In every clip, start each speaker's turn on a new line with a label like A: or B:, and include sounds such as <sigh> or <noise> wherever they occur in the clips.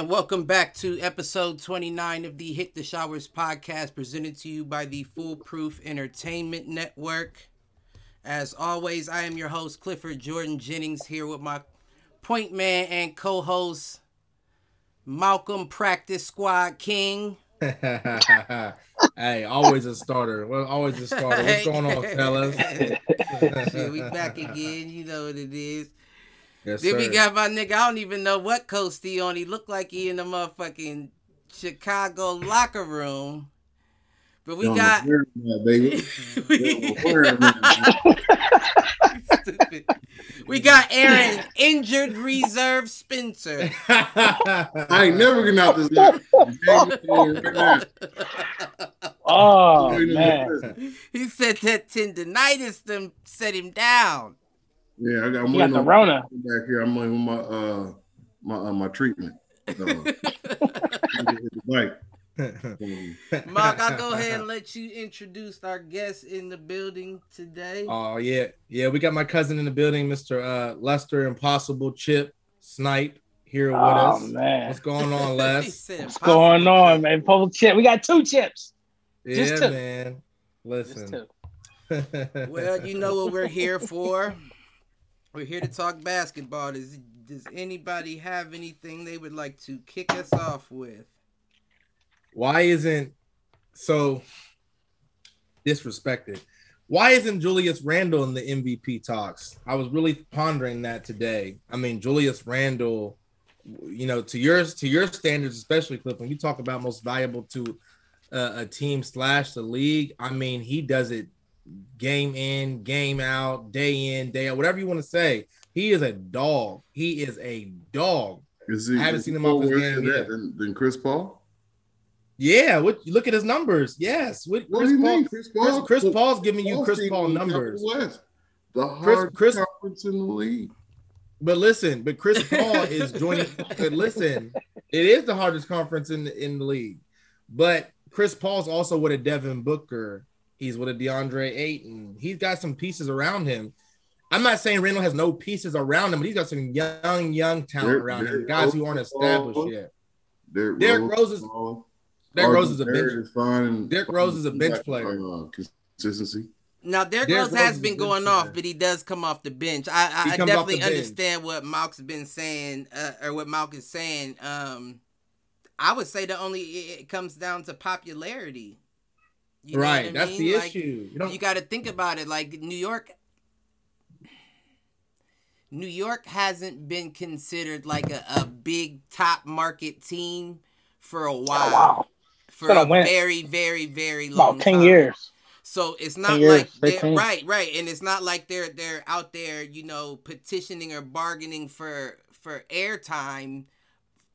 A: And welcome back to episode 29 of the Hit the Showers podcast presented to you by the Foolproof Entertainment Network. As always, I am your host, Clifford Jordan Jennings, here with my point man and co host, Malcolm Practice Squad King. <laughs>
B: hey, always a starter. Well, always a starter. What's <laughs> going on, fellas?
A: Shit, we back again. You know what it is.
B: Yes,
A: then we got my nigga. I don't even know what coast he on. He looked like he in the motherfucking Chicago locker room. But we
C: Yo,
A: got
C: where baby?
A: we,
C: Where am I?
A: Stupid. we got Aaron injured reserve Spencer. <laughs>
C: I ain't never getting out this locker. Right.
D: Oh man,
A: He said that tendonitis them set him down.
C: Yeah, I got, I'm
D: you got the Rona.
C: back here. I'm waiting on my uh my uh, my treatment. So, like, <laughs> <laughs>
A: Mark, I'll go ahead and let you introduce our guest in the building today.
B: oh yeah, yeah. We got my cousin in the building, Mr. Uh, Lester Impossible Chip Snipe here with
D: Oh
B: us.
D: man,
B: What's going <laughs> on,
A: He
B: Les?
D: what's going on, man? Purple chip. We got two chips.
B: yeah,
D: Just two.
B: man.
D: Just
B: Listen.
D: two.
A: Well, you know what we're here for. We're here to talk basketball. Does does anybody have anything they would like to kick us off with?
B: why isn't so disrespected? Why isn't Julius Randle in the MVP talks? I was really pondering that today. I mean, Julius Randle, you know, to yours to your standards, especially Cliff, when you talk about most valuable to uh, a team slash the league, I mean, he does it game in, game out, day in, day out, whatever you want to say. He is a dog. He is a dog.
C: is he,
B: I haven't seen him off his game yet.
C: than, than Chris Paul?
B: Yeah, what look at his numbers. Yes, what,
C: What
B: Chris
C: do you
B: Paul,
C: mean, Chris
B: Chris,
C: Paul?
B: Chris Paul's giving you Chris Paul numbers.
C: West, the
B: Chris-
C: hardest
B: Chris-
C: conference in the league.
B: But listen, but Chris Paul is joining. But listen, it is the hardest conference in the, in the league. But Chris Paul's also with a Devin Booker. He's with a DeAndre Ayton. He's got some pieces around him. I'm not saying Randle has no pieces around him, but he's got some young, young talent
C: Derrick-
B: around him,
C: Derrick
B: guys who aren't established
C: Paul.
B: yet.
C: Derrick,
B: Derrick Rose is-
C: Paul.
B: Derrick Rose is a
C: RJ
B: bench.
C: Barrett is fine. and-
B: Derrick Rose is a bench player.
C: uh, consistency.
A: Now, Derrick
B: Derrick
A: Rose
B: Rose
A: has been
B: good
A: going
B: player.
A: off, but he does come off the bench. I, I, I
B: comes off
A: definitely
B: bench.
A: understand what Malk's been saying, uh, or what Malk is saying. Um, I would say the only it it comes down to popularity. You know
B: right,
A: what I
B: that's
A: mean?
B: the
A: Like,
B: issue. You
A: you got to think about it. Like New York, New York hasn't been considered like a, a big top market team for a oh, while.
D: Oh, wow,
A: For a
D: win.
A: very, very, very long
D: about ten
A: time.
D: years.
A: So it's not
D: years,
A: like they're
D: 15.
A: right, right, and it's not like they're they're out there, you know, petitioning or bargaining for for airtime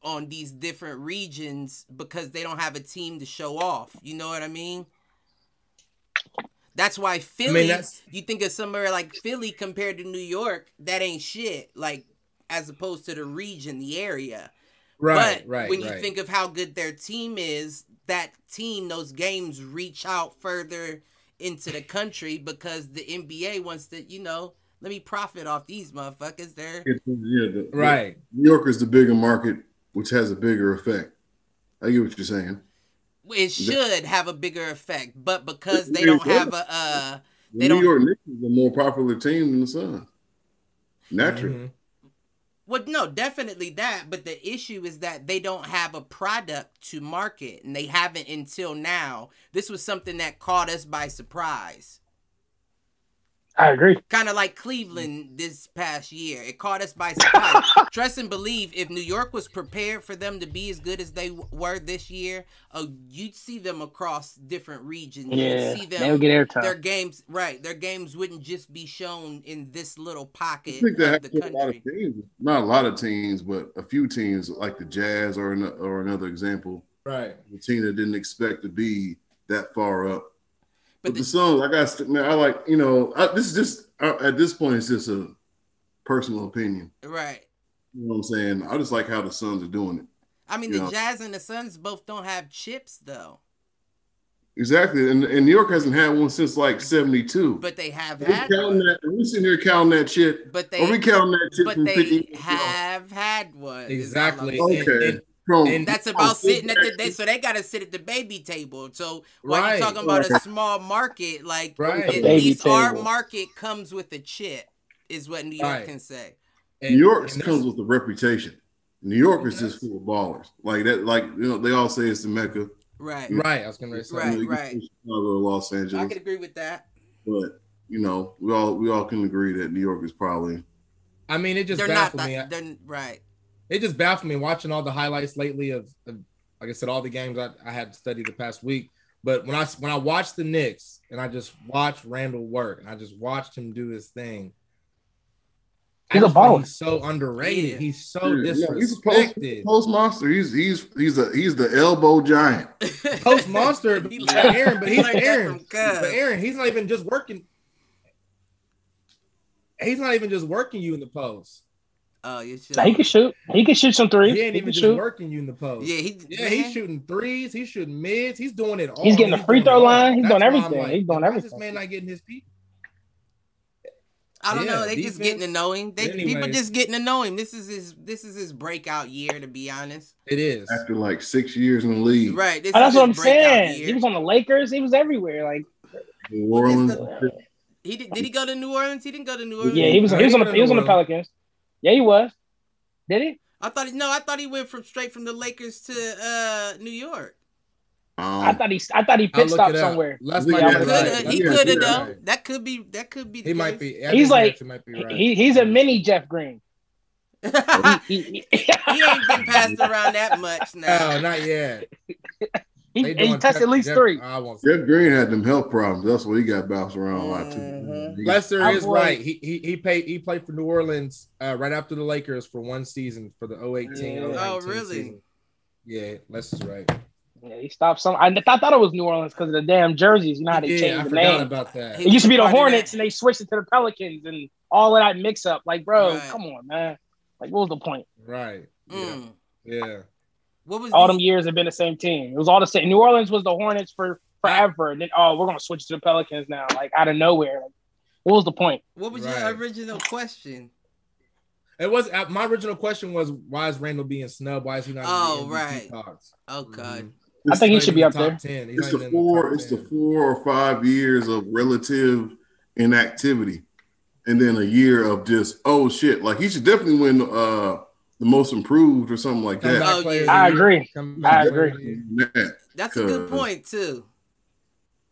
A: on these different regions because they don't have a team to show off. You know what I mean? That's why Philly.
B: that's-
A: you think of somewhere like Philly compared to New York, that ain't shit. Like as opposed to the region, the area.
B: right,
A: but
B: right.
A: when you
B: right.
A: think of how good their team is, that team, those games reach out further into the country because the NBA wants to, you know, let me profit off these motherfuckers. They're
C: yeah, the- the-
B: right.
C: New York is the bigger market, which has a bigger effect. I get what you're saying.
A: It should have a bigger effect, but because they don't have a uh
C: The
A: They
C: New
A: don't-
C: York Knicks is a more popular team than the Suns. Naturally.
B: Mhm.
A: well no, definitely that, but the issue is that they don't have a product to market and they haven't until now. This was something that caught us by surprise.
D: I agree.
A: kind of like Cleveland this past year. It caught us by surprise. <laughs> Trust and believe, if New York was prepared for them to be as good as they w- were this year, uh, you'd see them across different regions.
D: Yeah,
A: You'd see
D: they'll get airtime.
A: Their games, right? Their games wouldn't just be shown in this little pocket.
C: I
A: pocket
C: think that
A: of the
C: happens a lot of teams. Not a lot of teams, but a few teams like the Jazz or, an, or another example.
B: Right.
C: The team that didn't expect to be that far up.
A: But
C: But, the,
A: the-
C: Suns, I got man, I like you know, I, this is just uh, at this point, it's just a personal opinion.
A: Right.
C: You know what I'm saying? I just like how the Suns are doing it.
A: I mean,
C: Yeah.
A: the Jazz and the Suns both don't have chips though,
C: Exactly, and, and New York hasn't had one since like '72.
A: but they have
C: Are we
A: had
C: counting
A: one.
C: that? Are we sitting here counting that shit?
A: But
C: Are we
A: they,
C: counting that shit
A: but
C: from 50
A: they
C: years ago?
A: have had one. is all I'm
B: Exactly.
A: saying.
B: And-
C: Okay.
B: and-
C: From-
B: and-
A: That's about sitting at the
C: exactly.
A: they, so they gotta sit at the baby table. So while
B: Right.
A: you're talking about a small market, like
B: Right.
A: at
B: The
D: baby
A: least our market comes with a chip, is what New York
B: Right.
A: can say.
B: and-
C: New York
B: and
C: comes with a reputation. New York is just full of ballers. Like that, like you know, they all say it's the Mecca.
A: Right.
B: Right. I was gonna say.
A: Right.
C: You know, you can see Chicago, Los
A: I
C: Angeles,
A: can agree with that.
C: but you know, we all we all can agree that New York is probably
B: I mean, it just
A: They're not
B: baffled me.
A: they're right.
B: It just baffled me watching all the highlights lately of, of like I said, all the games I, I had studied the past week. But when I when I watched the Knicks and I just watched Randle work and I just watched him do his thing.
D: He's a
B: just
D: baller.
B: He's so underrated.
A: Yeah.
B: He's so
C: Yeah, yeah, he's a post,
B: disrespected.
C: post monster. He's he's he's a he's the elbow giant. <laughs>
B: Post monster,
A: He
B: but Aaron, but he's
A: learned that
B: Aaron. But Aaron, he's not even just working. He's not even just working you in the post.
A: Oh, you should.
D: Nah, he can shoot. He can shoot some threes.
B: He ain't
D: He
B: even
D: can
B: just
D: shoot.
B: working you in the post.
A: Yeah, he.
B: Yeah,
A: man,
B: he's shooting threes. He's shooting mids. He's doing it all.
D: He's getting the free throw
B: it
D: line. He's
B: That's
D: doing
B: why I'm
D: everything. He's doing
B: everything. This man not getting his people.
A: I don't
B: Yeah,
A: know. They just getting to know him. They people just getting to know him. This is his. This is his breakout year, to be honest.
B: It is.
C: After like six years in the league,
A: Right. This
D: Oh, that's
A: is
D: what I'm saying.
A: year.
D: He was on the Lakers. He was everywhere. Like,
C: New
A: What is
C: Orleans.
A: the- He did, did he go to New Orleans? He didn't go to New Orleans.
D: yeah, he was. He was on the. He was on the
B: to New Orleans.
D: Pelicans. Yeah, he was. Did he?
A: I thought he, no, I thought he went from straight from the Lakers to uh New York.
C: Um,
D: I thought he. I thought he
B: I'll
D: pit stopped somewhere.
B: Les
C: Yeah,
B: might
A: Coulda-
B: right.
A: he could have
C: yeah.
A: though. That could be. That could be. The
B: He might
A: case.
B: be. I
D: He's like-
B: might be right.
D: He, he's a mini Jeff Green. <laughs>
A: he,
D: He, he,
A: ain't been passed around that much <laughs> now.
B: no, not yet.
D: He, he touched at least
B: Jeff-
D: three.
B: I won't.
C: Jeff Green had them health problems. That's why he got bounced around a lot too.
A: Mhm.
C: He-
B: Lester
D: I
B: is
D: boy-
B: right. He he he paid he played for New Orleans uh, right after the Lakers for one season for the 018
D: Yeah.
B: 019
A: Oh, really?
B: season. Yeah, Lester's right.
D: Yeah, he stopped some. I, th- I thought it was New Orleans because of the damn jerseys. You know how they
B: yeah, I
D: changed the name.
B: about that.
A: He-
D: It used to be the Hornets
A: that.
D: and they switched it to the Pelicans and all of that mix up. Like, bro,
A: Right.
D: come on, man. Like, what was the point?
B: Right. Yeah.
A: Mm.
B: Yeah.
A: What was
D: All
A: the,
D: them years have been the same team. It was all the same. New Orleans was the Hornets for forever. And then, oh, we're gonna switch to the Pelicans now, like out of nowhere. Like, what was the point?
A: What was
B: Right.
A: your original question?
B: It was uh, my original question was why is Randle being snubbed? Why is he not? in the
A: Oh,
B: MVP
A: right.
B: Talks?
A: Oh God.
D: I think he should be up
B: in
D: there.
B: Ten. He's
C: It's the
B: even in
C: four.
B: top
C: It's the four or five years of relative inactivity, and then a year of just oh shit. Like he should definitely win uh the most improved or something like that.
A: Oh, yeah.
D: I agree. I agree.
B: the
A: That's a good point too.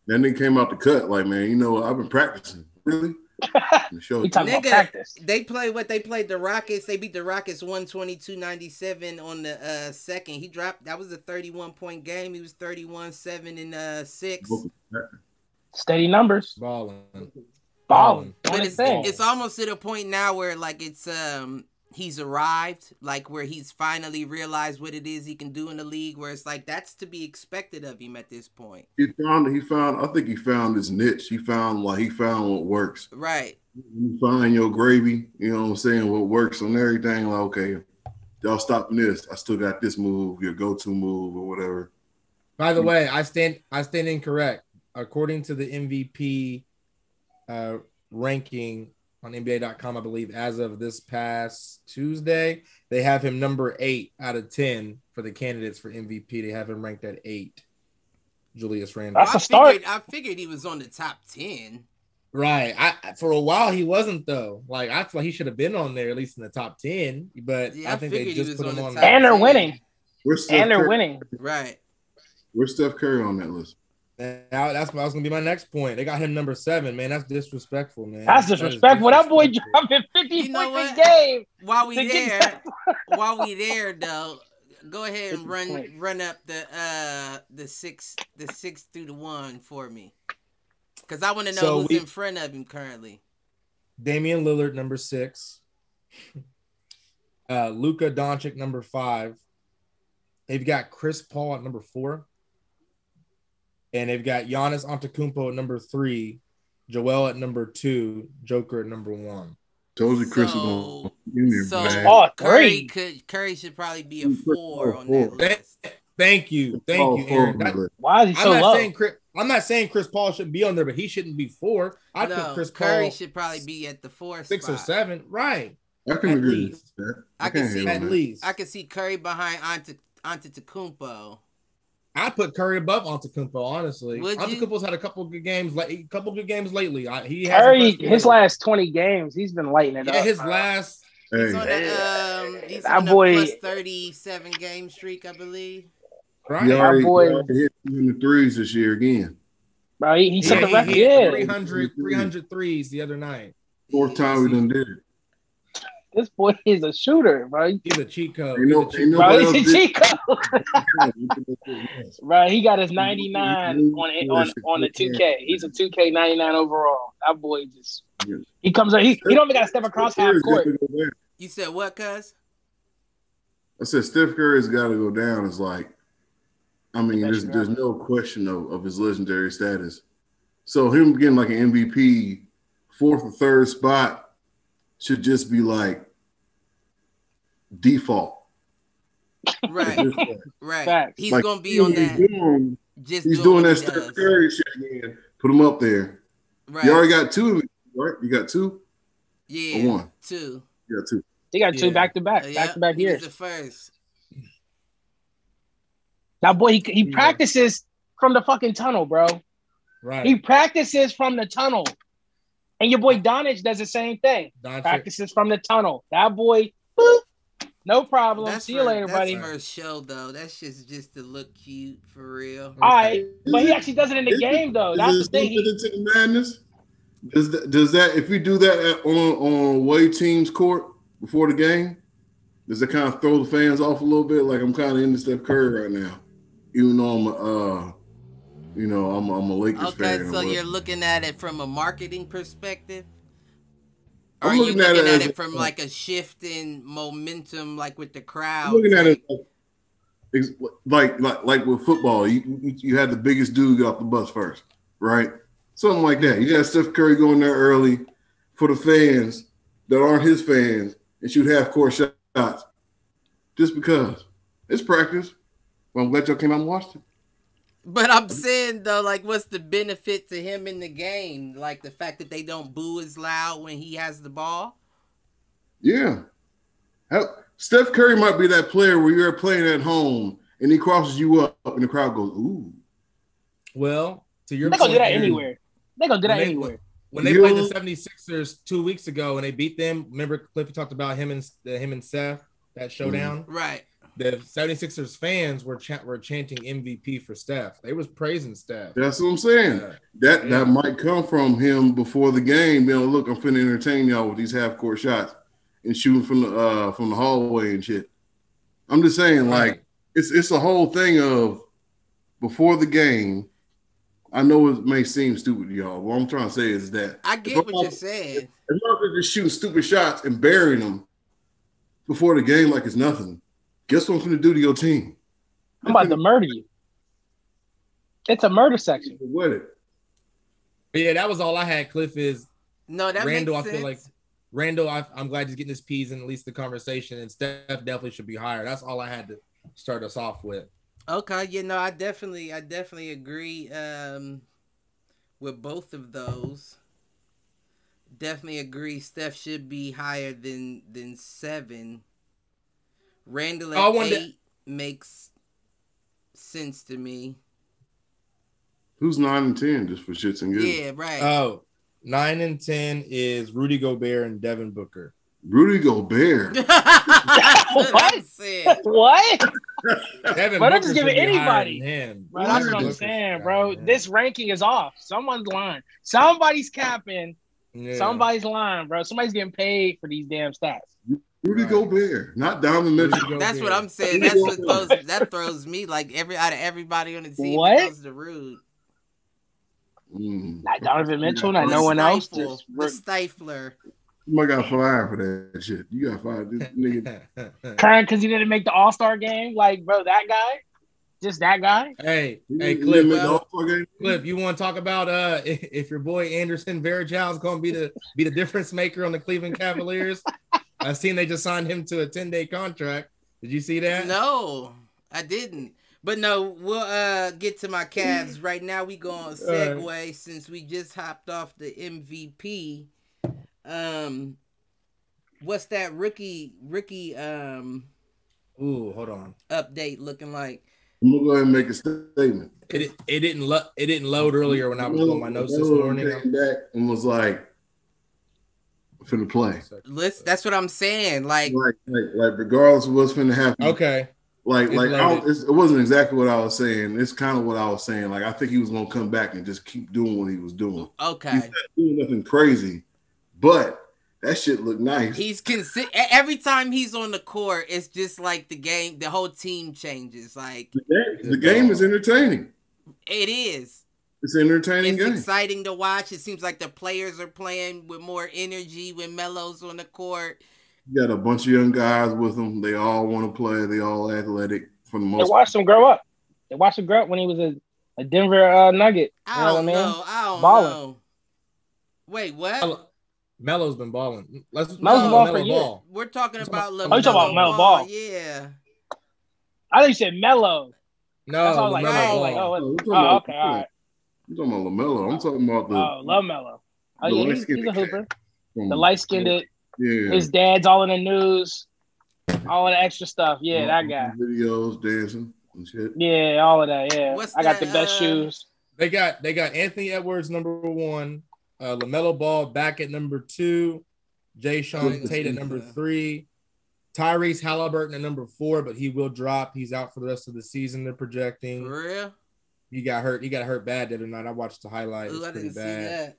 C: Then they came out the cut like, man, you know. I've been practicing. Really? <laughs> Show
D: We talking
A: Nigga. They play what they played the Rockets. They beat the Rockets 122-97 on the uh second. He dropped that was a 31 point game. He was 31 7 and uh 6.
D: Steady numbers.
B: Balling.
D: Balling.
A: But it's it's almost to the point now where like it's um he's arrived, like where he's finally realized what it is he can do in the league where it's like that's to be expected of him at this point.
C: He found. He found. I think he found his niche. He found like he found what works.
A: Right.
C: You find your gravy. You know what I'm saying? What works on everything. Like okay, y'all stopping this. I still got this move. Your go-to move or whatever.
B: By the way, I stand I stand incorrect. According to the MVP uh, ranking on NBA.com, I believe as of this past Tuesday, they have him number eight out of ten for the candidates for MVP. They have him ranked at eight. Julius Randle.
D: That's
A: I
D: a start.
A: figured I figured he was on the top 10.
B: Right. I for a while he wasn't though. Like I feel like he should have been on there at least in the top ten. But
A: Yeah,
B: I
A: I
B: think they just put
A: on
B: him
A: the
B: on.
A: top
B: there.
D: And they're
A: 10.
D: winning.
C: Where's Steph
D: And they're
C: Curry?
D: winning.
A: Right.
C: Where's Steph Curry on that list?
B: Now, that's that was gonna be my next point. They got him number seven, man. That's disrespectful, man.
D: That's
B: That is
D: disrespectful. That boy
B: disrespectful.
D: dropping 50
A: You know
D: points a game.
A: While we
D: To get
A: there, <laughs> while we there though, go ahead and run
D: point.
A: run up the uh the six the six through the one for me. Cause I want to know
B: So
A: who's
B: we-
A: in front of him currently.
B: Damian Lillard, number six. <laughs> Uh, Luka Doncic, number five. They've got Chris Paul at number four. And they've got Giannis Antetokounmpo at number three, Joel at number two, Joker at number one.
C: Told you Chris was
A: So-
C: gonna in there,
A: So
C: man.
D: Oh,
A: Curry could Curry should probably be a four on
C: four.
A: that list.
B: Thank you, thank
C: Oh,
B: you, Aaron. That-
D: Why is he so I'm
B: not
D: low?
B: saying Chris. I'm not saying Chris Paul shouldn't be on there, but he shouldn't be four. I
A: no,
B: put Chris
A: Curry
B: Paul
A: should probably be at the four
B: six or seven. Right,
C: I can
B: At
C: agree
B: least.
A: I
C: I,
A: can see
B: at least.
A: I can see Curry behind Ante Antetokounmpo.
B: I put Curry above Antetokounmpo. Honestly,
A: Would you?
B: Antetokounmpo's had a couple good games, like a couple good games lately. I, he has
D: Curry, his
B: lately.
D: last 20 games, he's been lighting it
B: yeah,
D: up.
B: his
D: bro.
B: last.
A: He's
C: Hey,
A: on a, um, he's on a
D: boy-
A: plus thirty-seven game streak, I believe.
B: Right,
C: he already,
D: boy-
C: already hit in the threes this year again.
D: Bro, he, he set
B: yeah,
D: the record.
B: he hit
D: Yeah.
B: 300, 300 threes the other night.
C: Fourth time we done did it.
D: This boy is a shooter, right?
B: He's a cheat code.
C: Ain't no-
B: He's a cheat
C: ain't
D: Bro, he's a
C: else did-
D: Chico. <laughs> Bro, he got his 99 on on on the 2K. He's a 2K 99 overall. That boy just he comes up. He, he don't even got to step across half court.
C: gotta go down.
A: You said what, Cuz?
C: I said Steph Curry's got to go down. It's like, I mean, there's there's no question of, of his legendary status. So him getting like an MVP, fourth or third spot, should just be like default.
A: Right, right.
D: Facts.
A: He's
C: Like,
A: gonna be on that.
C: Doing,
A: Just
C: he's
A: doing,
C: doing that
A: what he
C: Steph. Curry shit again. Put him up there.
A: Right.
C: You already got two, right? You got two
A: yeah.
C: or one?
A: Two.
C: You got two.
D: He got two back to back, back to back
A: he was
D: years.
A: the first.
D: That boy, he, he
B: Yeah.
D: practices from the fucking tunnel, bro.
B: Right.
D: He practices from the tunnel. And your boy Donich does the same thing.
B: Doncic-
D: Practices from the tunnel. That boy, boop, no problem.
A: That's
D: See you
A: for-
D: later,
A: that's
D: buddy.
A: first show though. That's just just to look cute for real.
D: All right, but he actually does it in the
C: Is it-
D: game though.
C: Is
D: That's the thing.
C: into the madness? Does that, does that if we do that at, on on away team's court before the game, does it kind of throw the fans off a little bit? Like I'm kind of into Steph Curry right now, even though I'm a, uh, you know, I'm I'm a Lakers
A: Okay,
C: fan.
A: so
C: but-
A: you're looking at it from a marketing perspective? Or
C: I'm
A: are you
C: looking at
A: looking
C: it
A: at it
C: a-
A: from like a shift in momentum, like with the crowd?
C: I'm looking at it like, like like with football. You you- you had the biggest dude get off the bus first, right? Something like that. You got Steph Curry going there early for the fans that aren't his fans and shoot half court shots just because it's practice. Well, I'm glad y'all came out and watched it.
A: But I'm saying though, like, what's the benefit to him in the game? Like the fact that they don't boo as loud when he has the ball.
C: Yeah. Hell, Steph Curry might be that player where you're playing at home and he crosses you up and the crowd goes, ooh.
B: Well, to your
D: they gonna do that
B: point,
D: anywhere. They're gonna do that
B: When they-
D: anywhere.
B: When they
C: You-
B: played the 76ers two weeks ago and they beat them, remember Cliffy talked about him and uh, him and Seth that showdown.
A: Right.
B: The 76ers fans were ch- were chanting MVP for Steph. They was praising Steph.
C: That's what I'm saying.
B: Yeah.
C: That
B: Yeah.
C: that might come from him before the game. You know, look, I'm finna entertain y'all with these half court shots and shooting from the uh from the hallway and shit. I'm just saying, like, it's it's a whole thing of before the game. I know it may seem stupid to y'all. What I'm trying to say is that
A: I get what you're saying.
C: if y'all are just shooting stupid shots and burying them before the game like it's nothing, guess what I'm gonna do to your team?
D: I'm about to murder you. It's a murder section.
C: What it?
B: But yeah, that was all I had. Cliff is
A: No, that
B: Randle,
A: makes
B: I feel like. Randle. I, I'm glad he's getting his P's in at least the conversation, and Steph definitely should be higher. That's all I had to start us off with.
A: Okay, you know, I definitely, I definitely agree um, with both of those. Definitely agree. Steph should be higher than than seven. Randle oh, at
B: I wonder-
A: eight makes sense to me.
C: Who's nine and ten just for shits and giggles?
A: Yeah, right.
B: Oh, nine and ten is Rudy Gobert and Devin Booker.
C: Rudy Gobert. <laughs>
A: What I'm
D: What?
A: saying.
D: what?
B: Devin
D: Bro, don't just give it anybody.
B: than him.
D: Bro, that's what I'm saying, bro.
B: higher
D: This ranking is off. Someone's lying. Somebody's capping.
B: Him. Yeah.
D: Somebody's lying, bro. Somebody's getting paid for these damn stats.
C: Rudy
B: Right.
C: Gobert, not Donovan Mitchell.
B: Rudy
A: That's what I'm saying. That's what throws that throws me like every out of everybody on the team
D: What?
A: it goes to Rude.
C: Mm.
D: Not Donovan Mitchell, not
A: The
D: no one else.
A: stifle,
D: Just
A: the stifler.
C: You might got fired for that shit. You got fired. This <laughs> nigga.
D: crying because he didn't make the All Star game. Like, bro, that guy. Just that guy.
B: Hey, hey,
C: didn't
B: Cliff, uh, Cliff, you want to talk about uh <laughs> if your boy Anderson Varejao is going to be the be the difference maker on the Cleveland Cavaliers? I've seen they just signed him to a 10 day contract. Did you see that?
A: No, I didn't. But no, we'll uh get to my Cavs right now. We go on segue since we just hopped off the MVP. Um, what's that rookie rookie um
B: Ooh, hold on.
A: update looking like?
C: I'm gonna go ahead and make a statement.
B: It it didn't lo- it didn't load earlier when I was doing my notes this
C: Melo
B: morning.
C: Came back and was like, "Finna play."
A: Listen, that's what I'm saying. Like,
C: Like, like, like, regardless of what's finna happen.
B: Okay.
C: Like,
B: It's
C: like I it's, it wasn't exactly what I was saying. It's kind of what I was saying. Like, I think he was gonna come back and just keep doing what he was doing. He's
A: okay,
C: not doing nothing crazy, but that shit look nice.
A: he's consi- every time he's on the court, it's just like the game, the whole team changes. Like
C: the game, the game is entertaining.
A: it is.
C: It's an entertaining
A: It's
C: game.
A: exciting to watch. It seems like the players are playing with more energy when Melo's on the court.
C: You got a bunch of young guys with them. They all want to play. They all athletic for the
D: They
C: most.
D: watched him grow up. They watched him grow up when he was a, a Denver uh, Nugget. You
A: I
D: know what I
A: don't
D: mean?
A: know. I don't
D: Ballin'.
A: know. Wait, what?
B: Melo- Melo's been balling. Let's
D: Melo's
B: Melo
D: balling for
B: ball.
D: years.
A: We're talking
B: Talking
A: about
B: about-
A: LaMelo
B: Oh, you talking
D: about Melo
A: Ball.
D: Ball.
A: Yeah.
D: I think you said Melo.
B: No,
D: That's all like,
A: oh,
B: ball.
D: like, oh,
C: Oh,
D: what-
C: we're talking about-
D: okay, all right.
C: I'm talking about Lamelo. I'm talking about the.
D: Oh, love Mello. Oh
C: the
D: yeah, he's,
C: light-skinned
D: he's a hooper.
C: from-
D: The light skinned it.
C: Yeah.
D: His dad's all in the news. All of the extra stuff. Yeah, that guy.
C: Videos, dancing and shit.
D: Yeah, all of that. Yeah,
A: What's
D: I got
A: that,
D: the best
A: uh,
D: shoes.
B: They got they got Anthony Edwards number one, uh, Lamelo Ball back at number two, Jae'Sean
C: Good
B: Tate at
C: defense.
B: number three, Tyrese Halliburton at number four, but he will drop. He's out for the rest of the season. They're projecting.
A: For real?
B: He got hurt. He got hurt bad the other night. I watched the highlight.
A: Ooh,
B: It's
A: I
B: pretty
A: didn't see
B: bad.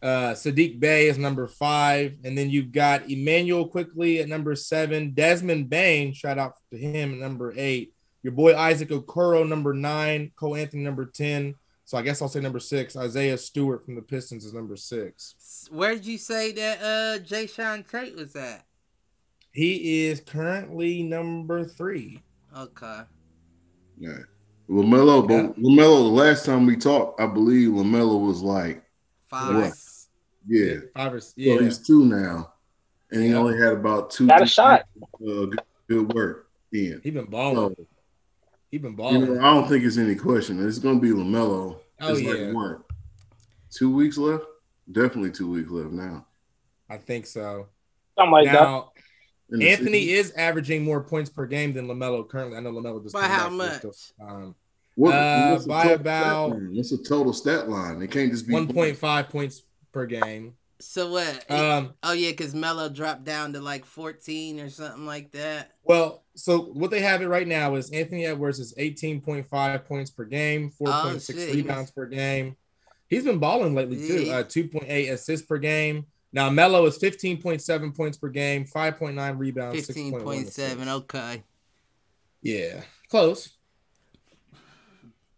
A: that.
B: Uh, Saddiq Bey is number five, and then you've got Immanuel Quickley at number seven. Desmond Bane, shout out to him at number eight. Your boy Isaac Okoro number nine. Cole Anthony number ten. So I guess I'll say number six. Isaiah Stewart from the Pistons is number six.
A: Where'd you say that uh Jae'Sean Tate was at?
B: He is currently number three.
A: Okay.
C: Yeah. Lamelo, but Lamelo. The last time we talked, I believe Lamelo was like,
A: Five.
C: Right. yeah.
B: Five or
C: So
B: yeah.
C: he's two now, and he
B: Yeah.
C: only had about two.
D: Got a
C: three
D: shot.
C: Uh, good, good work. In.
B: He been balling.
C: So,
B: He been
C: you
B: balling.
C: know, I don't think it's any question. It's going to be Lamelo.
B: Oh,
C: it's
B: yeah.
C: like what? Two weeks left. Definitely two weeks left now.
B: I think so.
D: Something like
B: now
C: In the
B: Anthony is averaging more points per game than Lamelo currently. I know Lamelo just
A: By
B: came
A: how much?
B: for Um,
C: What,
B: uh, by
C: total
B: about-
C: stat line? What's the total stat line? It can't just be
B: one point five points per game.
A: So what?
B: Um,
A: oh yeah, because Melo dropped down to like 14 or something like that.
B: well, so what they have it right now is Anthony Edwards is eighteen point five points per game, four point six
A: Oh, shit,
B: rebounds per game. He's been balling lately too.
A: Yeah.
B: Uh, two point eight assists per game. Now Melo is fifteen point seven points per game, five point nine rebounds,
A: 15.7.
B: 6.7.
A: Okay.
B: Yeah, close.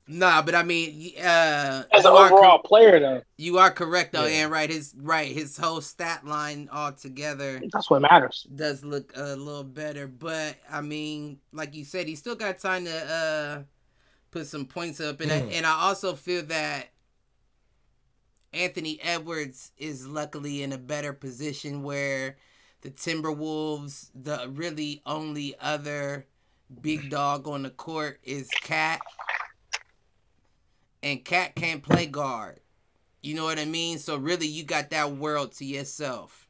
A: Nah, but I mean, uh,
D: As
A: you
D: an
A: are
D: overall player, though,
A: You are correct though,
B: Yeah.
A: and right. His right, his whole stat line altogether
D: that's what matters.
A: does look a little better. But I mean, like you said, he still got time to uh put some points up, and
B: Mm.
A: I, and I also feel that Anthony Edwards is luckily in a better position where the Timberwolves, the really only other big dog on the court is KAT, and KAT can't play guard. You know what I mean? So really, you got that world to yourself.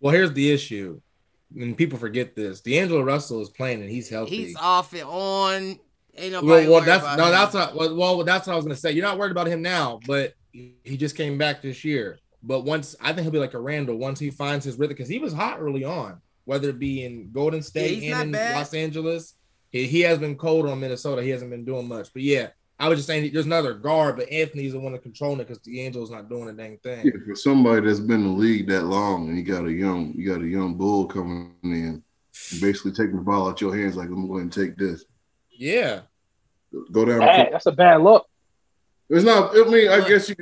B: Well, here's the issue, and people forget this: D'Angelo Russell is playing and he's healthy.
A: He's off and on. Ain't nobody
B: well, well that's no,
A: him.
B: that's not. Well, well, that's what I was gonna say. You're not worried about him now, but he just came back this year. But once I think he'll be like a Randle once he finds his rhythm because he was hot early on, whether it be in Golden State
A: not
B: and in
A: bad.
B: Los Angeles. He, he has been cold on Minnesota. He hasn't been doing much. But yeah, I was just saying there's another guard, but Anthony's the one that's controlling it because D'Angelo's not doing a dang thing.
C: Yeah, for somebody that's been in the league that long and you got a young you got a young bull coming in, basically taking the ball out your hands like I'm going to take this.
B: Yeah.
C: Go down.
D: Hey, that's a bad look.
C: It's not. I mean, I guess you.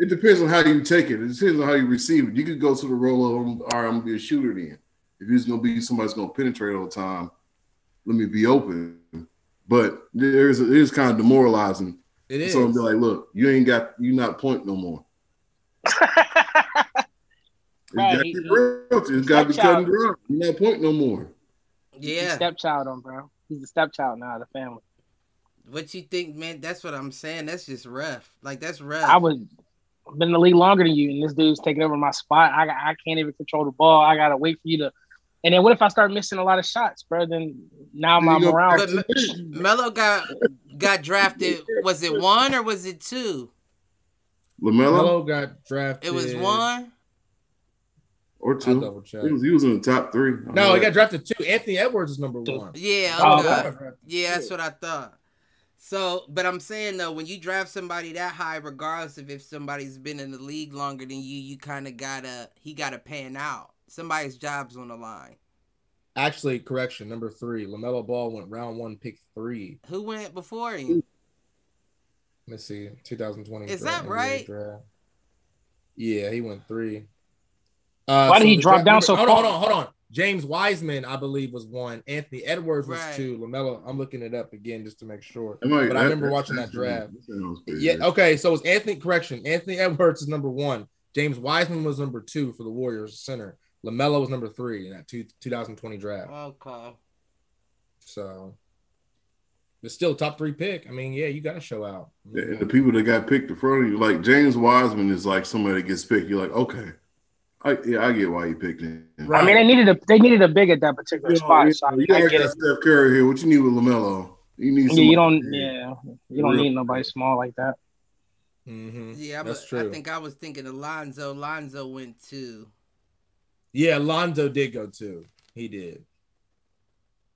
C: It depends on how you take it. It depends on how you receive it. You could go to the role of, all right, I'm gonna be a shooter. Then, if he's gonna be somebody's gonna penetrate all the time, let me be open. But there's it is kind of demoralizing.
B: It is.
C: So be like, look, you ain't got you not point no more. <laughs>
D: Right,
C: It's
D: he-
C: got to be real. It's got to be cut and
D: stepchild.
C: dry. You're not point no more.
D: He's a
A: Yeah.
D: stepchild on, bro. He's a stepchild now of the family.
A: What you think, man? That's what I'm saying. That's just rough. Like that's rough.
D: I was been in the league longer than you, and this dude's taking over my spot. I I can't even control the ball. I gotta wait for you to. And then what if I start missing a lot of shots, bro? Then now
C: Then
D: my
C: you go
D: morale.
A: But <laughs> Melo got got drafted. Was it one or was it two?
C: Lamelo
B: got drafted.
A: It was one.
C: or two.
B: double check.
C: He was, he was in the top three. I
B: No,
C: know
B: he got drafted two. Anthony Edwards is number one.
A: Yeah.
D: Oh,
A: Okay.
D: okay.
A: Yeah, that's what I thought. So, but I'm saying though, when you draft somebody that high, regardless of if somebody's been in the league longer than you, you kind of gotta he gotta pan out. Somebody's job's on the line.
B: Actually, correction, number three. Lamelo Ball went round one, pick three.
A: Who went before him?
B: Let's see, 2020.
A: Is that
B: NBA
A: right?
B: draft. Yeah, he went three. Uh,
D: Why did he drop down
B: remember-
D: so
B: hold
D: far?
B: On, hold on, hold on. James Wiseman, I believe, was one. Anthony Edwards was
A: Right.
B: two. Lamelo, I'm looking it up again just to make sure.
C: That might-
B: But I remember watching that
C: that
B: draft. Yeah. Okay. So it was Anthony. Correction. Anthony Edwards is number one. James Wiseman was number two for the Warriors center. Lamelo was number three in that two, 2020 draft.
A: Okay.
B: So it's still top three pick. I mean, yeah, you got to show out.
C: Yeah, and the people that got picked in front of you, like James Wiseman, is like somebody that gets picked. You're like, okay, I, yeah, I get why you picked him.
B: Right.
D: I mean, they needed a they needed a big at that particular
C: You, know,
D: spot.
C: you,
D: So I,
C: know, you
D: I get
C: got. Steph Curry here. What you need with Lamelo? You need
D: Yeah, you don't. Yeah, you don't
C: Real-
D: need nobody small like that.
B: hmm
A: Yeah,
B: That's
A: but
B: true.
A: I think I was thinking Alonzo. Alonzo went two.
B: Yeah, Alonzo did go too. He did.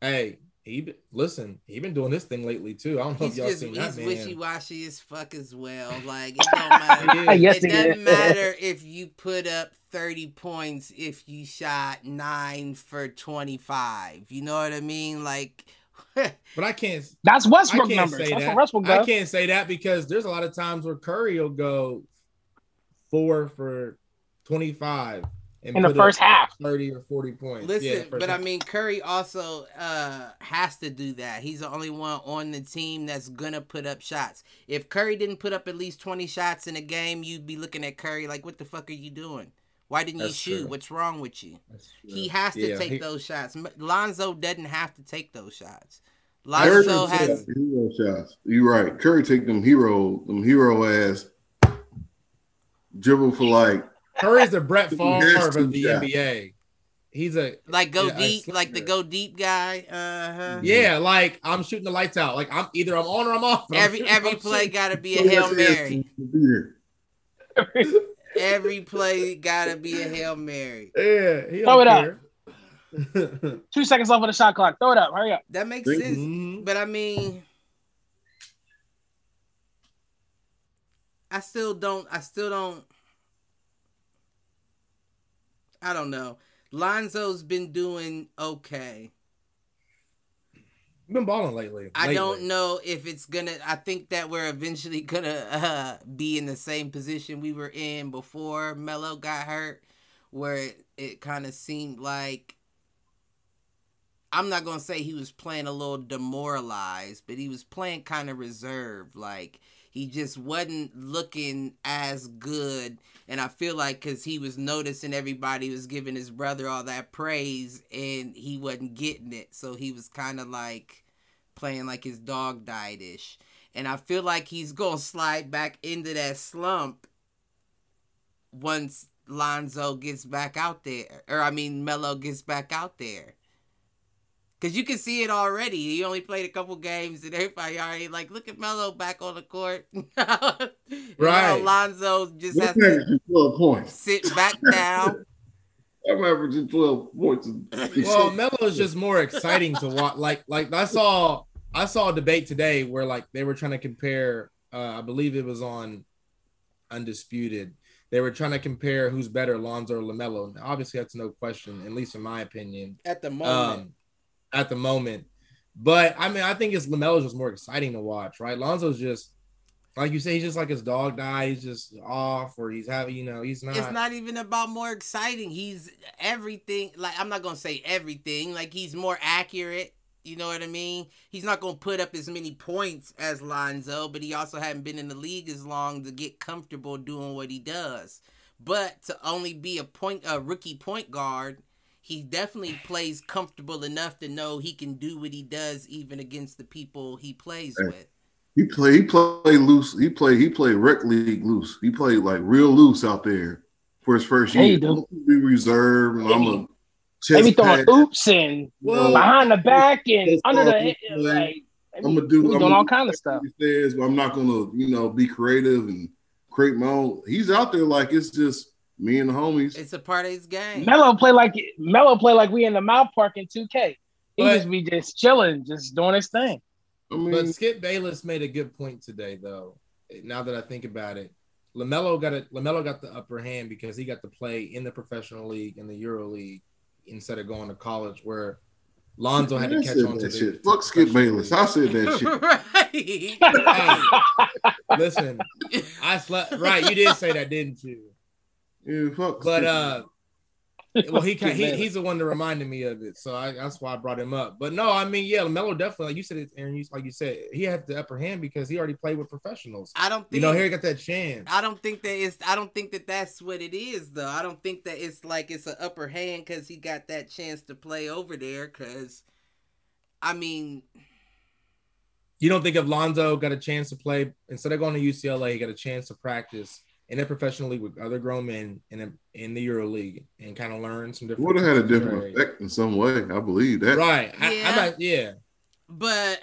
B: Hey, he be- listen. He been doing this thing lately too. I don't know
A: He's
B: if y'all
A: just
B: seen
A: he's
B: that
A: wishy
B: man.
A: washy as fuck as well. Like it don't <laughs> matter.
D: Yes,
A: it doesn't
D: did.
A: matter if you put up 30 points if you shot nine for 25. You know what I mean? Like, <laughs>
B: But I can't.
D: That's
B: I
D: Westbrook
B: can't
D: numbers.
B: say
D: That's
B: that.
D: what Westbrook
B: I can't say that because there's a lot of times where Curry will go four for twenty five and
D: in the
B: put up
D: first half.
B: thirty or forty points.
A: listen,
B: Yeah, first
A: but I mean, Curry also uh, has to do that. He's the only one on the team that's going to put up shots. If Curry didn't put up at least 20 shots in a game, you'd be looking at Curry like, what the fuck are you doing? Why didn't you shoot?
B: true.
A: What's wrong with you? He has to
B: Yeah,
A: take
B: he-
A: those shots. Lonzo doesn't have to take those shots. Lonzo
C: take
A: has
C: hero shots. You're right. Curry take them hero, them hero ass dribble for like
B: Curry's the Brett <laughs>
C: He
B: Favre of the
C: yeah.
B: NBA. He's a
A: like go
B: Yeah,
A: deep, like the go deep guy. Uh huh.
B: yeah, like I'm shooting the lights out. Like I'm either I'm on or I'm off. but <laughs> I'm
A: Every
B: shooting-
A: every play
B: shooting.
A: got to be a hail mary.
C: Yeah.
A: Every play got to be a hail mary.
B: Yeah,
D: Throw
B: don't
D: it up. <laughs> Two seconds left on the shot clock. Throw it up. Hurry up.
A: That makes
C: Thank
A: sense. But I mean, I still don't. I still don't. I don't know. Lonzo's been doing okay.
B: Been balling lately.
A: I don't know if it's gonna. I think that we're eventually <laughs> gonna uh, be in the same position we were in before Melo got hurt, where it, it kind of seemed like. I'm not gonna say he was playing a little demoralized, but he was playing kind of reserved. Like he just wasn't looking as good, and I feel like because he was noticing everybody was giving his brother all that praise, and he wasn't getting it, so he was kind of like playing like his dog died ish. And I feel like he's gonna slide back into that slump once Lonzo gets back out there. Or I mean Melo gets back out there. Cause you can see it already. He only played a couple games and everybody already like, look at Melo back on the court. <laughs> right.
B: Right.
A: Lonzo just has
C: I'm
A: to
C: 12 points.
A: sit back down.
C: I'm averaging 12 points.
B: Well, Melo is just more exciting to watch. Like, like I saw, I saw a debate today where like they were trying to compare. Uh, I believe it was on Undisputed. They were trying to compare who's better, Lonzo or Lamelo. Obviously, that's no question, at least in my opinion,
A: At the moment.
B: um, at the moment. But I mean, I think it's Lamelo's just more exciting to watch, right? Lonzo's just like you say, he's just like his dog died. He's just off, or he's having, you know, he's not.
A: it's not even about more exciting. He's everything. Like I'm not gonna say everything. Like he's more accurate. You know what I mean? He's not gonna put up as many points as Lonzo, but he also hadn't been in the league as long to get comfortable doing what he does. But to only be a point a rookie point guard, he definitely plays comfortable enough to know he can do what he does even against the people he plays
C: Hey.
A: with.
C: He play he play loose. He play he played rec league loose. He played like real loose out there for his first
D: Yeah, he
C: year.
D: do.
C: Be reserved. And I'm a
D: They be
C: chest
D: throwing
C: pad.
D: oops and
C: Well,
D: behind the back and under the head. Like, they be-
C: I'm gonna do. I'm
D: doing
C: gonna
D: all
C: do
D: kind of stuff.
C: He says, but I'm not gonna, you know, be creative and create my own. He's out there like it's just me and the homies.
A: It's a part of his game.
D: Melo play like Melo play like we in the mouth park in 2K. He
B: But-
D: just be just chilling, just doing his thing.
C: I mean,
B: But Skip Bayless made a good point today, though. Now that I think about it, Lamelo got it. Lamelo got the upper hand because he got to play in the professional league in the Euro League instead of going to college, where Lonzo had to
C: I
B: catch on to
C: that
B: the
C: shit. Fuck Skip Bayless.
B: league.
C: I said that shit. <laughs>
A: right.
B: Listen, <laughs> I slept right. You did say that, didn't you?
C: Yeah, fuck.
B: But uh, well, he, <laughs>
D: Skip
B: he he's the one that reminded me of it, so I, that's why I brought him up. But no, I mean, yeah, Lamelo definitely, like you said, it, Aaron, you, like you said, he had the upper hand because he already played with professionals.
A: I don't think
B: You know, here he got that chance.
A: I don't think that it's. I don't think that that's what it is, though. I don't think that it's like it's an upper hand because he got that chance to play over there. Because, I mean,
B: You don't think if Lonzo got a chance to play instead of going to UCLA, he got a chance to practice in a professional league with other grown men in a, in the Euro League and kind of learn some different.
C: would have had a different
B: Right.
C: effect in some way. I believe that.
B: Right.
A: Yeah.
B: I'm not, yeah.
A: but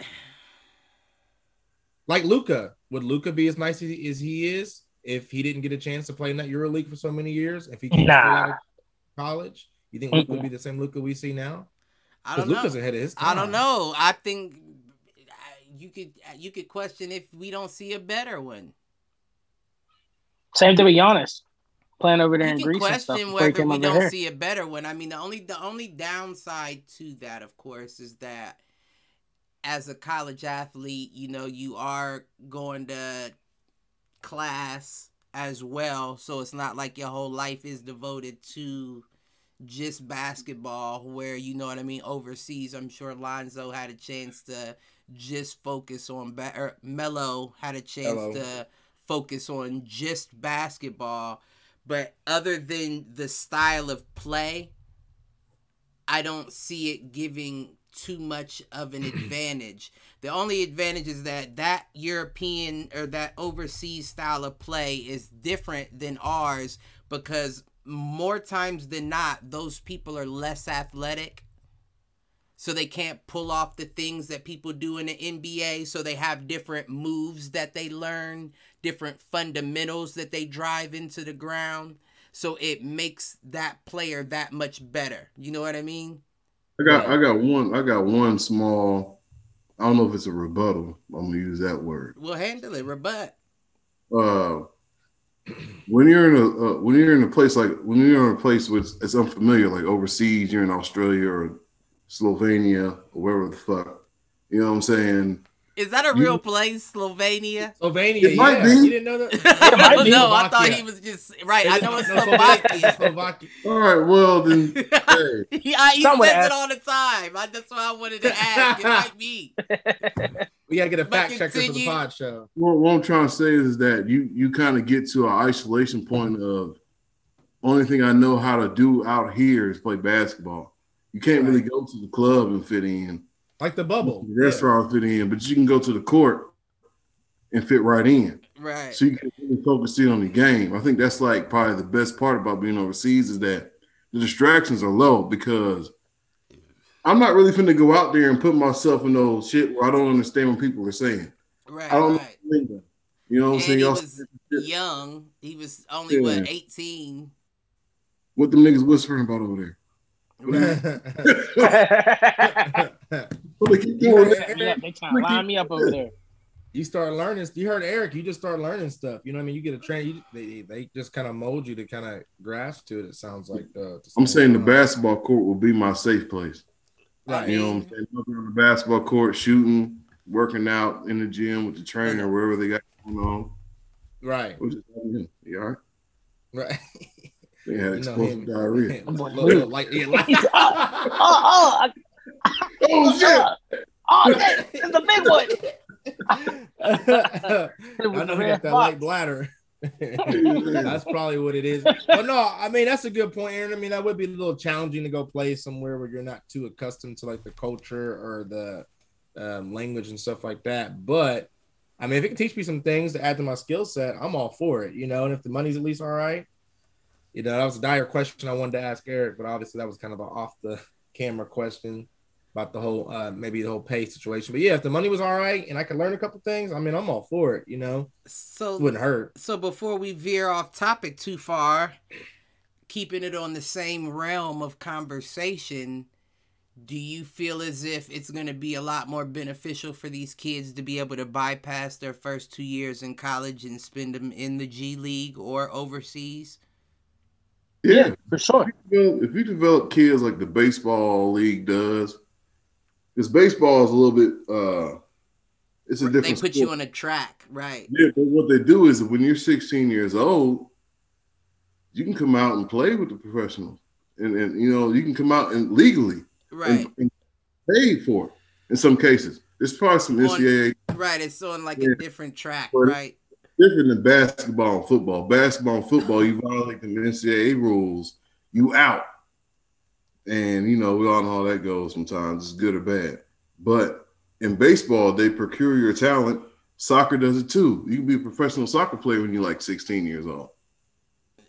B: Like Luka, would Luka be as nice as he, is if he didn't get a chance to play in that Euro League for so many years? If he came
D: Nah.
B: out of college, you think Luka would be the same Luka we see now?
A: I
B: Because
A: don't know.
B: Luka's ahead of his time.
A: I don't know. I think uh, you could you could question if we don't see a better one.
D: Same thing with Giannis playing over there in
A: You can
D: Greece and stuff
A: question
D: before he
A: whether we don't
D: here.
A: see a better one. I mean, the only the only downside to that, of course, is that as a college athlete, you know, you are going to class as well, so it's not like your whole life is devoted to just basketball. Where you know what I mean. Overseas, I'm sure Lonzo had a chance to just focus on ba- or Melo had a chance
B: Melo.
A: to focus on just basketball. But other than the style of play, I don't see it giving too much of an <clears throat> advantage. The only advantage is that that European or that overseas style of play is different than ours because more times than not, those people are less athletic. So they can't pull off the things that people do in the NBA. So they have different moves that they learn, different fundamentals that they drive into the ground. So it makes that player that much better. You know what I mean?
C: I got I got one I got one small I don't know if it's a rebuttal. I'm gonna use that word.
A: We'll handle it. Rebut.
C: Uh when you're in a uh, when you're in a place like when you're in a place where it's, it's unfamiliar, like overseas, you're in Australia or Slovenia or wherever the fuck. You know what I'm saying?
A: Is that a
C: You-
A: real place, Slovenia?
B: Slovenia,
C: It might
B: yeah.
C: be.
B: You didn't know that? <laughs>
D: It might be.
A: no, I thought he was just right. I know it's Slovakia.
B: Slovakia. <laughs>
C: All right, well then <laughs> hey,
A: he I- he
D: Someone
A: says
D: asked-
A: it all the time. I, that's why I wanted to ask. It might be.
B: We gotta get a
A: But
B: fact checker for the pod show.
C: what, what I'm trying to say is that you you kind of get to an isolation point of only thing I know how to do out here is play basketball. You can't really go to the club and fit in,
B: Like the bubble.
C: the restaurant fit in, but you can go to the court and fit right in.
A: Right.
C: So you can really focus in on the game. I think that's like probably the best part about being overseas is that the distractions are low because I'm not really finna go out there and put myself in those shit where I don't understand what people are saying.
A: Right.
C: I don't
A: right.
C: know. lingo. You know what I'm saying?
A: he
C: Y'all
A: was young. He was only
C: Yeah.
A: what eighteen.
C: what the niggas whispering about over there? <laughs> What they keep
D: yeah, they trying to line me up over there.
B: you start learning. You heard Eric. You just start learning stuff. You know what I mean? You get a train. You, they they just kind of mold you to kind of grasp to it. It sounds like. Uh,
C: I'm saying the
B: extent.
C: basketball court will be my safe place.
B: Right.
C: You know what I'm saying? Looking on the basketball court, shooting, working out in the gym with the trainer, wherever they got going on.
B: Right.
C: Which is you all right?
B: Right. <laughs>
C: They had
B: You know
C: explosive
B: him.
C: diarrhea. <laughs>
B: Him, look, look, like, yeah, like, <laughs>
D: oh, oh, <laughs>
C: Oh shit!
D: uh, Oh, shit, it's the big one.
B: I know he got that light bladder. That's probably what it is. But no, I mean that's a good point, Aaron. I mean that would be a little challenging to go play somewhere where you're not too accustomed to like the culture or the um, language and stuff like that. But I mean, if it can teach me some things to add to my skill set, I'm all for it. You know, and if the money's at least all right, you know, that was a dire question I wanted to ask Eric, but obviously that was kind of an off the camera question about the whole uh, maybe the whole pay situation. But yeah, if the money was all right and I could learn a couple things, I mean, I'm all for it. You know,
A: So
B: it wouldn't hurt.
A: so before we veer off topic too far, keeping it on the same realm of conversation, do you feel as if it's going to be a lot more beneficial for these kids to be able to bypass their first two years in college and spend them in the G League or overseas?
C: Yeah.
D: Yeah, for sure.
C: Well, if you develop kids like the baseball league does, because baseball is a little bit uh it's a different.
A: They
C: different
A: put you on a track, right?
C: Yeah, but what they do is when you're 16 years old, you can come out and play with the professionals. And, and you know, you can come out and legally
A: Right,
C: and, and pay for it in some cases. There's probably some
A: On-
C: NCAA
A: right. It's on like
C: Yeah.
A: a different track,
C: Right.
A: Right?
C: different than basketball and football. Basketball and football, you violate the NCAA rules, you out. And you know, we all know how that goes sometimes. It's good or bad. But in baseball, they procure your talent. Soccer does it too. You can be a professional soccer player when you're like 16 years old.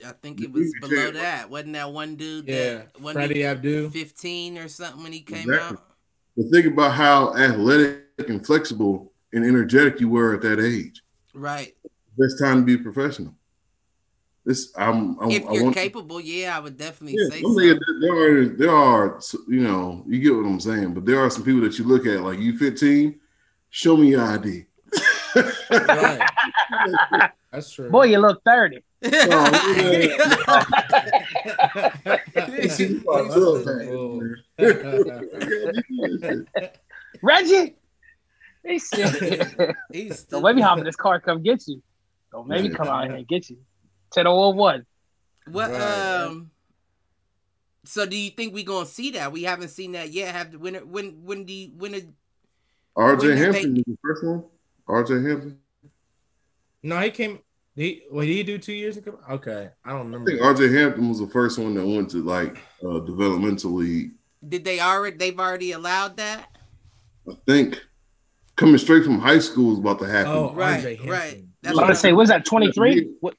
A: I think it was below
C: can't-
A: that. Wasn't that one dude?
B: Yeah,
A: that, wasn't
B: Freddy
A: he
B: Adu.
A: 15 or something when he came
C: Exactly.
A: out.
C: But think about how athletic and flexible and energetic you were at that age.
A: Right.
C: Best time to be professional. This I'm, I'm
A: if you're
C: want
A: capable, yeah, I would definitely
C: Yeah,
A: say
C: I'm
A: so.
C: saying there are there are you know you get what I'm saying, but there are some people that you look at like you 15, show me your ID.
B: Right. <laughs> That's true.
D: Boy, you look 30.
B: Oh,
C: I love
B: that's
C: that.
B: cool.
D: Reggie! He said,
A: He's
D: Don't let me hop in this car, come get you. Don't maybe come out here and get you. 10001.
A: What
B: Right.
A: um so do you think we're gonna see that? We haven't seen that yet. Have when when when do you, when it,
C: RJ Hampton
A: they-
C: was the first one. RJ Hampton.
B: No, he came. He what did he do two years ago? Okay, I don't remember.
C: I
B: remember.
C: think RJ Hampton was the first one that went to like uh, developmental league.
A: did they already they've already allowed that?
C: I think coming straight from high school is about to happen.
B: Oh,
A: Right, right. That's
D: I was gonna say, was that 23? What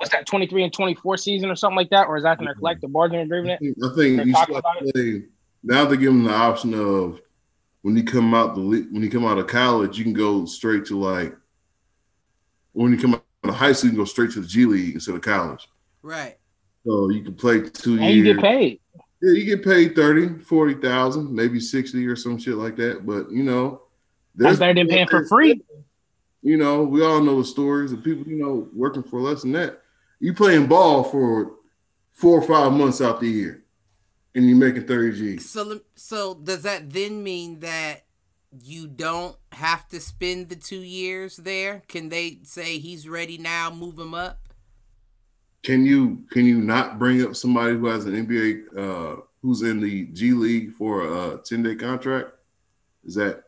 D: was that 23 and 24 season or something like that? Or is that in their collective bargaining
C: I
D: agreement?
C: think, I think you start
D: about
C: play, now they give them the option of when you come out the when you come out of college, you can go straight to like when you come out of high school, you can go straight to the G League instead of college.
A: Right.
C: So you can play two
D: And you get paid.
C: Yeah, you get paid 30, 40,000, maybe 60 or some shit like that. But you know,
D: That's better than paying for free.
C: You know, we all know the stories of people, you know, working for less than that. You playing ball for four or five months out the year and you're making 30 G's.
A: So so does that then mean that you don't have to spend the two years there? Can they say he's ready now, move him up?
C: Can you can you not bring up somebody who has an NBA uh who's in the G League for a 10 day contract? Is that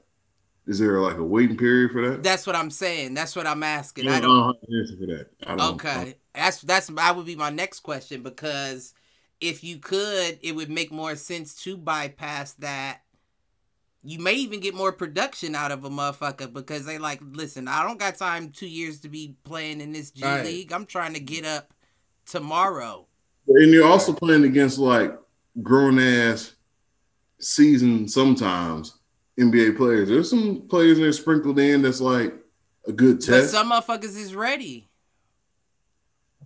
C: is there like a waiting period for that?
A: That's what I'm saying. That's what I'm asking.
C: I
A: I
C: don't,
A: don't
C: an answer for that. I don't,
A: Okay, that's that's that would be my next question because if you could, it would make more sense to bypass that. You may even get more production out of a motherfucker because they like, listen, I don't got time two years to be playing in this G
B: Right.
A: League. I'm trying to get up tomorrow.
C: And you're also playing against like grown ass seasoned sometimes NBA players. There's some players that are sprinkled in that's like a good
A: But
C: test.
A: some motherfuckers is ready.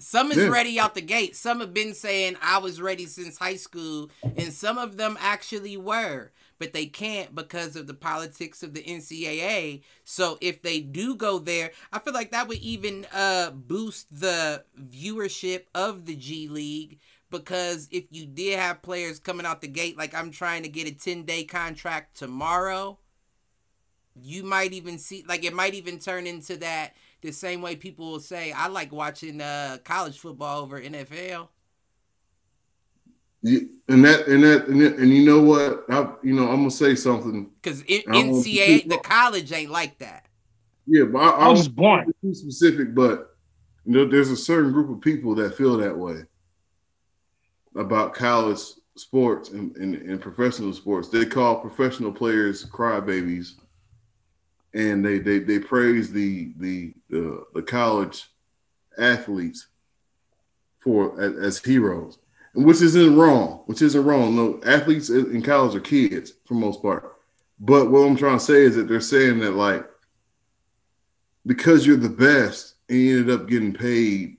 A: Some is
C: Yeah.
A: ready out the gate. Some have been saying I was ready since high school, and some of them actually were, but they can't because of the politics of the NCAA. So if they do go there, I feel like that would even uh, boost the viewership of the G League. Because if you did have players coming out the gate, like I'm trying to get a 10 day contract tomorrow, you might even see like it might even turn into that the same way people will say I like watching uh college football over NFL.
C: You, and that and that and, that, and you know what? I, you know, I'm gonna say something
A: because NCAA, the college ain't like that.
C: Yeah, but I,
D: I was born
C: too specific, but you know, there's a certain group of people that feel that way about college sports and, and, and professional sports. They call professional players crybabies, and they they they praise the the the, the college athletes for as, as heroes, which isn't wrong. Which isn't wrong. No, athletes in college are kids for most part. But what I'm trying to say is that they're saying that like because you're the best and you ended up getting paid,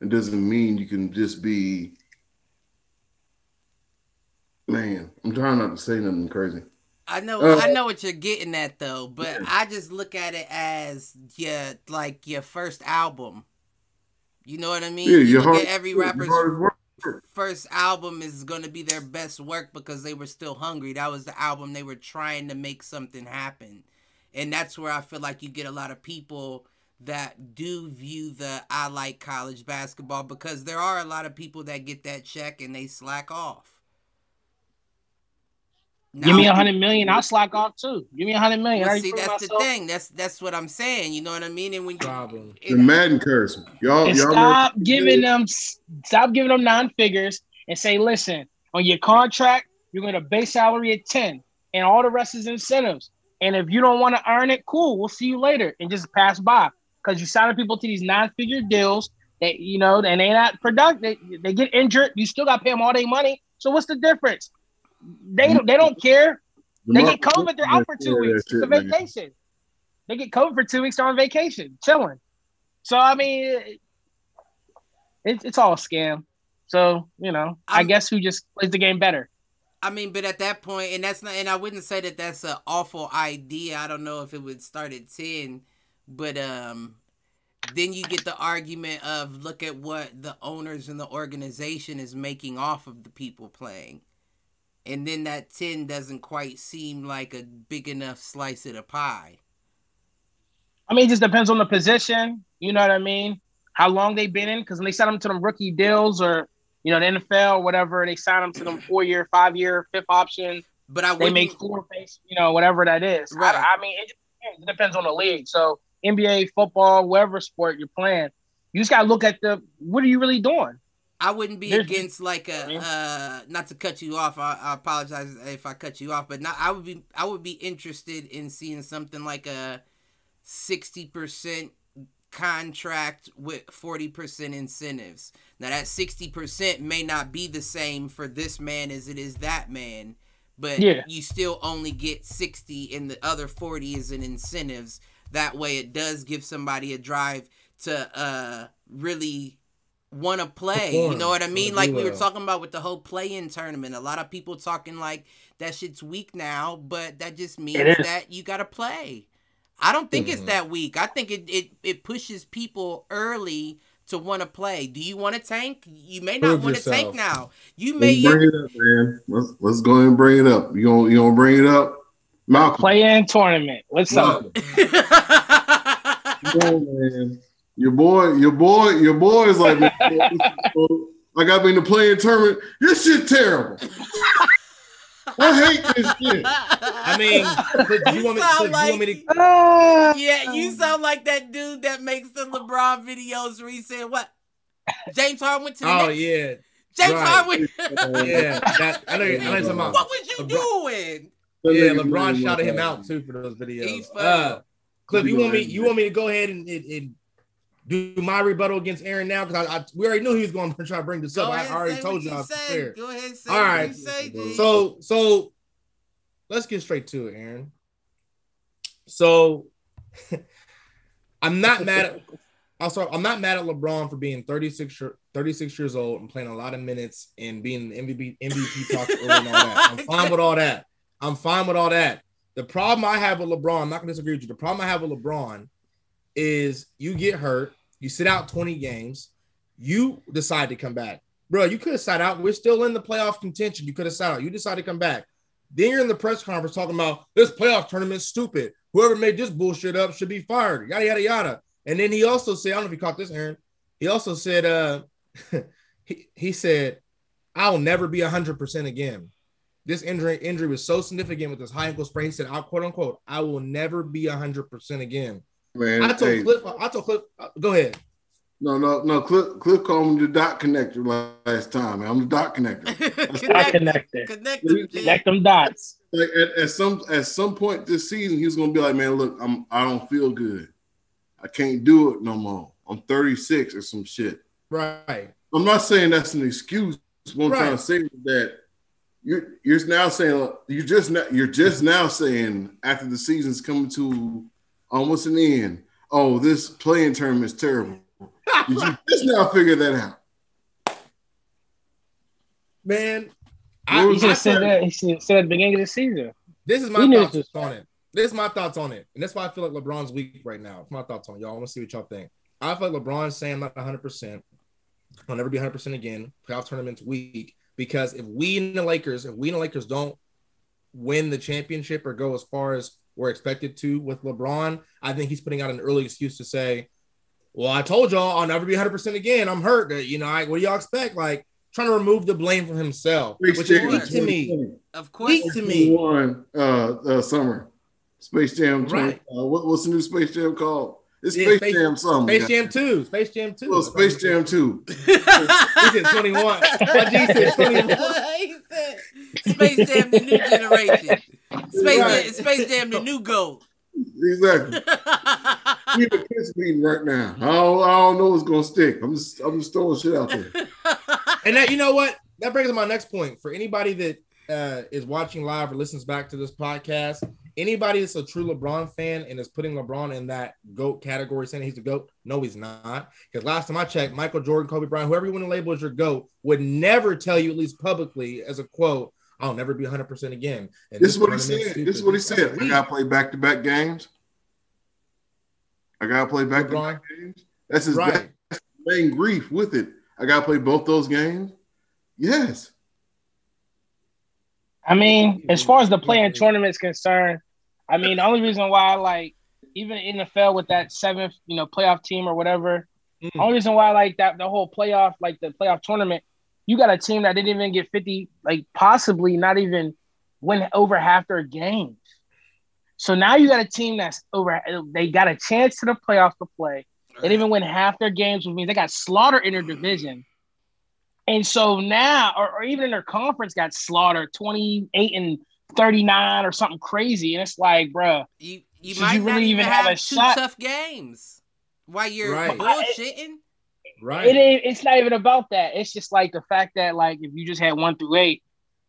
C: it doesn't mean you can just be. Man, I'm trying not to say nothing crazy.
A: I know, uh, I know what you're getting at though, but yeah. I just look at it as your like your first album. You know what I mean?
C: Yeah, you
A: hard, every rapper's first album is going to be their best work because they were still hungry. That was the album they were trying to make something happen. And that's where I feel like you get a lot of people that do view the I like college basketball because there are a lot of people that get that check and they slack off.
D: Now, Give me a hundred million, I'll slack off too. Give me a hundred million.
A: Well, see, that's myself. the thing. That's that's what I'm saying. You know what I mean? And when you
C: Problem. the Madden curse, y'all,
D: y'all stop giving them stop giving them nine figures and say, listen, on your contract, you're going to base salary at ten, and all the rest is incentives. And if you don't want to earn it, cool, we'll see you later, and just pass by because you sign people to these nine figure deals. That you know, and they not productive. They, they get injured. You still got to pay them all their money. So what's the difference? They don't. They don't care. They get COVID. They're out for two weeks. It's a vacation. They get COVID for two weeks. They're on vacation, chilling. So I mean, it's it's all a scam. So you know, I'm, i guess who just plays the game better.
A: I mean, but at that point, and that's not, and I wouldn't say that that's an awful idea. I don't know if it would start at ten, but um, then you get the argument of look at what the owners and the organization is making off of the people playing and then that 10 doesn't quite seem like a big enough slice of the pie.
D: I mean, it just depends on the position. You know what I mean? How long they've been in? Because when they sign them to them rookie deals or, you know, the NFL or whatever, they sign them to them four year, five year, fifth option. But I they make four face, you know, whatever that is. Right. I, I mean, it, it depends on the league. So NBA, football, whatever sport you're playing, you just gotta look at the what are you really doing?
A: I wouldn't be against like a uh not to cut you off. I, I, apologize if I cut you off, but not I would be I would be interested in seeing something like a sixty percent contract with forty percent incentives. Now that sixty percent may not be the same for this man as it is that man, but yeah. you still only get sixty, and the other forty is in incentives. That way, it does give somebody a drive to uh really want to play. Perform. You know what I mean? Like we were talking about with the whole play-in tournament. A lot of people talking like that shit's weak now, but that just means that you got to play. I don't think mm-hmm. it's that weak. I think it, it it pushes people early to want to play. Do you want to tank? You may not want to tank now. You may
C: let's bring it up, man. Let's let's go ahead and bring it up. You gonna you gonna bring it up?
D: Malcolm. Play-in tournament. What's <laughs> up?
C: Man. Your boy, your boy, your boy is like, I got me in the play-in tournament. This shit terrible. I hate this shit.
B: I mean, do you want me, so like, you want me to?
A: yeah, you sound like that dude that makes the LeBron videos where he said, "What? James Harden went to the
B: Oh next? yeah,
A: James right. Harden. <laughs>
B: yeah, that, I know. I know
A: talking about. What was you LeBron, doing?
B: Yeah, LeBron shouted him out too for those videos. Uh, Cliff, you want me? You want me to go ahead and, and, and do my rebuttal against Aaron now because I, I, we already knew he was going <laughs> to try to bring this Go up. I already told you I was prepared.
A: Go ahead, say
B: all right. Say, so so let's get straight to it, Aaron. So <laughs> I'm not mad at <laughs> also I'm not mad at LeBron for being 36, 36 years old and playing a lot of minutes and being MVP MVP talk and all that. I'm fine with all that. I'm fine with all that. The problem I have with LeBron, I'm not gonna disagree with you. The problem I have with LeBron is you get hurt you sit out 20 games. You decide to come back. Bro, you could have sat out. We're still in the playoff contention. You could have sat out. You decide to come back. Then you're in the press conference talking about this playoff tournament stupid. Whoever made this bullshit up should be fired. Yada yada yada. And then he also said, I don't know if you caught this, Aaron. He also said, uh, <laughs> he, he said, I'll never be hundred percent again. This injury injury was so significant with this high ankle sprain. He said, "I'll quote unquote, I will never be hundred percent again."
C: Man,
B: I told
C: hey,
B: Cliff, I told Cliff, uh, go ahead.
C: no, no, no. Cliff, Cliff called me the dot connector last time. Man. I'm the dot connector.
D: I <laughs>
A: connect,
D: connected.
A: connect them,
D: Connect them dots.
C: like at, at some at some point this season, he was gonna be like, man, look, I'm I don't feel good. I can't do it no more. I'm 36 or some shit.
B: Right.
C: I'm not saying that's an excuse. What I'm trying to say is that you're you're now saying you just now, you're just now saying after the season's coming to almost an end. Oh, this playing term is terrible. Did you <laughs> just now figure that out?
B: Man,
C: What
B: I,
C: was
D: He should said that. He should said at the beginning of the season.
B: this is my
D: He
B: thoughts
D: this.
B: on it. This is my thoughts on it. And that's why I feel like LeBron's weak right now. It's my thoughts on it. Y'all. I want to see what y'all think. I feel like LeBron's saying I'm not 100%. I'll never be 100% again. Playoff tournament's weak because if we in the Lakers, if we in the Lakers don't win the championship or go as far as we're expected to with LeBron, I think he's putting out an early excuse to say, well, I told y'all I'll never be 100% again. I'm hurt. You know, I, what do y'all expect? Like trying to remove the blame from himself, which is
C: Jam
B: weak to me.
A: Of course.
B: Weak to me.
C: 21, uh, uh, summer. Space Jam 20.
B: Right.
C: Uh, what, what's the new Space Jam called? It's
B: Yeah,
C: Space,
B: Space-
C: Jam something.
B: Space Jam 2. Space Jam 2.
C: Well, Space Jam 2. <laughs>
B: He said 21. My G said 21. <laughs>
A: He said, Space Jam, the new generation. Space,
C: Right.
A: Jam, Space Jam, the new goat.
C: Exactly. We in a kids meeting right now. I don't, I don't know what's gonna stick. I'm just I'm just throwing shit out there. <laughs>
B: And that, you know what? That brings up my next point. For anybody that uh, is watching live or listens back to this podcast, anybody that's a true LeBron fan and is putting LeBron in that GOAT category, saying he's the GOAT, no, he's not. Because last time I checked, Michael Jordan, Kobe Bryant, whoever you want to label as your GOAT, would never tell you, at least publicly, as a quote, I'll never be 100% again. And
C: This is what he
B: tournament's
C: said. This is what he said. I gotta play back to back games. I gotta play back to back games. That's his
B: Right.
C: main grief with it. I gotta play both those games. Yes.
D: I mean, as far as the playing tournament's concerned, I mean, the only reason why like even in the NFL with that seventh, you know, playoff team or whatever,
B: Mm.
D: the only reason why I like that the whole playoff, like the playoff tournament, you got a team that didn't even get 50, like possibly not even win over half their games. So now you got a team that's over, they got a chance to the playoffs to play. They didn't even win half their games, which means they got slaughtered in their division. And so now, or, or even in their conference, got slaughtered 28 and 39 or something crazy. And it's like, bruh,
A: You you
D: Should
A: might
D: you
A: not
D: really
A: even
D: even
A: have,
D: have a
A: two
D: shot?
A: tough games while you're
B: Right.
A: bullshitting.
B: Right.
D: it ain't, it's not even about that. It's just like the fact that, like, if you just had one through eight,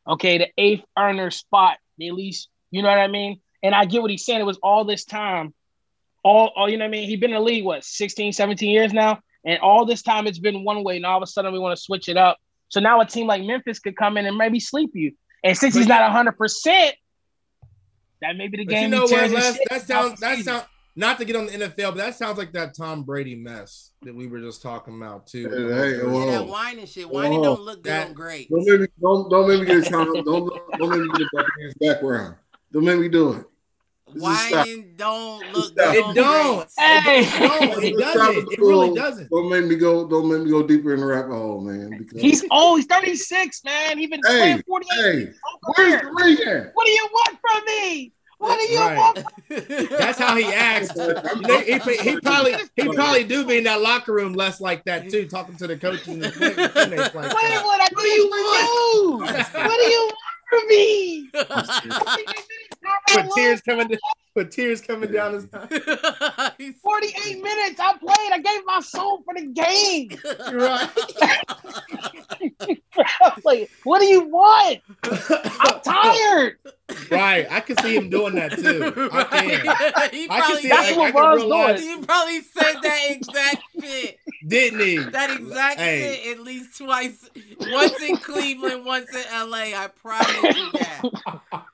D: okay, the eighth earner spot, at least, you know what I mean? And I get what he's saying. It was all this time, all, all you know what I mean? He's been in the league, what, 16, 17 years now? And all this time it's been one way. And all of a sudden we want to switch it up. So now a team like Memphis could come in and maybe sleep you. And since he's not 100%, that may be the
B: But you
D: game.
B: know what? That sounds that
D: season.
B: Sound not to get on the NFL, but that sounds like that Tom Brady mess that we were just talking about too.
C: Hey, hey,
A: Yeah, that wine and shit. Whining
C: Whoa.
A: don't look
B: That-
A: on great.
C: Don't make me don't don't make me get a Tom, don't don't make me get a Buccaneers background. Don't make me do it. This.
A: Whining don't look
C: Stop.
A: good
B: It don't.
A: great.
D: Hey.
B: It don't. It doesn't. It really doesn't.
C: Don't make me go. Don't make me go deeper in the rabbit hole, man. Because
D: He's old. he's 36, man. He's been
C: Hey,
D: playing 48
C: hey,
D: years.
C: where's the ring at?
D: What do you want from me? What do you
B: Right.
D: want? <laughs>
B: That's how he acts. Know, he, he probably he probably do be in that locker room less like that too, talking to the coach and the teammates like
D: What, what do you want? What do you want from me? <laughs>
B: With tears coming, to, with tears coming down his. eyes. <laughs>
D: 48 minutes I played. I gave my soul for the game. <laughs>
B: Right. <laughs>
D: like, what do you want? I'm tired.
B: Right. I can see him doing that too. I can.
A: he
B: I can see.
D: That's
B: I,
D: what
B: I can
D: Ron's
B: realize,
A: he probably said that exact shit.
B: didn't he?
A: That exact
B: Hey.
A: shit at least twice. Once in Cleveland, once in LA. I promise you that.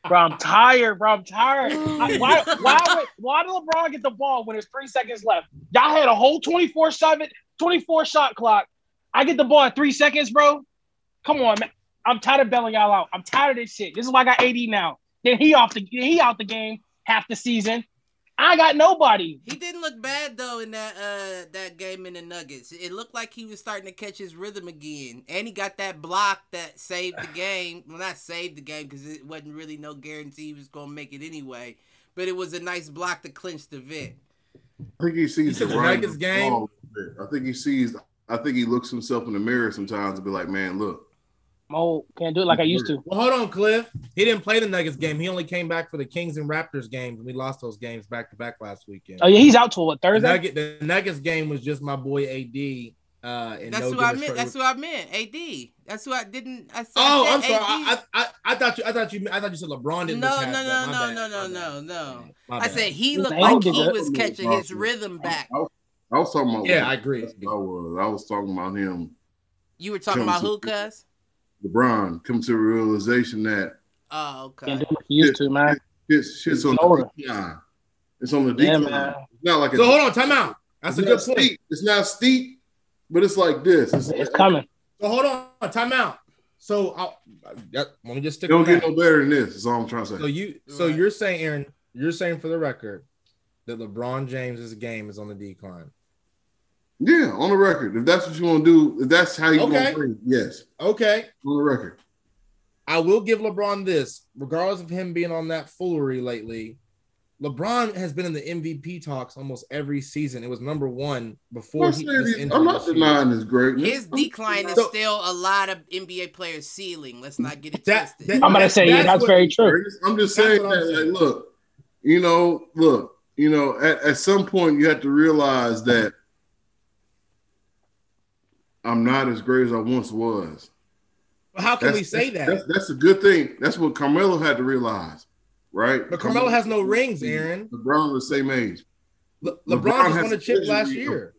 D: Bro, I'm tired, bro. I'm tired. I- why, why, would, why did LeBron get the ball when there's three seconds left? Y'all had a whole 24 7, 24 shot clock. I get the ball at three seconds, bro. Come on, man. I'm tired of belling y'all out. I'm tired of this shit. This is why I got AD now. Then he off the he out the game half the season. I got nobody.
A: He didn't look bad though in that uh that game in the Nuggets. It looked like he was starting to catch his rhythm again, and he got that block that saved the game. Well, not saved the game because it wasn't really no guarantee he was gonna make it anyway. But it was a nice block to clinch the vet.
C: I think he sees
B: said
C: the
B: the Nuggets game?
C: wall a bit. I think he sees. I think he looks himself in the mirror sometimes and be like, "Man, look,
D: Mo can't do it like I used to.
B: Well, hold on, Cliff. He didn't play the Nuggets game. He only came back for the Kings and Raptors games. We lost those games back to back last weekend.
D: Oh yeah, he's out till what
B: the,
D: Thursday?
B: Nugget, the Nuggets game was just my boy AD. Uh, and
A: That's
B: no
A: who I meant.
B: Schroeder.
A: That's who I meant. AD. That's who I didn't. I said.
B: Oh,
A: I
B: I'm sorry. I, I, I thought you. I thought you. I thought you said LeBron didn't.
A: No, no, no, no,
B: bad.
A: no, no, no, no. I said he looked like he was catching his rhythm back.
C: I was talking about.
B: Yeah, I agree.
C: I was. I was talking about him,
A: You were talking about who, cuz?
C: LeBron, come to a realization that
A: Oh,
D: Can't
A: okay.
D: do what he used to, man.
C: shit's, shit's on the decline. It's on the
D: Yeah,
C: decline.
D: man.
C: it's not like a,
B: So hold on, time out. That's a good point.
C: steep. It's not steep, but it's like this. It's,
D: It's coming.
B: So hold on, time out. So I'll, yep, let me just stick
C: don't get
B: that.
C: no better than this. That's all I'm trying to say.
B: So you, so
A: Right.
B: you're saying, Aaron, you're saying for the record that LeBron James's game is on the decline.
C: yeah, on the record. If that's what you want to do, if that's how you
B: Okay.
C: want to play, yes,
B: Okay,
C: on the record.
B: I will give LeBron this, regardless of him being on that foolery lately. LeBron has been in the MVP talks almost every season. It was number one before he was
C: I'm not denying his greatness.
A: His decline is
B: So-
A: still a lot of NBA players' ceiling. Let's not get it
B: That-
A: twisted.
B: that-
D: I'm gonna say yeah,
B: That's
D: that's very true.
C: Greatness. I'm just saying that,
B: saying.
C: like, look, you know, look, you know, at, at some point you have to realize that I'm not as great as I once was.
B: But how can
C: That's,
B: we say that?
C: That's, that's a good thing. That's what Carmelo had to realize, right?
B: But Carmelo has no rings, Aaron.
C: LeBron the same age.
B: Le-
C: LeBron
B: LeBron just won a
C: a
B: chip last
C: luxury of-
B: year.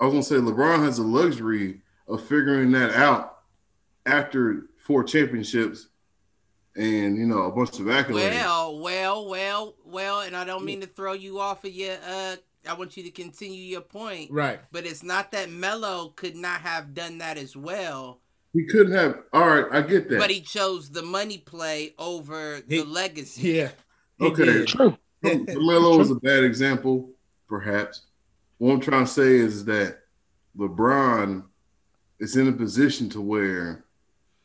C: I was gonna say LeBron has the luxury of figuring that out after four championships and you know a bunch of accolades.
A: Well, well, well, well, and I don't mean to throw you off of your uh I want you to continue your point.
B: Right.
A: But it's not that Melo could not have done that as well,
C: he couldn't have. All right, I get that.
A: but he chose the money play over
B: He-
A: the legacy.
B: Yeah.
C: Okay.
D: True.
C: Carmelo <laughs> is a bad example, perhaps. What I'm trying to say is that LeBron is in a position to where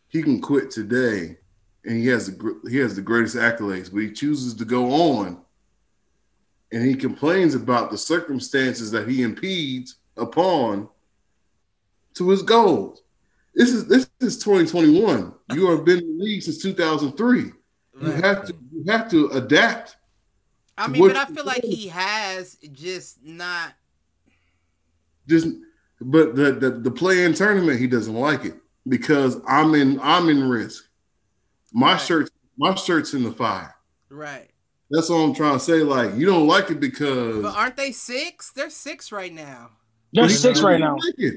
C: he can quit today, and he has the he has the greatest accolades, but he chooses to go on, and he complains about the circumstances that he impedes upon to his goals. This is this is 2021. <laughs> You have been in the league since 2003. You have to you have to adapt.
A: I mean, but I feel like he has just not
C: just but the, the the play in tournament he doesn't like it because I'm in I'm in risk. My
A: Right.
C: shirt my shirt's in the fire.
A: right.
C: That's all I'm trying to say. Like you don't like it because
A: But aren't they six? They're six right now.
D: They're six right now.
C: Like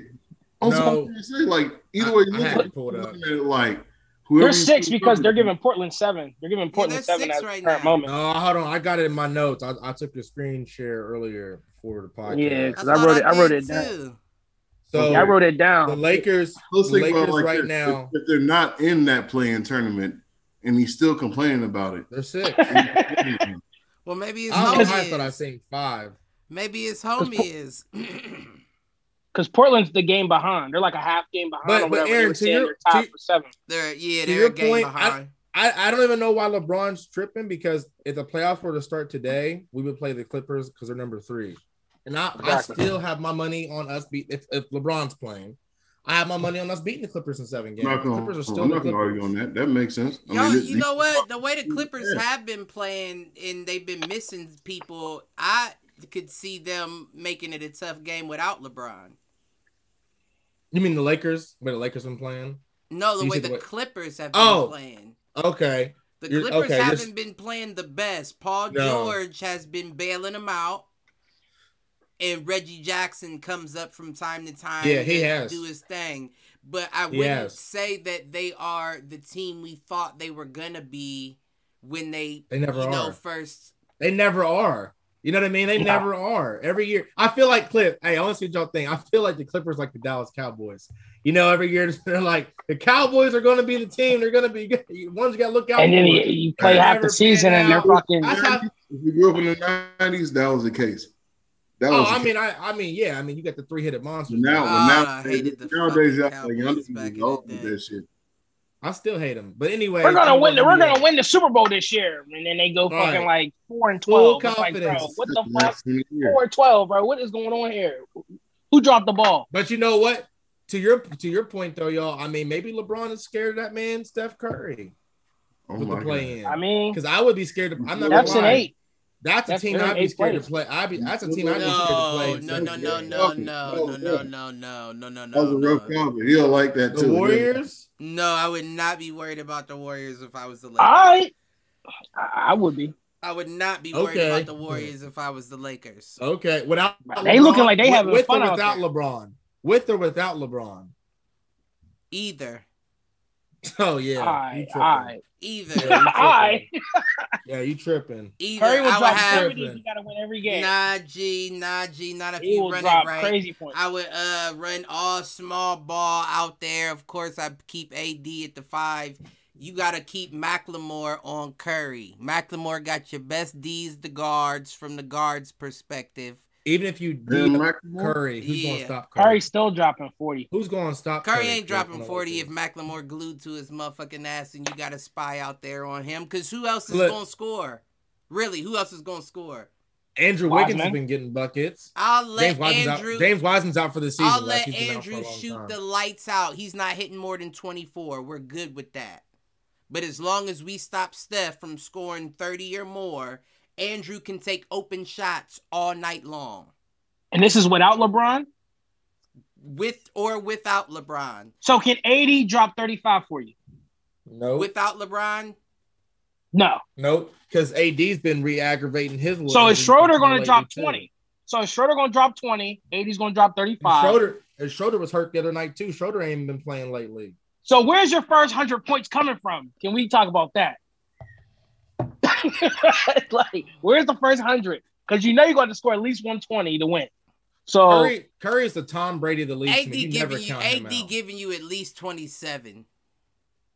C: it. Also,
B: No.
C: I'm trying to say like either
B: I-
C: way you
B: I
C: look at it,
B: pull it
C: you're
B: up.
C: it like whoever
D: They're six because they're giving Portland seven. They're giving Portland
A: they're
D: seven
A: six
D: at
A: right
D: the current
A: now.
D: moment.
B: No, hold on. I got it in my notes. I, I took a screen share earlier for the podcast.
D: Yeah, 'cause I
A: thought
D: wrote it- I wrote it down.
A: too.
B: So
D: I wrote it down.
B: the
D: down.
B: Lakers, the
C: Let's think about
B: Lakers
C: like
B: right now,
C: If, if they're not in that play-in tournament and he's still complaining about it,
B: they're six. <laughs>
A: Well, maybe his
B: I don't know
A: homie
B: I thought I
A: is.
B: seen five.
A: Maybe his homie is. <clears throat>
D: Because Portland's the game behind. They're like a half game behind
B: But-
D: or
B: but
D: whatever. They
B: Aaron,
D: were
B: to your-
D: top
B: to-
D: for seven.
A: they're yeah, they're
B: your
A: a game
B: point, I-
A: behind.
B: I, I don't even know why LeBron's tripping because if the playoffs were to start today, we would play the Clippers because they're number three. And I, I still have my money on us beat if, if LeBron's playing. I have my money on us beating the Clippers in seven games.
C: not
B: The
C: gonna,
B: Clippers are still
C: I'm not gonna argue on that. That makes sense. I
A: Yo,
C: mean, it-
A: you know what? The way the Clippers
C: Yeah.
A: have been playing and they've been missing people, I could see them making it a tough game without LeBron.
B: You mean the Lakers? Where the Lakers have been playing?
A: No, the
B: You
A: way
B: said
A: the
B: what?
A: Clippers have been
B: Oh.
A: playing.
B: Okay.
A: The
B: You're-
A: Clippers
B: okay, you're-
A: haven't been playing the best. Paul
B: No.
A: George has been bailing them out. And Reggie Jackson comes up from time to time
B: Yeah, he has.
A: do his thing. But I
B: He
A: wouldn't
B: has.
A: say that they are the team we thought they were gonna be when they,
B: They never
A: you know, first
B: They never are. You know what I mean? They
D: No.
B: never are. Every year, I feel like Cliff. Hey, I want to see what y'all think. I feel like the Clippers like the Dallas Cowboys. You know, every year <laughs> they're like the Cowboys are going to be the team. They're going to be good. One's got to look out.
D: And then you, you play
B: They
D: half the season and they're fucking.
B: How,
C: if you grew up in the nineties, that was the case. That
B: Oh,
C: was. the
B: I
C: case.
B: mean, I, I mean, yeah, I mean, you got the three headed monster.
C: But now,
A: Ah, I
C: now
A: hated the
C: nowadays,
A: fucking
C: y'all like, y'all
A: Cowboys back in
C: is
A: the
C: old
A: day.
C: with that shit.
B: I still hate them. but anyway,
D: We're gonna win. The, we're gonna win the Super Bowl this year, and then they go fucking
B: Right.
D: like four and
B: Full
D: twelve. Like, bro, what the fuck?
C: last.
D: Four and twelve, bro. What is going on here? Who dropped the ball?
B: But you know what? To your to your point though, y'all. I mean, maybe LeBron is scared of that man, Steph Curry,
C: Oh
B: with
C: my
B: the
C: God.
B: play in.
D: I mean,
B: because I would be scared of. I'm not
D: that's an eight.
B: That's a team I'd be
D: eighth
B: scared to play. I'd be. That's a team I'd be scared to play.
A: no, no, no, no, no, no, no, no, no, no, no,
C: That was a rough
A: no.
C: comment. He'll like that
B: The
C: too.
B: Warriors.
A: No, I would not be worried about the Warriors if I was the Lakers.
D: I, I would be.
A: I would not be worried
B: Okay.
A: about the Warriors if I was the Lakers.
B: Okay, without
D: They looking like they
B: with-
D: having
B: with
D: fun
B: or
D: out
B: without
D: there.
B: LeBron. With or without LeBron.
A: Either,
B: Oh yeah, you
D: I,
B: tripping.
D: I,
A: either, <laughs>
B: Yeah, you
D: I.
B: Yeah, you tripping.
A: either.
D: Curry will
A: I would
D: drop
A: have.
D: You gotta win every game.
A: nah G, nah G, not if
D: he
A: you run it right.
D: crazy points.
A: I would uh run all small ball out there. Of course, I keep AD at the five. You gotta keep Macklemore on Curry. Macklemore got your best D's, the guards from the guards' perspective.
B: Even if you
C: do
B: beat Curry, who's
A: Yeah.
B: going to stop Curry?
D: Curry's still dropping forty.
B: Who's going to stop Curry?
A: Curry ain't dropping 40 if
B: Lakers?
A: Macklemore glued to his motherfucking ass and you got a spy out there on him. Because who else is
B: Look.
A: going to score? Really, who else is going to score?
B: Andrew Wiggins has been getting buckets.
A: I'll let
B: James Wiseman's,
A: Andrew.
B: out, James Wiseman's out for the season.
A: I'll let
B: he's been out for a
A: Andrew shoot
B: time.
A: the lights out. He's not hitting more than 24. We're good with that. But as long as we stop Steph from scoring 30 or more, Andrew can take open shots all night long.
D: And this is without LeBron.
A: With or without LeBron.
D: So can AD drop thirty-five for you?
B: Nope.
A: Without LeBron,
D: No.
B: nope. Because AD's been re-aggravating his. little
D: So is Schroeder going to drop twenty? So is Schroeder going to drop twenty? AD's going to drop
B: And
D: thirty-five.
B: Schroeder, and Schroeder was hurt the other night too. Schroeder ain't been playing lately.
D: So where's your first hundred points coming from? Can we talk about that? <laughs> like, where's the first hundred? Because you know you're going to score at least one twenty to win. So
B: Curry, Curry is the Tom Brady of the league. to
A: AD.
B: You never
A: giving you AD giving you at least 27.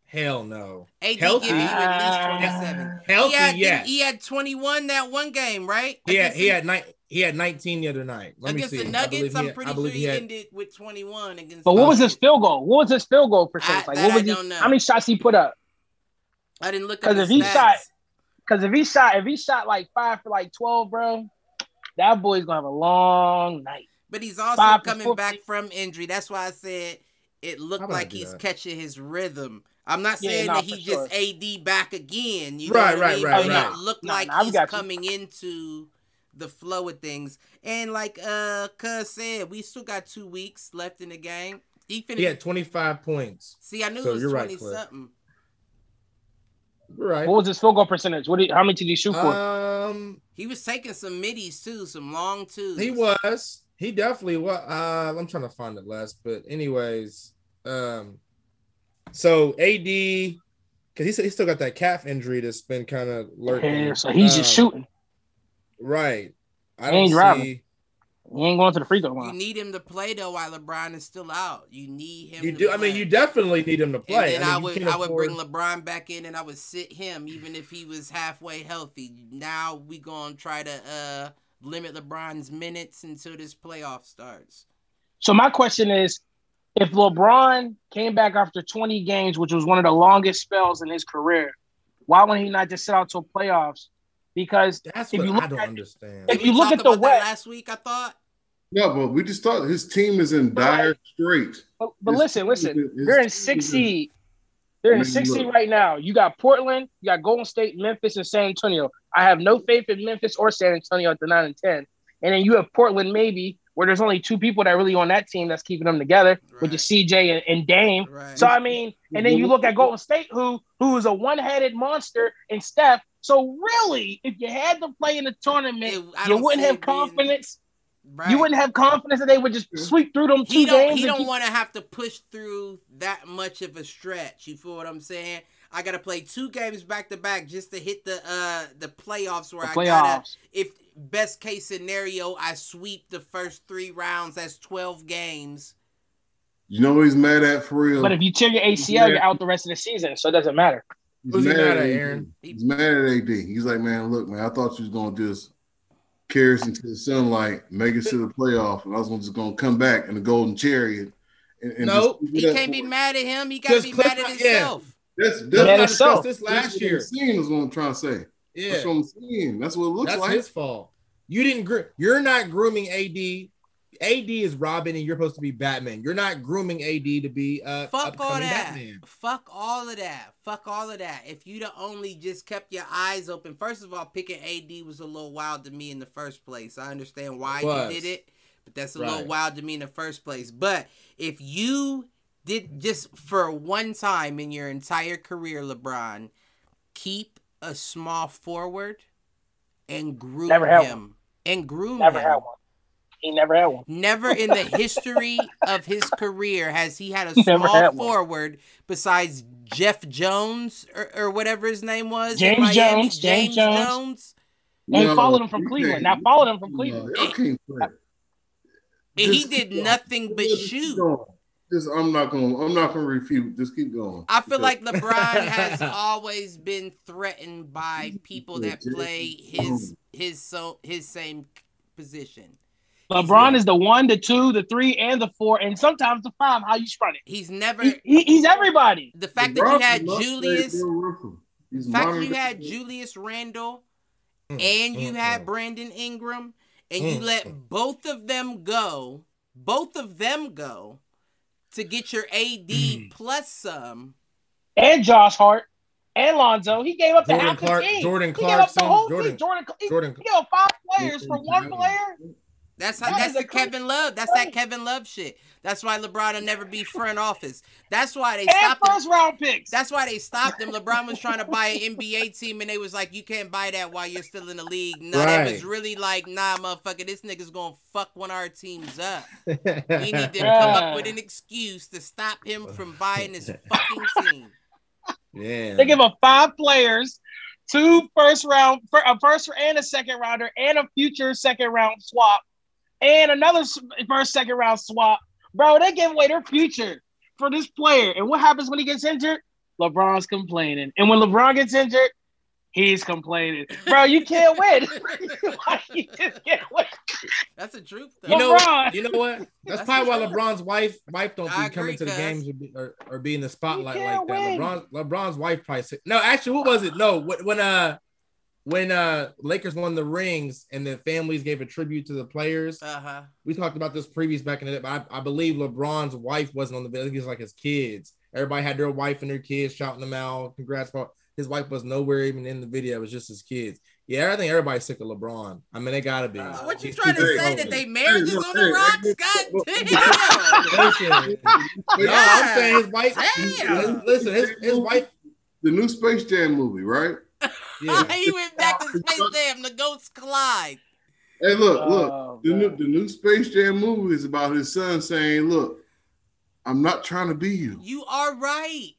B: Hell no.
A: AD
B: Healthy?
A: giving you at least uh, 27.
B: Healthy,
A: he had,
B: yes.
A: He had 21 that one game, right?
B: He had
A: Against
B: he had ni- he had 19 the other night. Let
A: against
B: me see.
A: the Nuggets. I'm
B: had-
A: pretty sure he,
B: he had-
A: ended with 21 against.
D: but what was his field goal? What was his field goal percentage?
A: I-
D: Like what was
A: I
D: he,
A: don't know.
D: how many shots he put up?
A: I didn't look at
D: 'Cause
A: the
D: if he
A: stats.
D: shot- Because if he shot if he shot like five for like twelve, bro, that boy's gonna have a long night.
A: But he's also
D: Five
A: coming back from injury. That's why I said it looked like he's
B: that?
A: catching his rhythm. I'm not
D: Yeah,
A: saying
D: nah,
A: that
D: for
A: he
D: sure.
A: just AD back again. You know
B: Right,
A: what I
B: right,
A: mean?
B: right,
A: but
D: right.
A: it looked
D: Nah,
A: like
D: nah, I
A: he's
D: you.
A: coming into the flow of things. And like uh Cuz said, we still got two weeks left in the game. He finished.
B: He had 25 points.
A: See, I knew
B: So
A: it was
B: you're right,
A: 20
B: Cliff.
A: something.
B: Right.
D: What was his field goal percentage? What did, how many did he shoot for?
B: Um,
A: He was taking some middies too, some long twos.
B: he was. He definitely was. Uh, I'm trying to find it last, but anyways, um, so AD, because he said he still got that calf injury that's been kind of lurking.
D: Yeah, so he's just
B: Um,
D: shooting.
B: Right. I don't
D: ain't
B: see.
D: driving. He ain't going to the free throw line.
A: You need him to play though while LeBron is still out. You need him.
B: You
A: to
B: do. I mean, you definitely need him to play.
A: And then
B: I,
A: I,
B: mean, you
A: would
B: can't
A: I would bring LeBron back in and I would sit him even if he was halfway healthy. Now we gonna try to uh limit LeBron's minutes until this playoff starts.
D: So my question is, if LeBron came back after 20 games, which was one of the longest spells in his career, why wouldn't he not just sit out till playoffs? Because
B: That's
D: if
B: what
D: you
B: I don't
D: at-
B: understand.
D: if
A: Did
D: you
A: we
D: look
A: talk
D: at the
A: about that
D: West-
A: last week, I thought.
C: Yeah, but we just thought his team is in dire straits.
D: But, but
C: His
D: listen, listen.
C: is- his
D: They're in
C: team
D: six seed. They're in
C: Man,
D: six seed right now. You got Portland, you got Golden State, Memphis, and San Antonio. I have no faith in Memphis or San Antonio at the nine and ten. And then you have Portland, maybe where there's only two people that really on that team that's keeping them together, which is CJ and, and Dame.
A: Right.
D: So I mean, and then you look at Golden State, who who is a one-headed monster, and Steph. So really, if you had to play in the tournament,
A: It-
D: you wouldn't have
A: it being-
D: confidence.
A: Right.
D: You wouldn't have confidence that they would just sweep through them two
A: he don't
D: games.
A: he don't
D: keep-
A: want to have to push through that much of a stretch. You feel what I'm saying? I gotta play two games back to back just to hit the uh the playoffs where
D: the
A: I gotta if best case scenario I sweep the first three rounds, that's twelve games.
C: You know what he's mad at for real?
D: But if you tear your ACL, you're out the rest of the season, so it doesn't matter.
C: He's
B: Who's he
C: mad
B: mad
C: at
B: at,
C: AD.
B: Aaron?
C: He's mad at AD. He's like, man, look, man, I thought you was gonna just carry us into the sunlight, make it to the playoff, and I was just gonna come back in the golden chariot. And, and
B: Nope.
A: He can't be mad at him. He got to
B: Because
A: be mad at
B: Cliff- yeah.
A: himself.
C: That's that's,
D: Mad
B: not
D: himself.
B: this last
C: what
B: year.
C: Seeing is what I'm trying to say.
B: Yeah,
C: That's what I'm seeing. That's what it looks
B: that's
C: like.
B: his fault. You didn't. Gr- you're not grooming AD. AD is Robin, and you're supposed to be Batman. You're not grooming AD to be uh,
A: Fuck all
B: upcoming
A: that.
B: Batman.
A: Fuck all of that. Fuck all of that. If you'd have only just kept your eyes open, first of all, picking AD was a little wild to me in the first place. I understand why you did it, but that's a
B: Right.
A: little wild to me in the first place. But if you did just for one time in your entire career, LeBron, keep a small forward and groom
D: Never had
A: him. And groom
D: Never
A: him.
D: Had one. He never had one.
A: Never in the history of his career has he had a <laughs> small
D: had one.
A: forward besides Jeff Jones or, or whatever his name was.
D: James Jones,
A: James
D: James Jones.
A: Jones.
D: And
C: No,
D: followed him from Cleveland. Now followed him from Cleveland.
C: y'all can't play.
A: And he did
C: keep
A: nothing but shoot.
C: Just I'm not gonna I'm not gonna refute. Just keep going.
A: I feel
C: Because-
A: like LeBron <laughs> has always been threatened by people that play his his so his same position.
D: LeBron is the one, the two, the three, and the four, and sometimes the five. How you spread it?
A: He's never
D: He, he- he's everybody.
A: the fact that you had Julius
C: Bill
A: The fact
C: modern
A: you had Julius Randle
B: Mm,
A: and you
B: mm,
A: had
B: mm.
A: Brandon Ingram and you
B: Mm,
A: let both of them go, both of them go to get your AD
B: Mm.
A: plus some.
D: And Josh Hart and Lonzo. He gave up the
B: Jordan
D: half
B: Clark-
D: the team.
B: Jordan
D: he gave up the whole
B: Jordan-
D: team. Jordan, he,
B: Jordan.
D: he gave up five players for one player.
A: That's how
D: That
A: that's
D: is a
A: the
D: crazy
A: Kevin Love. That's that Kevin Love shit. That's why LeBron will never be front office. That's why they
D: And
A: stopped him.
D: first round picks.
A: That's why they stopped him. LeBron was trying to buy an NBA team, and they was like, "You can't buy that while you're still in the league." No, that was really like, "Nah, motherfucker, this nigga's gonna fuck one of our teams up." We
B: we
A: need to come up with an <laughs> excuse to stop him from buying his fucking team.
B: Yeah.
D: They give him five players, two first round, fir- a first and a second rounder, and a future second round swap, and another first second round swap. Bro, they give away their future for this player. And what happens when he gets injured? LeBron's complaining. And when LeBron gets injured, he's complaining. Bro, you can't <laughs> win. <laughs> You just can't win.
A: That's a truth, though.
B: You know,
D: LeBron.
B: you know what? <laughs> That's,
A: That's
B: probably why. LeBron's wife wife don't
A: I
B: be coming to the games or be, or, or be in the spotlight like that.
D: win.
B: LeBron LeBron's wife probably said no. Actually, what was it? No, when, when uh when uh Lakers won the rings and the families gave a tribute to the players.
A: Uh huh.
B: We talked about this previous back in the day, but I, I believe LeBron's wife wasn't on the video. I think it was like his kids. Everybody had their wife and their kids shouting them out. Congrats, bro. His wife was nowhere even in the video. It was just his kids. Yeah, I think everybody's sick of LeBron. I mean, they gotta be.
A: Uh, what you
B: He's
A: trying to say
B: relevant.
A: that they marriage is on the rocks? God damn!
B: Listen, no, I'm saying his wife.
A: Damn.
B: Listen, his, his wife.
C: the new Space Jam movie, right?
B: Yeah. <laughs>
A: he went back to Space Jam. The goats collide.
C: Hey, look, oh, look.
D: Oh,
C: The new, the new Space Jam movie is about his son saying, "Look, I'm not trying to be you."
A: You are right.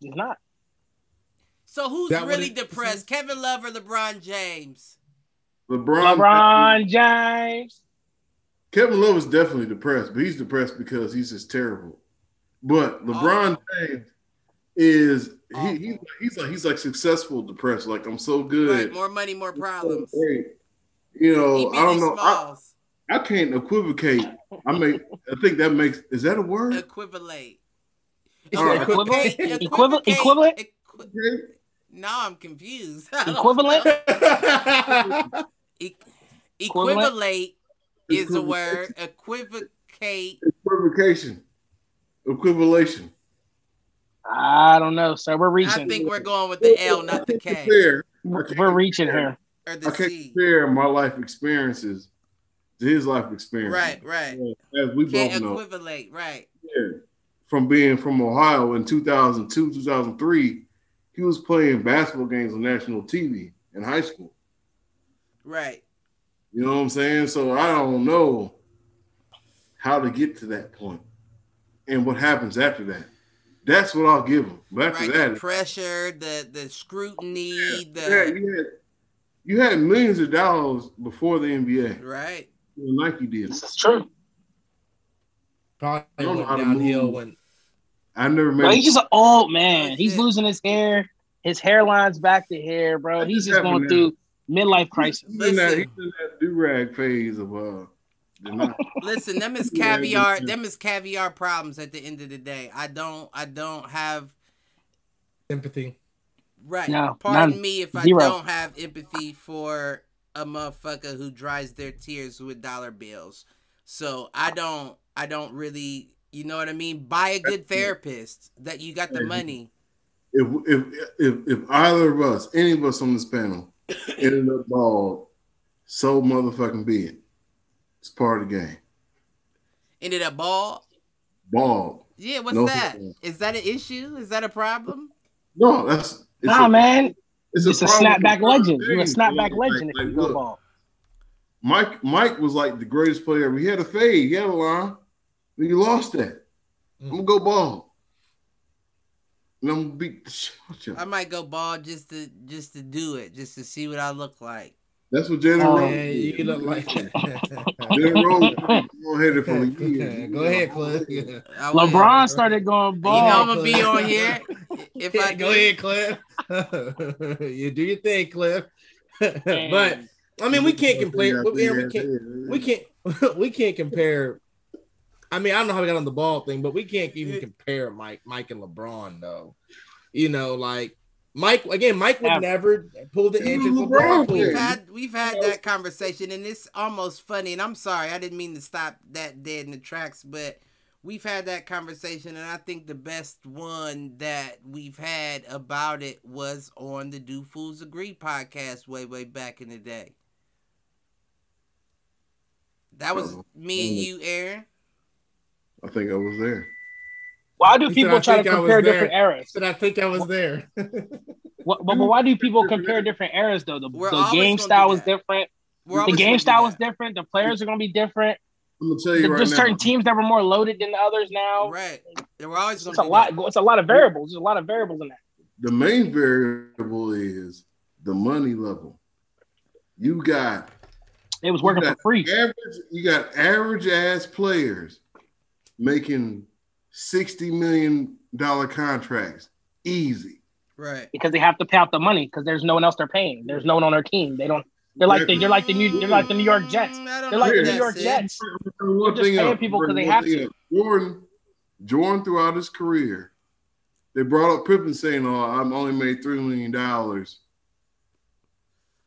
D: He's not.
A: So who's
B: That
A: really
B: it-
A: depressed? Kevin Love or LeBron James?
C: LeBron,
D: LeBron James.
C: Kevin Love is definitely depressed, but he's depressed because he's just terrible. But oh. LeBron James is he, he he's like he's like successful depressed. Like I'm so
A: Right,
C: good.
A: more money, more
C: I'm so
A: problems.
C: great. You
A: He
C: know, I don't know. I,
A: Smalls.
C: I can't equivocate. I make. I think that makes. Is that a word?
A: Equivalate.
C: All right.
D: Equivalent?
A: Equivocate-
D: Equivalent? Equivalent?
A: equi- Now I'm confused. <laughs>
D: Equivalent? <laughs>
A: E-
D: Equivalent?
A: equivalate is a word. Equivocate.
C: Equivocation. Equivalation.
D: I don't know, So We're reaching.
A: I think we're going with the L, not the K
D: We're, we're reaching here.
A: or
C: I
A: the
C: can't
A: C.
C: compare my life experiences to his life experience.
A: Right, right.
C: As we
A: Can't
C: both know.
A: equivalate. Right.
C: Yeah. From being from Ohio in 2002, 2003, he was playing basketball games on national TV in high school.
A: Right.
C: You know what I'm saying? So I don't know how to get to that point and what happens after that. That's what I'll give him. But after
A: Right.
C: that,
A: The pressure, the the scrutiny,
C: yeah,
A: the
C: you had you had millions of dollars before the NBA.
A: right.
C: Nike did.
D: This is true.
B: Probably
C: I don't know
B: went
C: how to
B: downhill
C: move.
B: when
C: I never
D: Bro,
C: made.
D: he's just an old man. He's
A: shit.
D: losing his hair. His hairline's back to hair, bro.
C: That's
D: He's
C: just
D: just going
C: happening
D: through midlife crisis.
C: He's in that, he's in that do rag phase of uh. Denial.
A: Listen, them is <laughs> caviar.
C: yeah.
A: Them is caviar problems. At the end of the day, I don't. I don't have.
B: Empathy.
A: Right.
D: No,
A: Pardon
D: none.
A: me if I don't have empathy for a motherfucker who dries their tears with dollar bills. So I don't. I don't really. You know what I mean? Buy a good therapist that you got the
C: Yeah.
A: money.
C: if if if if either of us, any of us on this panel, ended up bald, so motherfucking be it. It's part of the game.
A: Ended up bald.
C: Bald.
A: Yeah, what's
C: No.
A: that? Is that an issue? Is that a problem?
C: No, that's it's
D: Nah,
C: a,
D: man.
C: It's
D: It's a
C: problem
D: snapback
C: with
D: legend. You're a snapback
C: bro. Like-
D: legend if
C: like,
D: you go
C: look,
D: ball.
C: Mike Mike was like the greatest player ever. He had a fade, he had a line, but he lost that. Mm. I'm gonna go bald. And I'm gonna beat the shit.
A: I might go bald just to just to do it, just to see what I look like.
C: That's what Jalen
D: Oh,
C: Rose
B: Man,
C: did.
B: you look like <laughs> <laughs>
C: Jalen Rose go ahead it for years.
B: Go ahead, Cliff. <laughs>
A: I will.
D: LeBron started going ball.
A: You know I'm gonna be on here. If I
B: go ahead, Cliff. you do your thing, Cliff. but I mean, we can't compare. We, we can't. We can't. We can't compare. I mean, I don't know how we got on the ball thing, but we can't even compare Mike, Mike and LeBron, though. You know, like Mike again. Mike would
D: Yeah.
B: never pull the
C: engine
B: antics
C: was
B: LeBron
C: LeBron.
A: We've had we've had that conversation, and it's almost funny. And I'm sorry, I didn't mean to stop that dead in the tracks, but we've had that conversation, and I think the best one that we've had about it was on the Do Fools Agree podcast way way back in the day. That was
C: oh,
A: me and you, Aaron.
C: I think I was there.
D: Why do
B: He said,
D: people try to
B: think I was
D: compare different eras?
B: But I think I was there. <laughs>
D: What, but, but why do people compare different eras though? The, the game style
A: was
D: different.
A: We're
D: The game style
A: was
D: different. The players are going to be different.
C: I'm gonna tell you right
D: There's
C: now.
D: certain teams that were more loaded than the others now.
A: Right. We're always
D: It's a
A: to
D: lot. It's a lot of variables. There's a lot of variables in that.
C: the main variable is the money level. You got
D: It was working for free.
C: Average, you got average ass players making sixty million dollar contracts easy.
A: Right.
D: because they have to pay out the money because there's no one else they're paying. There's no one on their team. They don't. They're like the, they're like the new they're like the New York Jets.
A: I don't
D: They're like the New York
A: it.
D: Jets.
C: One
D: just paying
C: up,
D: people 'cause they have to.
C: up. Jordan, Jordan throughout his career, they brought up Pippen saying, "Oh, I'm only made three million dollars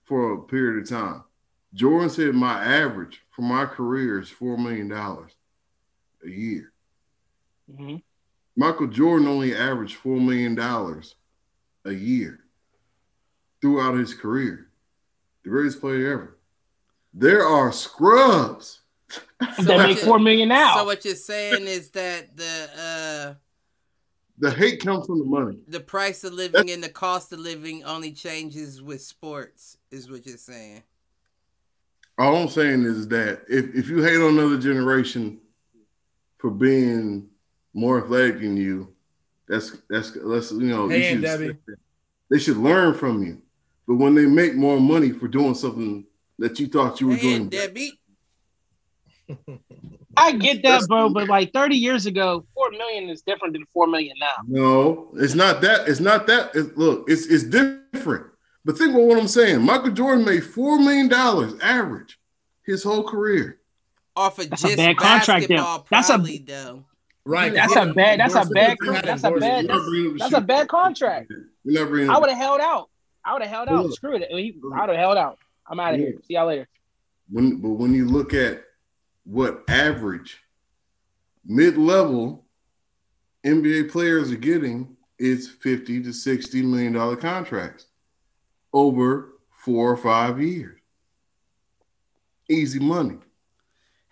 C: for a period of time." Jordan said, "My average for my career is four million dollars a year."
D: Mhm.
C: Michael Jordan only averaged four million dollars a year throughout his career. The greatest player ever. There are scrubs. <laughs>
A: So
D: They
A: what
D: make
A: you-
D: four million now.
A: So what you're saying is that the uh
C: The hate comes from the money.
A: the price of living and the cost of living only changes with sports is what you're saying.
C: All I'm saying is that if, if you hate on another generation for being more athletic than you, that's that's that's you know you
B: Hey,
C: should-
B: Debbie.
C: they should learn from you. But when they make more money for doing something that you thought you were
A: Hey,
C: doing,
A: Debbie. <laughs>
D: I get that, bro, but like 30 years ago, four million is different than four million now.
C: no, it's not that. It's not that. It, look, it's it's different. But think about what I'm saying. Michael Jordan made four million dollars average his whole career.
A: Off of
D: That's a
A: just
D: bad contract, then.
A: basketball,
D: That's a-
A: probably though.
B: Right.
D: That's a bad- that's a bad- that's a bad-
C: You're not bringing up
D: That's a bad contract.
C: You're not bringing
D: I would have held out. I would have held out. Screw it. I would have held out. I'm out of here. See y'all later.
C: when but when you look at what average mid-level NBA players are getting, it's 50 to 60 million dollar contracts over four or five years. Easy money.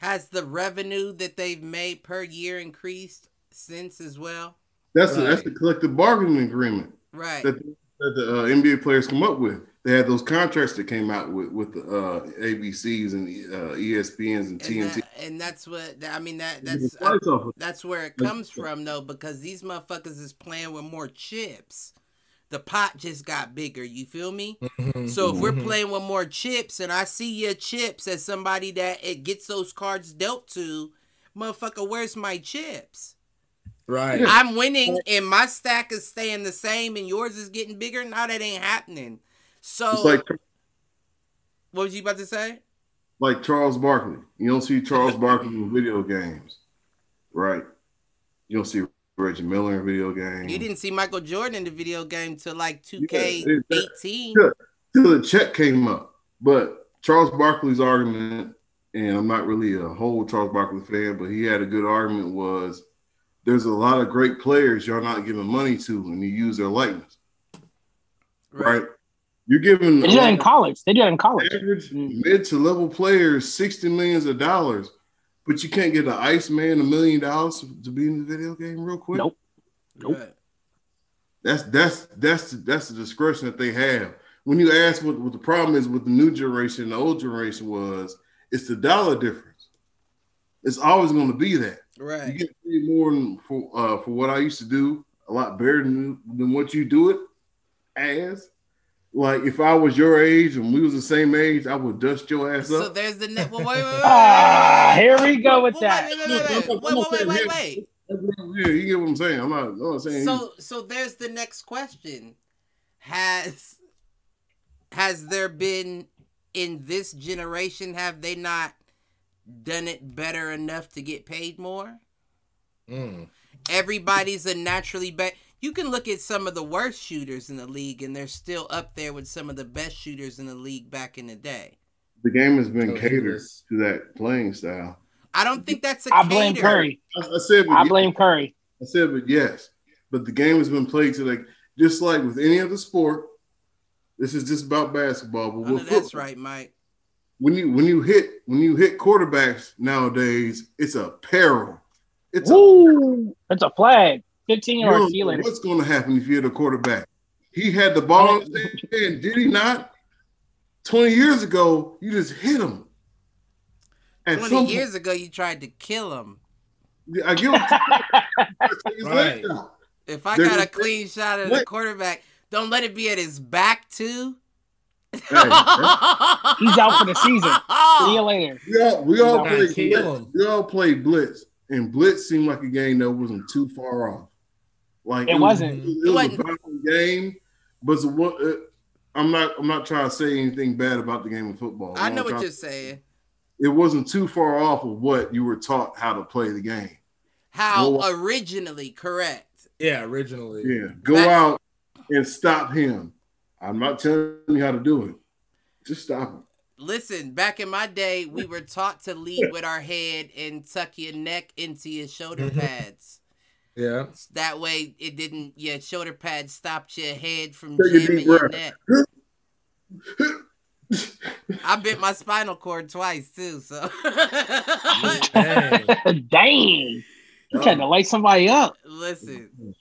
A: Has the revenue that they've made per year increased since as well?
C: That's the,
B: Right.
C: that's the collective bargaining agreement
A: Right.
C: that, that the uh, NBA players come up with. They had those contracts that came out with with the uh, ABCs and uh, ESPNs and
A: and,
C: TNT.
A: that, and that's what I mean. That that's
C: the of.
A: That's where it comes from, though, because these motherfuckers is playing with more chips. The pot just got bigger. You feel me?
B: Mhm.
A: So if we're
B: Mhm.
A: playing with more chips, and I see your chips as somebody that it gets those cards dealt to, motherfucker, where's my chips?
B: Right.
A: I'm winning and my stack is staying the same and yours is getting bigger. Now that ain't happening. So
C: It's like
A: what was you about to say?
C: like Charles Barkley. You don't see Charles Barkley in video games, right? You don't see Reggie Miller in video game.
A: You didn't see Michael Jordan in the video game till like 2K18.
C: Yeah. till the check came up. But Charles Barkley's argument, and I'm not really a whole Charles Barkley fan, but he had a good argument was there's a lot of great players y'all not giving money to, and you use their likeness, right? You're giving
D: They
C: a
D: do that in college. They do that in college.
C: average mid to level players 60 millions of dollars, but you can't get an Iceman a million dollars to be in the video game real quick.
D: Nope. Nope.
A: Right.
C: That's that's that's that's the discretion that they have. When you ask what, what the problem is with the new generation and the old generation was, it's the dollar difference. It's always going to be that. Right. You
A: Right.
C: get paid more than for uh, for what I used to do, a lot better than, than what you do it as. Like if I was your age and we was the same age, I would dust your ass up.
A: So there's the net. Well, wait, wait, wait,
D: Ah, here we go with that.
A: Wait, wait, wait, wait.
C: Yeah, you get what I'm saying. I'm not, I'm not saying.
A: So, so there's the next question: Has has there been in this generation? Have they not done it better enough to get paid more?
B: Mm.
A: Everybody's a naturally bet. You can look at some of the worst shooters in the league, and they're still up there with some of the best shooters in the league back in the day.
C: the game has been
B: Oh,
C: catered
B: goodness.
C: to that playing style.
A: I don't think that's a
D: I blame
A: cater.
D: Curry.
C: I, I said, but
D: I
C: yes.
D: blame Curry.
C: I said, but yes, but the game has been played to like just like with any other sport. This is just about basketball, but
A: I know
C: with
A: that's
C: football,
A: right, Mike.
C: when you when you hit when you hit quarterbacks nowadays, it's a peril. It's a
D: Woo! That's a flag. 15 yard
C: don't
D: see
C: know
D: later.
C: what's going to happen if you hit a quarterback. He had the ball oh. in his hand, did he not? Twenty years ago, you just hit him. At some
A: Twenty
C: point-
A: years ago, you tried to kill him.
C: I give him
B: Right.
A: If I
C: There's
A: got a
C: a-
A: clean shot at the quarterback, don't let it be at his back too.
C: Hey,
A: He's <laughs>
D: He's out for the season. See you later.
C: We all we all
B: Gotta
C: played blitz. We all played blitz, and blitz seemed like a game that wasn't too far off. Like
D: It wasn't.
C: Was, it
A: It
C: was
A: wasn't.
C: a violent game, but it's a, one- uh, I'm not. I'm not trying to say anything bad about the game of football.
A: I know what you're saying.
C: It wasn't too far off of what you were taught how to play the game.
A: How
C: Well,
A: originally correct.
B: Yeah, originally.
C: Yeah, go
A: That-
C: out and stop him. I'm not telling you how to do it. Just stop him.
A: Listen, back in my day, we were taught to lead with our head and tuck your neck into your shoulder
B: Mhm.
A: pads.
B: Yeah.
A: That way, it didn't. Your shoulder pads stopped your head from
C: Take a
A: jamming your neck. I bit my spinal cord twice too. So <laughs>
B: Dang.
D: Dang. You tried to light somebody up.
A: listen,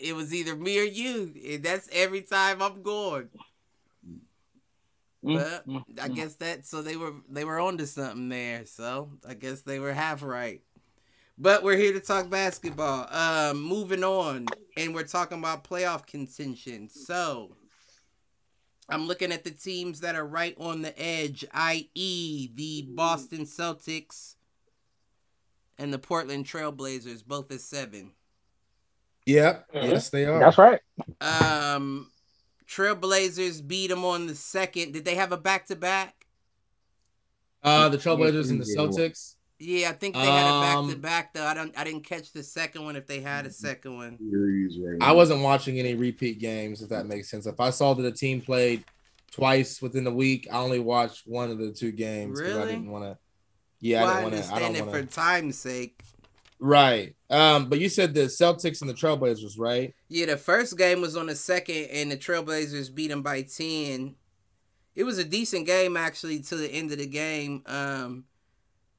A: it was either me or you. And that's every time I'm going.
D: Mm,
A: But I guess that so they were they were onto something there. So I guess they were half right. But we're here to talk basketball. Um, moving on, and we're talking about playoff contention. So I'm looking at the teams that are right on the edge, i.e., the Boston Celtics and the Portland Trailblazers, both at seven.
B: Yep.
D: Mhm.
B: Yes, they are.
D: That's right.
A: Um, Trailblazers beat them on the second. Did they have a back to back?
B: Uh, the Trailblazers and the
C: Yeah.
B: Celtics.
A: Yeah, I think they had a back to
B: Um,
A: back though. I don't I didn't catch the second one if they had a second one.
C: Right
B: I wasn't watching any repeat games, if that makes sense. If I saw that a team played twice within the week, I only watched one of the two games because I didn't want to. Yeah,
A: well,
B: I
A: I
B: didn't want to. I
A: understand
B: don't
A: it
B: want
A: for time's sake.
B: Right. Um, but you said the Celtics and the Trailblazers, right?
A: Yeah, the first game was on the second, and the Trailblazers beat them by ten. It was a decent game actually to the end of the game. Um,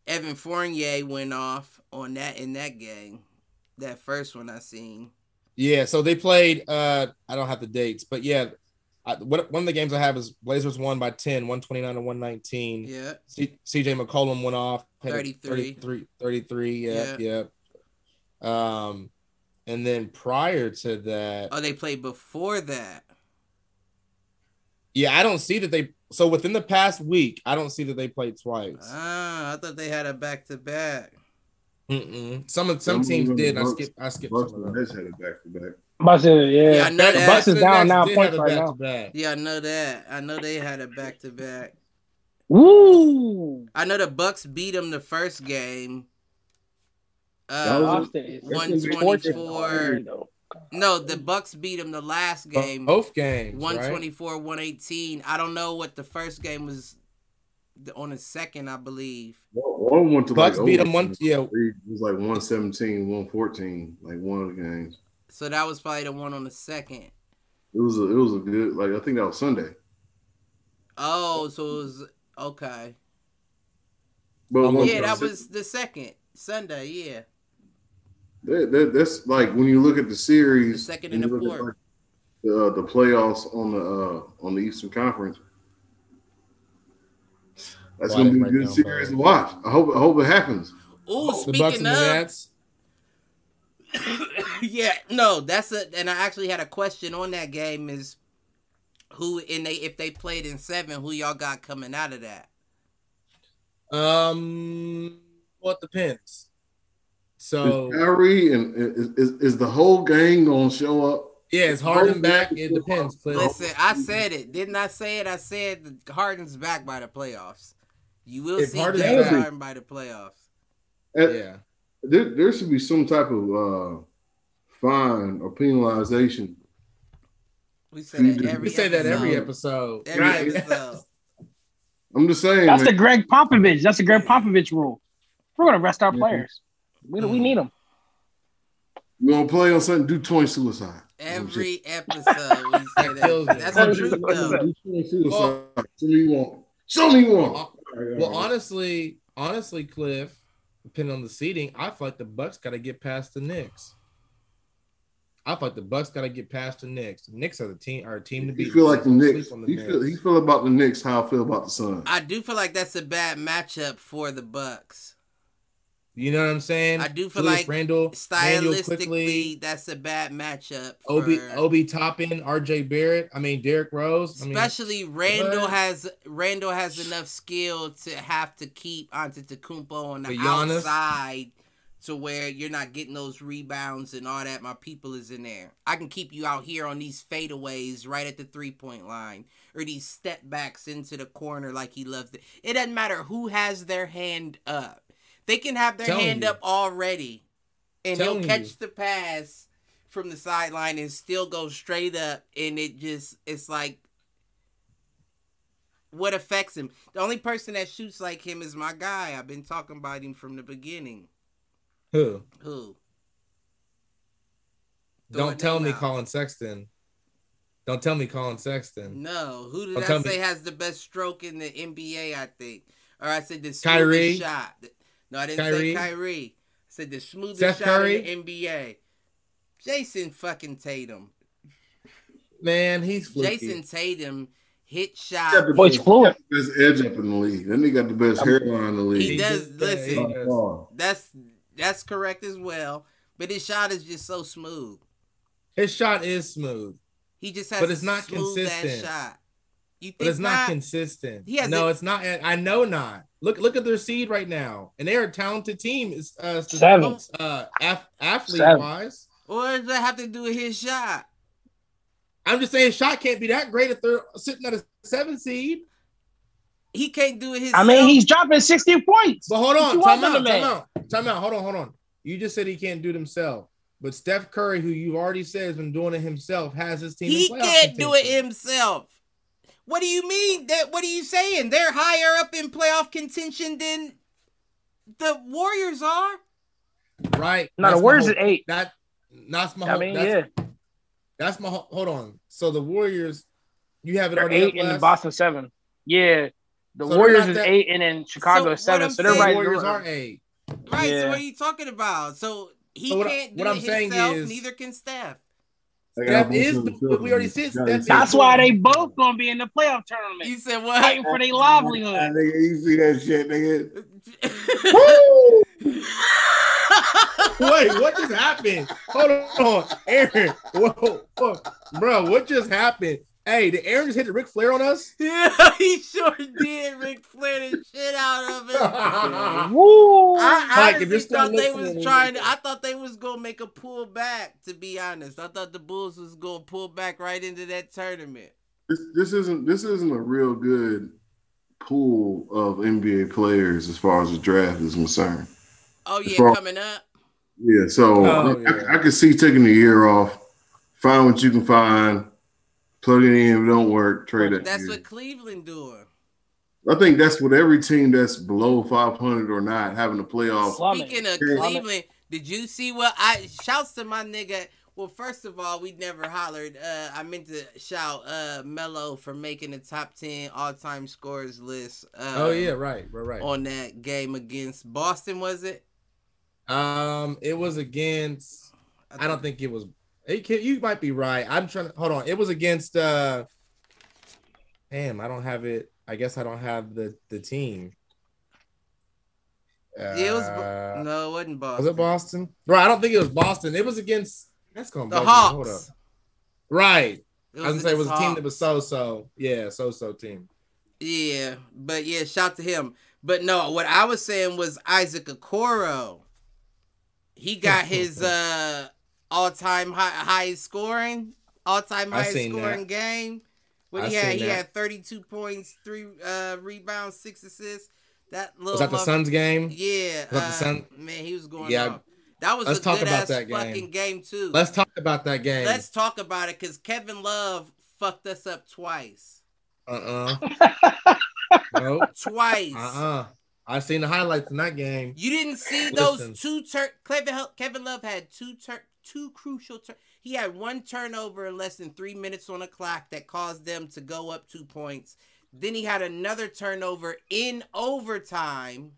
A: Evan Fournier went off on that in that game. That first one I seen.
B: Yeah. So they played. Uh, I don't have the dates, but yeah, I, what, one of the games I have is Blazers won by 10, 129 to 119.
A: Yeah.
B: C, CJ McCollum went off. had a
A: 33.
B: 33. 33. Yeah. Yeah. Um, and then prior to that,
A: Oh, they played before that.
B: Yeah, I don't see that they. So within the past week, I don't see that they played twice.
A: Ah, I thought they had a back to back.
B: Some some,
C: some
B: teams did.
C: Bucks, I
B: skipped. I skipped.
C: Bucks
B: some of
C: has had a back to back.
D: Bucks, yeah, yeah.
A: I know that.
D: Bucks is down
B: now
D: points right now.
A: Yeah, I know that. I know they had a back to back.
D: Woo!
A: I know the Bucks beat them the first game. Uh, 124 no, the Bucks beat them the last game.
B: Both games. right?
A: 124, 118. I don't know what the first game was on the second, I believe.
C: One one went to
B: Bucks
C: like
B: beat them one. Yeah,
C: It was like 117, 114, like one of the games.
A: So that was probably the one on the second.
C: It was a it was a good like I think that was Sunday.
A: Oh, so it was okay.
C: But
B: Um,
A: Yeah, that was the second Sunday. Yeah,
C: that, that, that's like when you look at the
A: the
C: series,
A: second
C: and
A: and the fourth.
C: like, the uh, the playoffs on the uh, on the Eastern Conference. That's
B: Well,
C: gonna be a good series
B: five.
C: to watch. I hope I hope it happens.
A: Oh, speaking of,
B: Nets. <coughs>
A: yeah, no, that's a. And I actually had a question on that game is who and they if they played in seven, who y'all got coming out of that?
B: Um, well, it depends. So
C: is Kyrie and is, is, is the whole gang gonna show up?
B: yeah, it's Harden back. It depends. Cliff.
A: Listen, I said it. Didn't I say it? I said that Harden's back by the playoffs. You will
B: If
A: see
B: Harden's
A: James
C: back-
A: Harden by the playoffs.
C: At-
B: Yeah,
C: There, there should be some type of uh, fine or penalization.
A: We say that every
B: we say that every
A: episode.
B: episode.
A: Every
B: right?
A: episode.
C: I'm just saying.
D: That's the
C: man,
D: Gregg Popovich. That's the Gregg Popovich rule. We're gonna rest our
C: Mhm.
D: players. We, we
B: Mm.
D: need them.
C: you gonna play on something? Do 20 suicide.
A: Every episode we say that. That's the
D: That
A: truth
D: kills me.
A: though.
C: Do 20 suicide. Show me one. Show me one. want.
B: Well, honestly, honestly, Cliff, depending on the seating, I feel like the Bucks got to get past the Knicks. I feel like the Bucks got to get past the Knicks. The Knicks are the team, are a team to beat.
C: You feel like the Knicks.
B: sleep on the
C: He feel, he feel about the Knicks how I feel about the Suns.
A: I do feel like that's a bad matchup for the Bucks.
B: You know what I'm saying?
A: I do feel
B: Julius
A: like
B: Randle
A: Stylistically,
B: quickly,
A: that's a bad matchup.
B: Obi
A: for-
B: Obi Toppin, R.J. Barrett. I mean Derrick Rose. I mean,
A: Especially Randle
B: what?
A: has Randle has enough skill to have to keep Antetokounmpo on the
B: But Giannis?
A: outside to where you're not getting those rebounds and all that. My people is in there. I can keep you out here on these fadeaways right at the three point line or these step backs into the corner like he loves it. It doesn't matter who has their hand up. They can have their
B: Telling
A: hand
B: you.
A: up already, and he'll catch
B: you.
A: the pass from the sideline and still go straight up, and it just it's like what affects him. The only person that shoots like him is my guy. I've been talking about him from the beginning.
B: who?
A: Who?
B: Don't tell me
A: out.
B: Collin Sexton. Don't tell me Collin Sexton.
A: No, who did
B: Don't
A: I say
B: me-
A: has the best stroke in the NBA? I think, or I said the
B: Kyrie?
A: shot. No, I didn't
B: Kyrie?
A: say Kyrie. I said the smoothest
B: Steph
A: shot
B: Curry?
A: in the NBA. Jason fucking Tatum.
B: Man, he's fluky.
A: Jayson Tatum hit
C: Got
A: shot.
C: the
D: Boy's
C: best-
D: fluid.
C: best edge up in the league. Then they got the best hairline in the league.
A: He does.
B: just-
A: Listen,
B: he does.
A: That's that's correct as well. But his shot is just so smooth.
B: His shot is smooth,
A: He just has
B: But it's not consistent.
A: shot. You think
B: but it's not,
A: not?
B: consistent.
A: He
B: no,
A: a-
B: it's not. I know not. Look, look at their seed right now, and they're a talented team. Is uh,
D: Seven.
B: uh, af- athlete
D: Seven.
B: wise.
A: what does that have to do with his shot?
B: I'm just saying, shot can't be that great if they're sitting at a seven seed.
A: He can't do it his.
D: I mean, he's dropping 60 points.
B: But hold on, time out, time out, time out. Hold on, hold on. You just said he can't do it himself, but Steph Curry, who you've already said has been doing it himself, has his team.
A: he
B: in playoff
A: can't do it himself. What do you mean? That what are you saying? They're higher up in playoff contention than the Warriors are.
B: right?
D: No, the
B: That's my
D: Warriors
B: whole-
D: is eight.
B: That that's my.
D: I
B: whole-
D: mean,
B: that's,
D: yeah.
B: That's my. whole- Hold on. So the Warriors, you have it
D: They're
B: already
D: eight
B: up
D: and the? Boston seven. Yeah. The
B: So
D: Warriors is
B: that-
D: eight and then Chicago
A: So
D: is seven.
A: what I'm
D: So they're
B: The
D: right.
B: Warriors are eight.
A: Right. So what are you talking about? So he
B: So what
A: can't do
B: what
A: it
B: I'm saying
A: himself.
B: is-
A: neither can Steph.
C: They
B: Steph is
C: most
B: the- we already said
C: Got
B: Steph
D: That's why they both gonna be in the playoff tournament.
A: You said what?
D: Fighting for their livelihood.
C: nigga, you see that shit, nigga? <laughs>
B: Woo! Wait, what just happened? Hold on, Aaron. Whoa, whoa, bro, what just happened? Hey, did Aaron just hit the Ric Flair on us? <laughs>
A: yeah, he sure did. Ric Flair the shit out of it. <laughs>
D: Woo!
A: I
B: Mike, if
A: honestly
B: you're still
A: thought they was trying. To, I thought they was gonna make a pull back. To be honest, I thought the Bulls was gonna pull back right into that tournament.
C: This, this isn't this isn't a real good pool of NBA players as far as the draft is concerned.
A: Oh yeah,
C: far-
A: coming up.
C: Yeah, so
B: Oh,
C: I,
B: yeah.
C: I, I could see taking a year off, find what you can find, plug it in. If it don't work, trade it.
A: That's what Cleveland doing.
C: I think that's what every team that's below 500 or not having a playoff.
D: Slumming.
A: Speaking of Cleveland, did you see what I shouts to my nigga? Well, first of all, we never hollered. Uh, I meant to shout uh, Melo for making the top ten all time scorers list. Uh,
B: Oh yeah, right, right, right.
A: on that game against Boston, was it?
B: Um, it was against. I don't think it was. You might be right. I'm trying to hold on. It was against. uh Damn, I don't have it. I guess I don't have the the team. Uh,
A: it was. Bo- no, it wasn't Boston.
B: was it Boston? Right, I don't think it was Boston. It was against. That's going
A: The Hawks.
B: Right,
A: It
B: I was gonna say it was a team that was so so. Yeah, so so team.
A: Yeah, but yeah, shout to him. But no, what I was saying was Isaac Okoro. He got <laughs> his uh all-time high, highest scoring, all-time
B: I
A: highest
B: seen
A: scoring game. What
B: I
A: he had, he
B: that.
A: had 32 points, three uh rebounds, six assists. That little
B: Was that the
A: mother-
B: Suns game?
A: Yeah,
B: Was that the
A: uh,
B: Sun-
A: man, he was going
B: Yeah.
A: off. That was
B: Let's
A: a
B: talk
A: good
B: about
A: ass
B: that game.
A: fucking game too.
B: Let's talk about that game.
A: Let's talk about it because Kevin Love fucked us up twice. <laughs>
B: Uh uh no.
A: Twice.
B: Uh uh I've seen the highlights in that game.
A: You didn't see
B: Listen.
A: those two turn. Kevin Kevin Love had two turn, two crucial turn. He had one turnover in less than three minutes on the clock that caused them to go up two points. Then he had another turnover in overtime,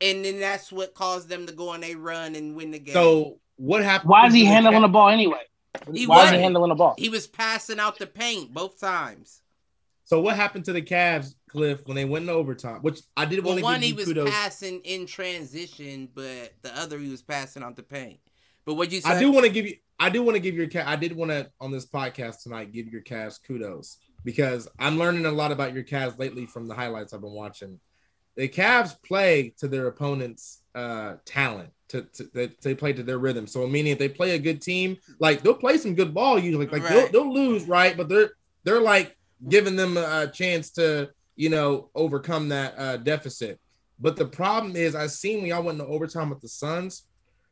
A: and then that's what caused them to go on a run and win the game.
B: So what happened?
D: Why is he handling the ball anyway?
A: He
D: Why is
A: wasn't.
D: he handling the ball?
A: he was passing out the paint both times.
B: So what happened to the Cavs, Cliff, when they went in overtime? Which I did
A: Well,
B: want to give you one he
A: was
B: kudos.
A: passing in transition, but the other he was passing out the paint. But what you say?
B: I do want to give you. I do want to give your. I did want to on this podcast tonight give your Cavs kudos because I'm learning a lot about your Cavs lately from the highlights I've been watching. The Cavs play to their opponent's uh, talent. To, to they, they play to their rhythm. So meaning if they play a good team, like they'll play some good ball usually. Like
A: Right.
B: they'll, they'll lose, right? But they're they're like giving them a, a chance to you know overcome that uh, deficit. But the problem is, I seen when y'all went into overtime with the Suns.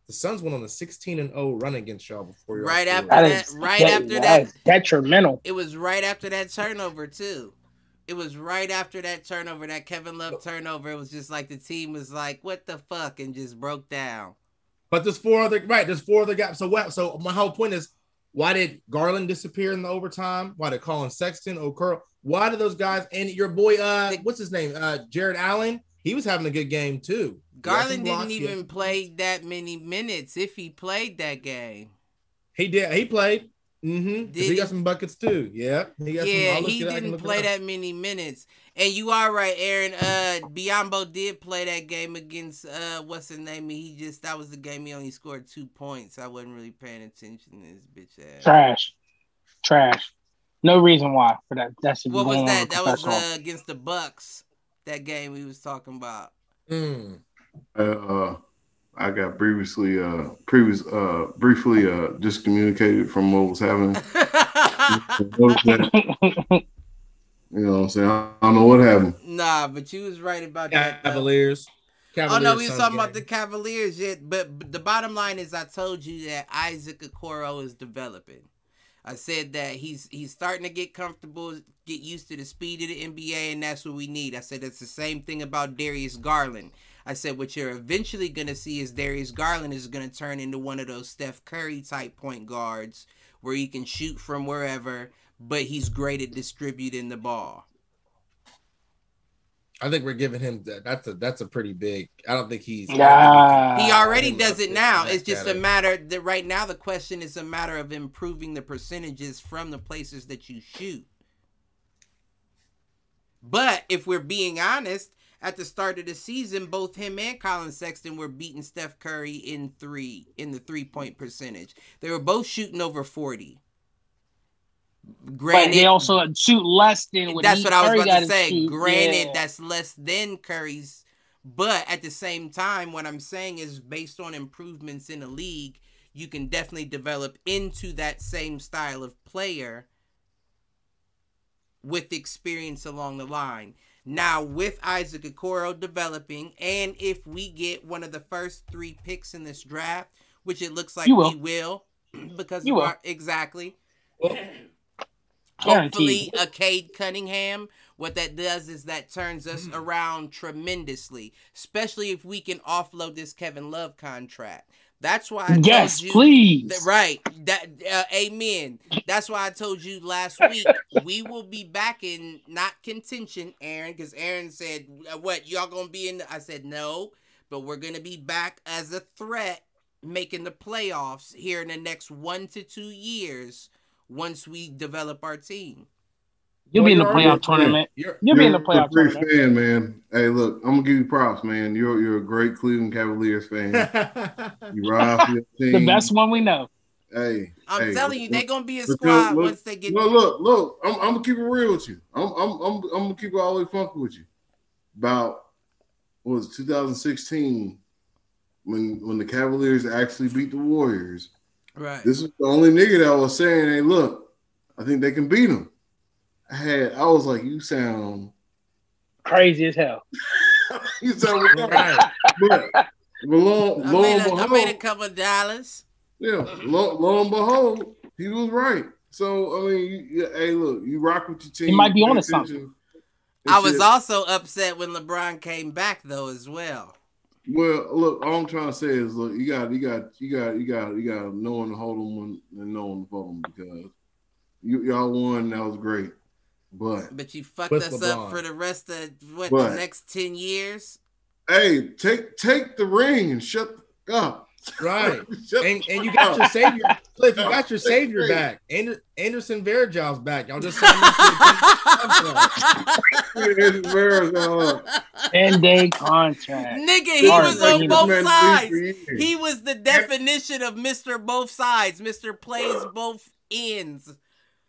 B: The Suns went on a 16 and 0 run against y'all before y'all
A: Right
B: scored.
A: after
D: that
A: right
D: that-
A: after
D: that
A: that-
D: is detrimental.
A: It was right after that turnover too. It was right after that turnover, that Kevin Love turnover. It was just like the team was like, "What the fuck," and just broke down.
B: But there's four other right. There's four other guys. So what? So my whole point is, why did Garland disappear in the overtime? Why did Collin Sexton, Okoro? Why did those guys and your boy, uh, what's his name, uh, Jarrett Allen? He was having a good game too. He had some
A: Garland
B: blocks,
A: didn't even
B: some-
A: play that many minutes if he played that game.
B: He did. He played. Mm-hmm.
A: Did
B: he,
A: he?
B: got some buckets too. Yeah. He got
A: Yeah,
B: some,
A: he
B: it up, I can
A: didn't play that many minutes. And you are right, Aaron. Uh Biyombo did play that game against uh what's his name? He just that was the game he only scored two points. I wasn't really paying attention to his bitch ass.
D: Trash, trash. No reason why for that. That's
A: What was that? That was uh, against the Bucks. That game we was talking about.
B: Mm.
C: Uh, uh, I got previously, uh, previous, uh, briefly, uh, discommunicated from what was happening. <laughs> <laughs> Noticed that, you know what I'm saying? I don't know what happened.
A: nah, but you was right about that. though.
B: Cavaliers.
A: Oh
B: Cavaliers.
A: no, we was
B: Suns
A: talking about the. Cavaliers yet, but, but the bottom line is I told you that Isaac Okoro is developing. I said that he's he's starting to get comfortable, get used to the speed of the NBA, and that's what we need. I said it's the same thing about Darius Garland. I said what you're eventually gonna see is Darius Garland is gonna turn into one of those Steph Curry type point guards where he can shoot from wherever, but he's great at distributing the ball.
B: I think we're giving him that. That's a that's a pretty big. I don't think he's.
D: Nah.
A: He already does it now. It's just a matter that right now the question is a matter of improving the percentages from the places that you shoot. But if we're being honest, at the start of the season, both him and Collin Sexton were beating Steph Curry in three in the three point percentage. They were both shooting over forty.
D: But they also shoot less than what
A: that's
D: he-
A: what I was
D: Curry
A: about to say.
D: shoot.
A: Granted,
D: Yeah.
A: that's less than Curry's, But at the same time, what I'm saying is based on improvements in the league, you can definitely develop into that same style of player with experience along the line. Now, with Isaac Okoro developing, and if we get one of the first three picks in this draft, which it looks like
D: will.
A: we will, <clears throat> because
D: you will.
A: our, exactly.
B: Well,
A: Hopefully, a Cade Cunningham. What that does is that turns us
B: Mm-hmm.
A: around tremendously, especially if we can offload this Kevin Love contract. That's why I
D: yes,
A: told you
D: please.
A: that- right. That uh, amen. That's why I told you last week we will be back in not contention, Aaron, because Aaron said, "What y'all gonna be in?" The-? I said, "No, but we're gonna be back as a threat, making the playoffs here in the next one to two years once we develop our team."
D: You'll be in the playoff tournament.
B: You're,
D: You'll be in the
C: You're
D: playoff
C: a great
D: tournament.
C: fan, man. Hey, look, I'm gonna give you props, man. You're you're a great Cleveland Cavaliers fan. <laughs> You ride for your team. <laughs>
D: The best one we know.
C: Hey,
A: I'm
C: hey,
A: telling you, they're gonna be a squad
C: look-
A: once they get.
C: No, look, look. I'm, I'm gonna keep it real with you. I'm, I'm, I'm, I'm gonna keep it all the way funky with you. About what was it, 2016 when when the Cavaliers actually beat the Warriors.
A: Right.
C: This is the only nigga that was saying, "Hey, look, I think they can beat them." I had, I was like, "You sound,
D: Crazy as hell. <laughs>
C: you sound
B: right.
C: but, but lo,
A: I
C: lo
A: made,
C: and
A: a, I
C: behold,
A: made a couple of dollars.
C: yeah, lo, lo and behold, he was right. So I mean, you, you- hey, look, you rock with your team.
D: He might be
C: pay
D: onto something.
A: I was
C: shit.
A: also upset when LeBron came back though as well.
C: Well, look, all I'm trying to say is, look, you got, you got, you got, you got, you got to know when to hold them and know when to fold them because you y'all won. That was great, but
A: But you fucked us
B: LeBron.
A: up for the rest of what
C: But-
A: the next ten years.
C: hey, take take the ring and shut up.
B: Right. <laughs> And and you got your savior, Cliff. You got your <laughs> savior back. Ander, Anderson Varejão's back. Y'all just signed him to a
C: Yeah, it's very,
D: 10 day contract.
A: Nigga, he
D: Sorry,
A: was on both sides.
C: three for years.
A: He was the definition of Mr. Both Sides. Mr. Plays both ends.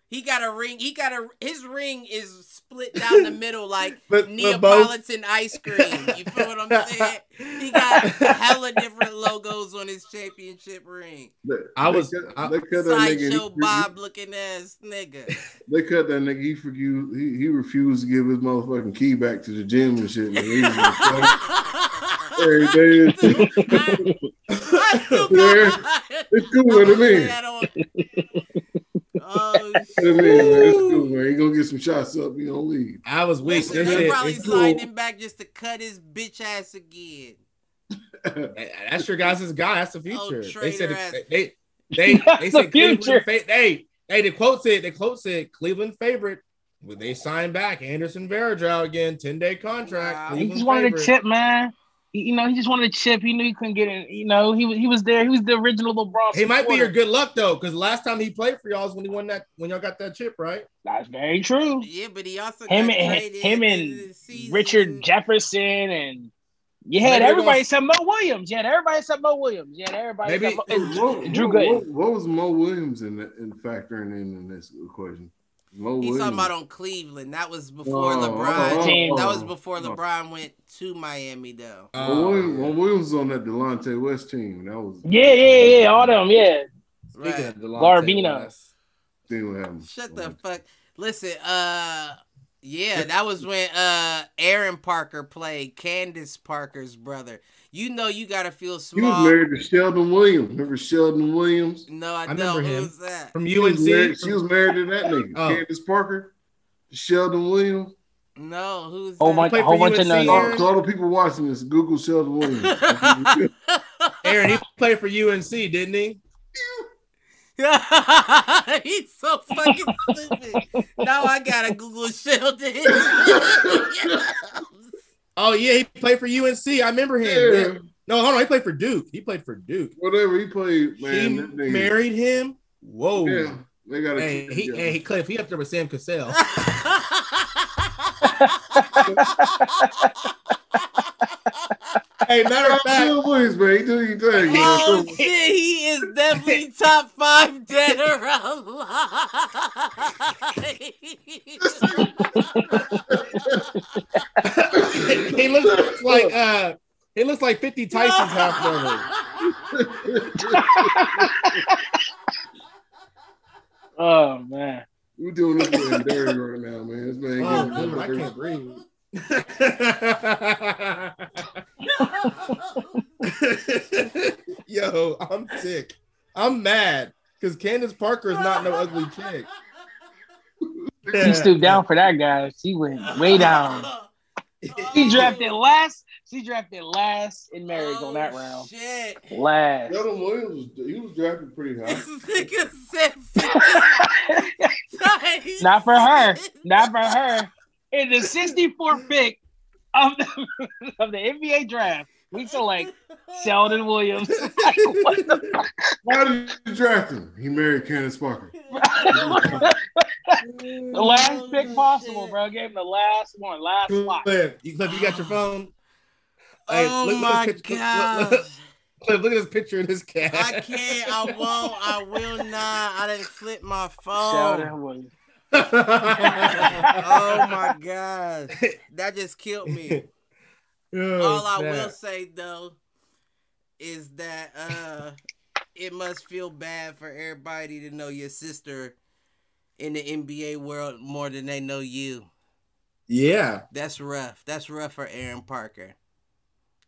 A: He got a ring. He got a his ring is split down the middle like <laughs>
B: But- but
A: Neapolitan ice cream. You feel what I'm saying? He got hella different logos on his championship ring.
C: They-
B: I
C: they
B: was-
C: cut-
B: I-
C: they cut that nigga.
A: Sideshow
C: he-
A: Bob looking ass nigga.
C: They cut that nigga. He refused. He, he refused to give his motherfucking key back to the gym and shit. Man. He was like, <laughs> Every day.
A: I still <laughs>
C: Yeah.
A: got
C: It's cool with him, man.
A: that on. Oh
C: Hey, man, man, it's cool, man. He gonna get some shots up. He gonna leave.
B: I was weak.
A: Listen,
B: They
A: they probably
B: it's
A: signed
B: cool.
A: him back just to cut his bitch ass again.
B: That's your guys' guy. That's the oh, future.
A: Oh,
B: they said
A: traitor ass.
B: they they
D: That's
B: they <laughs>
D: the
B: said Cleveland.
D: future.
B: Fa- hey hey, the quote said the quote said Cleveland favorite. When they signed back Anderson Varejao again, ten day contract.
A: Wow.
D: He
B: Cleveland
D: just wanted
B: favorite.
D: a chip, man. He, you know, he just wanted a chip. He knew he couldn't get it. You know, he was he was there. He was the original LeBron.
B: He might be your good luck though, because last time he played for y'all is when he won that when y'all got that chip, right?
D: That's very true.
A: Yeah, but he also
D: Him
A: got
D: and him and
A: end of the season.
D: Richard Jefferson and you had
B: they're
D: everybody
B: gonna-
D: except Mo Williams. You had everybody except Mo Williams. You had everybody
B: Maybe-
D: except Mo, and,
C: What,
D: Drew
C: what-
D: Gooden.
C: what- what was Mo Williams in, that, in factoring in in this equation? Mo
A: He's
C: Williams.
A: talking about on Cleveland. That was before
C: Oh,
A: LeBron.
D: oh,
A: that was before
C: Oh.
A: LeBron went to Miami, though.
C: Mo
B: Uh,
C: Williams, Mo Williams was on that Delonte West team. That was
D: Yeah, yeah, yeah. All them. Yeah.
B: Speaking
A: Right.
B: of Delonte
D: Garbino.
B: West,
C: See what.
A: Shut the fuck. Listen, uh, yeah, that was when uh Aaron Parker played Candace Parker's brother. You know, you gotta feel small.
C: He was
A: small.
C: married to Sheldon Williams. Remember Sheldon Williams?
A: No, I,
B: I
A: don't.
B: remember
A: Who
B: him.
A: was that?
B: from
C: She was,
B: UNC.
C: married, she was married to that nigga,
B: Oh.
C: Candace Parker. Sheldon Williams.
A: No, who's
D: Oh
A: that?
D: my,
B: played
D: a whole
B: for
D: bunch of
B: UNC,
D: no.
B: Aaron?
C: To all the people watching this, Google Sheldon Williams. <laughs>
B: Aaron, he played for UNC, didn't he? <laughs>
A: He's so fucking stupid. Now I gotta Google Sheldon. <laughs>
B: Oh yeah, he played for UNC. I remember him.
C: Yeah.
B: No, hold on, he played for Duke. He played for Duke.
C: Whatever he played, man.
B: he married him. Whoa.
C: Yeah, they got
B: Hey, he, hey, he Cliff, he up there with Sam Cassell. <laughs> hey, matter of fact,
C: Bill Williams, man. He do you thing.
A: oh shit, he is definitely top five dead or alive.
B: he looks like like uh he looks like 50 Tyson's half brother.
D: oh man.
C: We're doing this man dirty right now, man. This man
B: Oh,
C: getting
B: dude, I can't breathe. <laughs> Yo, I'm sick. I'm mad because Candace Parker is not no ugly chick.
D: She stooped down for that guy. She went way down. She <laughs> drafted last. She drafted last in marriage on that oh, round.
A: Oh, Shit.
D: Last.
C: Sheldon Williams, was, he was drafted pretty high. <laughs>
A: This nigga said 50
D: Not for her. Not for her. In the 64th pick of the, <laughs> of the NBA draft, we select Sheldon Williams. <laughs> <laughs> Like, what the fuck?
C: Why did you draft him? He married Candace Parker.
D: the last pick possible, bro. Gave him the last one, last slot.
B: Cliff, you, Cliff, you got your phone? Oh hey,
A: Oh
B: look- look
A: my
B: at this picture.
A: god.
B: Look, look, Cliff, look at this picture of this cat.
A: I can't. I won't. I will not. I didn't flip my phone. Oh my god. That just killed me. <laughs>
B: Oh,
A: All I will say though is that uh it must feel bad for everybody to know your sister in the NBA world more than they know you.
B: Yeah.
A: That's rough. That's rough for Aaron Parker.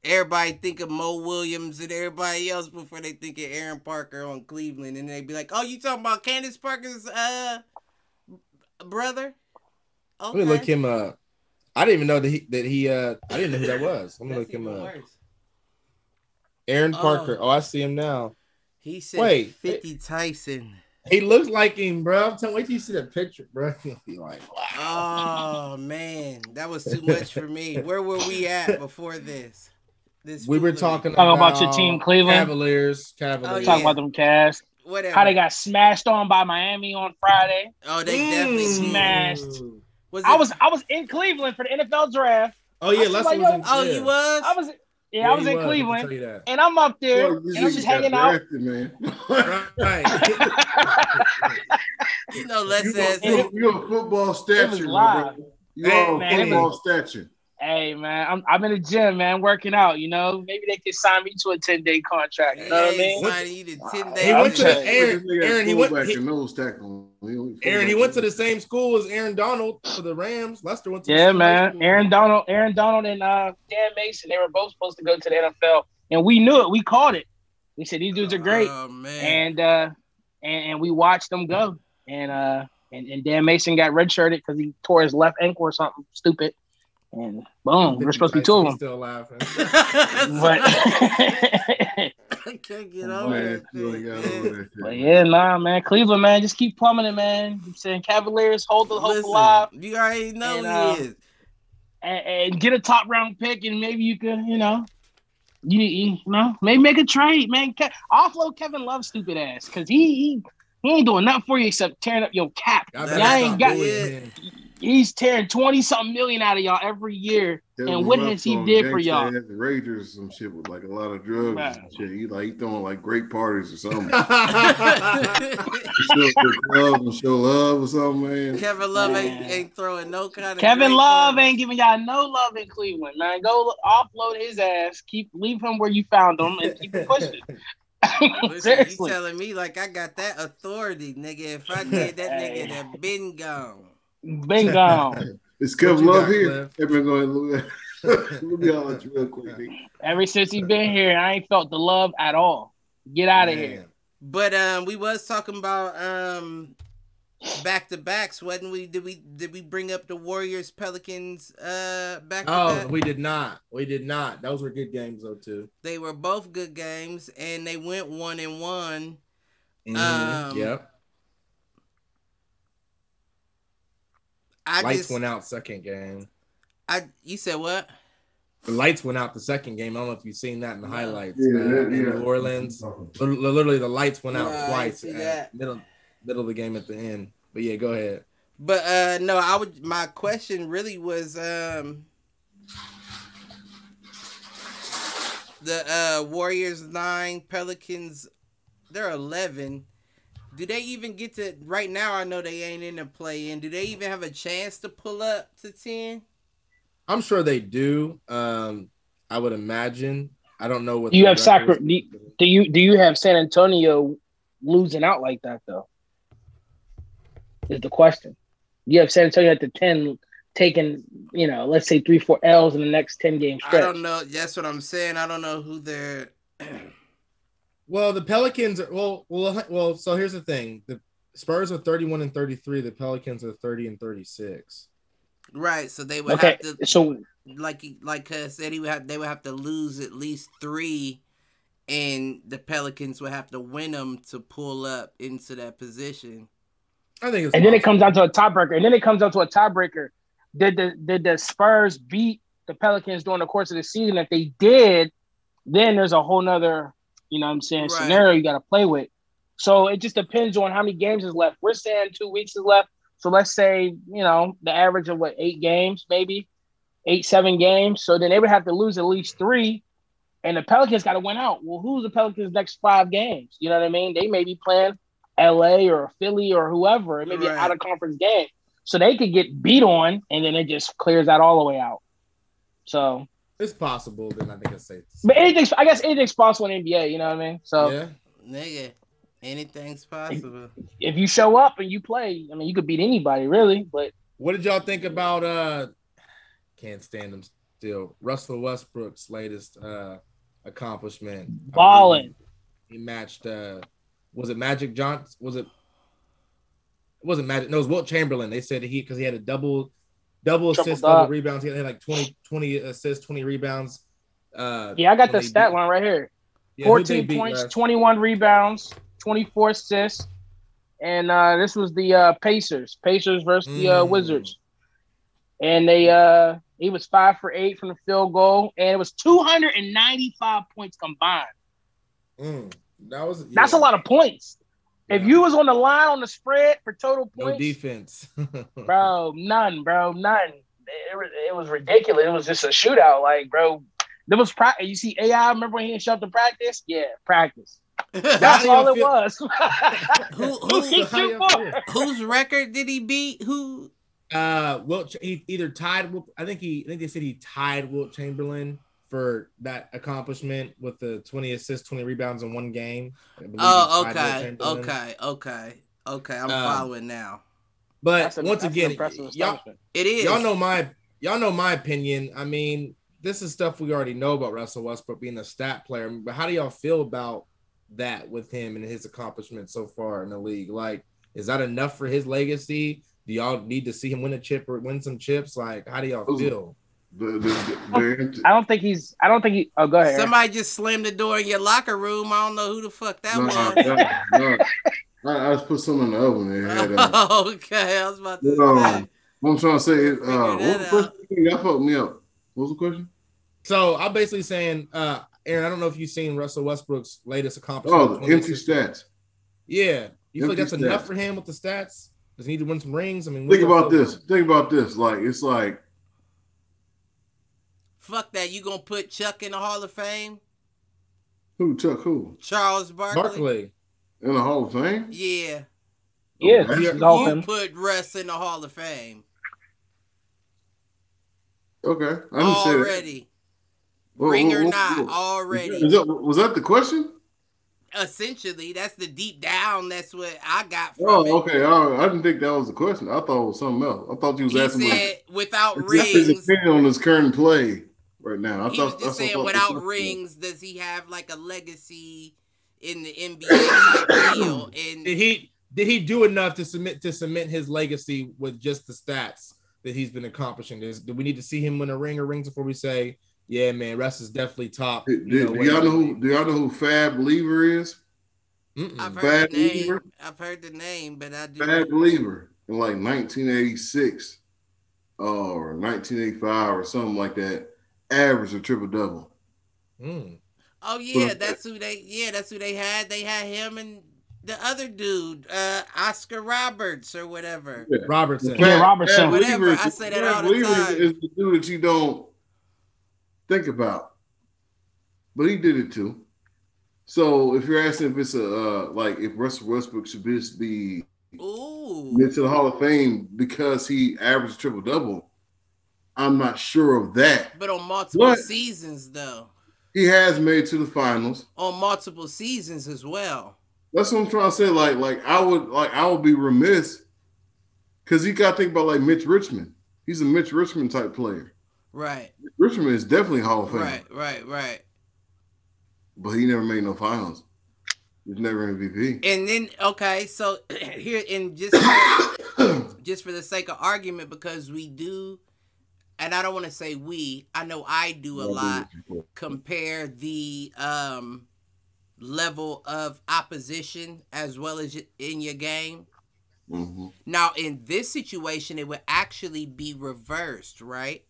A: Everybody think of Mo Williams and everybody else before they think of Aaron Parker on Cleveland, and they be like, "Oh, you talking about Candace Parker's uh brother?"
B: Let me look him up. I didn't even know that he that he uh I didn't know who that was. Let me look him up.
A: worse.
B: Aaron
A: Oh.
B: Parker. Oh, I see him now.
A: He said
B: Wait,
A: fifty Tyson.
B: He looks like him, bro. I'm telling wait till you see that picture, bro. <laughs> You'll be like, wow.
A: Oh man, that was too much for me. Where were we at before this? This
B: We were talking
D: Talking
B: about,
D: about your team, Cleveland?
B: Cavaliers. Cavaliers.
A: Oh,
D: Talk
A: yeah.
D: about them Cavs.
A: Whatever.
D: How they got smashed on by Miami on Friday.
A: Oh, they definitely
B: Mm.
A: did.
D: Smashed.
A: Was
D: I was I was in Cleveland for the NFL draft.
B: Oh yeah,
D: I was like,
B: was in.
A: Oh,
B: yeah.
A: you was?
D: I was yeah, I was in
B: I can
D: Cleveland,
B: tell you that.
D: and I'm up there,
C: Boy,
D: and I'm just hanging out.
C: man. <laughs> <laughs>
A: You know, Les
C: you
A: says
C: are you a football stature, my You
B: Hey,
C: are a
D: man, it
C: football stature.
D: Hey man, I'm I'm in the gym, man, working out. You know, maybe they could sign me to a 10 day contract. You know what I mean?
A: Signing you to 10
D: He
A: days.
B: He went to the Aaron.
C: This nigga got
B: Aaron, he went. He,
C: nose tackle.
B: Aaron, he went to the same school as Aaron Donald for the Rams. Lester went to
D: Yeah,
B: same
D: man.
B: school.
D: Aaron Donald, Aaron Donald, and uh, Dan Mason, they were both supposed to go to the NFL, and we knew it. We called it. We said these dudes are great,
A: Oh, man.
D: and uh, and, and we watched them go, and uh, and, and Dan Mason got redshirted because he tore his left ankle or something stupid, and boom, we're supposed to be two of
B: He's
D: them.
B: Still laughing.
D: But <laughs>
A: I can't get over
C: man,
A: that
C: you ain't
A: thing,
C: got
A: man.
C: over that
D: But yeah, nah, man. Cleveland, man, just keep plummeting, man. I'm saying Cavaliers hold the hope
A: Listen,
D: alive
A: you already know
D: And,
A: he
D: uh,
A: is.
D: and, and get a top round pick, and maybe you could, you know, you, you know, maybe make a trade, man. Ke- offload Kevin Love, stupid ass, because he, he he ain't doing nothing for you except tearing up your cap.
B: Y'all
A: Y'all ain't got-
B: it.
D: He's tearing twenty something million out of y'all every year.
C: Kevin
D: And what
C: Love
D: has he
C: on
D: did for y'all?
C: ass Raiders or some shit with like a lot of drugs
D: Right.
C: and shit. He like he throwing like great parties or something. <laughs>
B: yeah,
C: show love and show love or something, man.
A: Kevin Love ain't,
D: Man.
A: ain't throwing no kind of.
D: Kevin Love
A: parties.
D: ain't giving y'all no love in Cleveland, man. Go offload his ass. Keep leave him where you found him and keep it pushing. <laughs> <laughs>
A: Listen, you telling me like I got that authority, nigga. If I did that, nigga have been gone.
D: Been gone.
C: Is Kevin Love here?
B: Cliff?
C: Going. <laughs> Let me <laughs> holler at you real quick. nigga.
D: Ever since he's been here, I ain't felt the love at all. Get out of here.
A: But um, we was talking about um, back to backs, wasn't we? Did we did we bring up the Warriors Pelicans uh back
B: Oh, we did not. We did not. Those were good games though too.
A: They were both good games, and they went one and one.
B: Mhm.
A: Um,
B: yep.
A: I
B: Lights
A: just,
B: went out second game.
A: I you said what?
B: The lights went out the second game. I don't know if you've seen that in the
A: No.
B: highlights.
C: Yeah, that-
B: in
C: yeah.
B: New Orleans. Literally, literally the lights went out
A: No,
B: twice at middle middle of the game at the end. But yeah, go ahead.
A: But uh no, I would. My question really was um the uh Warriors nine, Pelicans they're eleven. Do they even get to right now? I know they ain't in the play in. Do they even have a chance to pull up to ten?
B: I'm sure they do. Um, I would imagine. I don't know what
D: Do you have
B: record
D: Sacra-
B: is.
D: Do you do you have San Antonio losing out like that though? Is the question. You have San Antonio at the ten taking, you know, let's say three, four L's in the next ten game stretch.
A: I don't know. That's what I'm saying. I don't know who they're. <clears throat>
B: Well, the Pelicans are well, well, well. So here's the thing: the Spurs are 31 and 33. The Pelicans are 30 and 36.
A: right. So they would
D: Okay,
A: have to,
D: so
A: like like uh, said, he would have. They would have to lose at least three, and the Pelicans would have to win them to pull up into that position.
B: I think it's
D: and then it comes down to a tiebreaker. And then it comes down to a tiebreaker. Did the did the Spurs beat the Pelicans during the course of the season? If they did, then there's a whole nother, you know what I'm saying,
A: Right.
D: scenario you gotta play with. So it just depends on how many games is left. We're saying two weeks is left. So let's say, you know, the average of what, eight games, maybe? Eight, seven games. So then they would have to lose at least three. And the Pelicans got to win out. Well, who's the Pelicans' next five games? You know what I mean? They may be playing LA or Philly or whoever. It may be an
A: Right.
D: out of conference game. So they could get beat on and then it just clears that all the way out. So,
B: it's possible. Then I think it's safe. say.
D: but anything's, I guess anything's possible in NBA, you know what I mean? So
B: yeah,
A: Nigga, anything's possible.
D: if you show up and you play, I mean, you could beat anybody really, but
B: What did y'all think about? uh Can't stand him still. Russell Westbrook's latest uh accomplishment.
D: Balling.
B: He matched. uh Was it Magic Johnson? Was it? It wasn't Magic. No, it was Wilt Chamberlain. They said he because he had a double, double
D: Triple
B: assist, double rebounds. He had like 20, 20 assists, twenty rebounds. Uh,
D: Yeah, I got the stat
B: beat-
D: line right here.
B: yeah,
D: 14
B: beat
D: points,
B: last-
D: 21 rebounds, 24 assists. And uh, this was the uh, Pacers, Pacers versus the uh,
B: Mm.
D: Wizards. And they uh, he was five for eight from the field goal, and it was 295 points combined.
B: Mm, that was
D: That's a lot of points. If you was on the line on the spread for total points, no
B: defense. <laughs>
D: bro, none, bro, none. It, was- it was ridiculous. It was just a shootout, like, bro. There was practice. You see, AI. Remember when he didn't show up to practice? Yeah, practice. <laughs> That's
B: y'all
D: it
B: feel-
D: was. <laughs>
A: Who
D: Who
A: who
D: can
B: how do
D: shoot
B: y'all
D: more?
B: feel?
A: whose record did he beat? Who?
B: Uh, Wilt, he either tied. Wilt- I think he. I think they said he tied Wilt Chamberlain for that accomplishment with the twenty assists, twenty rebounds in one game. I believe he
A: Oh, okay, okay, okay, okay. I'm
B: Um,
A: following now.
B: But
D: a-
B: once again, y'all.
A: It is.
B: y'all know my y'all know my opinion. I mean, this is stuff we already know about Russell Westbrook being a stat player. But how do y'all feel about that with him and his accomplishments so far in the league? Like, is that enough for his legacy? Do y'all need to see him win a chip or win some chips? Like, how do y'all feel?
C: The, the, the,
D: I don't think he's. I don't think he. Oh, go ahead. Aaron.
A: Somebody just slammed the door in your locker room. I don't know who the fuck that
C: no,
A: was.
C: no, no. I, I just put some in the oven there. Had, uh, <laughs>
A: okay, I was about to
C: No.
A: say.
C: what I'm trying to say is, uh, what was the question? Y'all fucked me up. What was the question?
B: So I'm basically saying, uh, Aaron, I don't know if you've seen Russell Westbrook's latest accomplishment.
C: Oh, the empty stats.
B: Yeah. You feel like
C: Empty
B: that's enough for him with the stats? Does he need to win some rings? I mean,
C: Think about this. Think about this. Like it's like
A: Fuck that. You gonna put Chuck in the Hall of Fame?
C: who Chuck who
A: Charles Barkley?
B: Barkley.
C: in the Hall of Fame.
A: Yeah.
D: Yeah,
C: Oh,
B: you-
D: all
A: put Russ in the Hall of Fame
C: Okay, I didn't say that.
A: already.
C: Whoa,
A: Ring
C: whoa,
A: or
C: whoa,
A: not,
C: whoa.
A: already.
C: Is that, was that the question?
A: Essentially, that's the deep down. That's what I got from
C: Oh,
A: it.
C: okay. All right. I didn't think that was the question. I thought it was something else. I thought you was
A: He
C: asking
A: said
C: like
A: without
C: what's his
A: rings.
C: opinion on his current play right now. I
A: He
C: thought
A: was just
C: that's
A: saying without
C: question was.
A: rings, does he have like a legacy in the NBA deal? <clears throat> And
B: Did he did he do enough to submit to cement his legacy with just the stats that he's been accomplishing? Is do we need to see him win a ring or rings before we say, yeah, man, Russ is definitely top?
C: Do,
B: you know,
C: do y'all know who? Do y'all know who Fab Lever is?
B: Mm-mm.
A: I've
C: Bad
A: heard the name.
C: believer?
A: I've heard the name, but I do.
C: Fab Lever in like 1986 or 1985 or something like that. Average a triple double.
B: Mm.
A: Oh yeah,
C: But-
A: that's who they. Yeah, that's who they had. They had him and the other dude, uh, Oscar Roberts or whatever.
B: Robertson.
D: Yeah, Robertson.
A: Whatever,
C: Lever-
A: I say that
C: Fab
A: all the
C: Lever
A: time.
C: Is the dude that you don't think about, but he did it too. So if you're asking if it's a uh, like if Russell Westbrook should be, be
A: Ooh,
C: into the Hall of Fame because he averaged triple double, I'm not sure of that.
A: But on multiple
C: What?
A: seasons, though,
C: He has made it to the finals.
A: on multiple seasons as well.
C: That's what I'm trying to say. Like, like I would like I would be remiss because you got to think about like Mitch Richmond. He's a Mitch Richmond type player.
A: Right,
C: Richmond is definitely Hall of Fame,
A: right, right, right.
C: but he never made no finals. He's never MVP.
A: And then okay, so <clears throat> here and just <coughs> just for the sake of argument, because we do, and I don't want to say we, I know I do a lot. Compare the um level of opposition as well as in your game.
C: hmm
A: Now, in this situation, it would actually be reversed, right?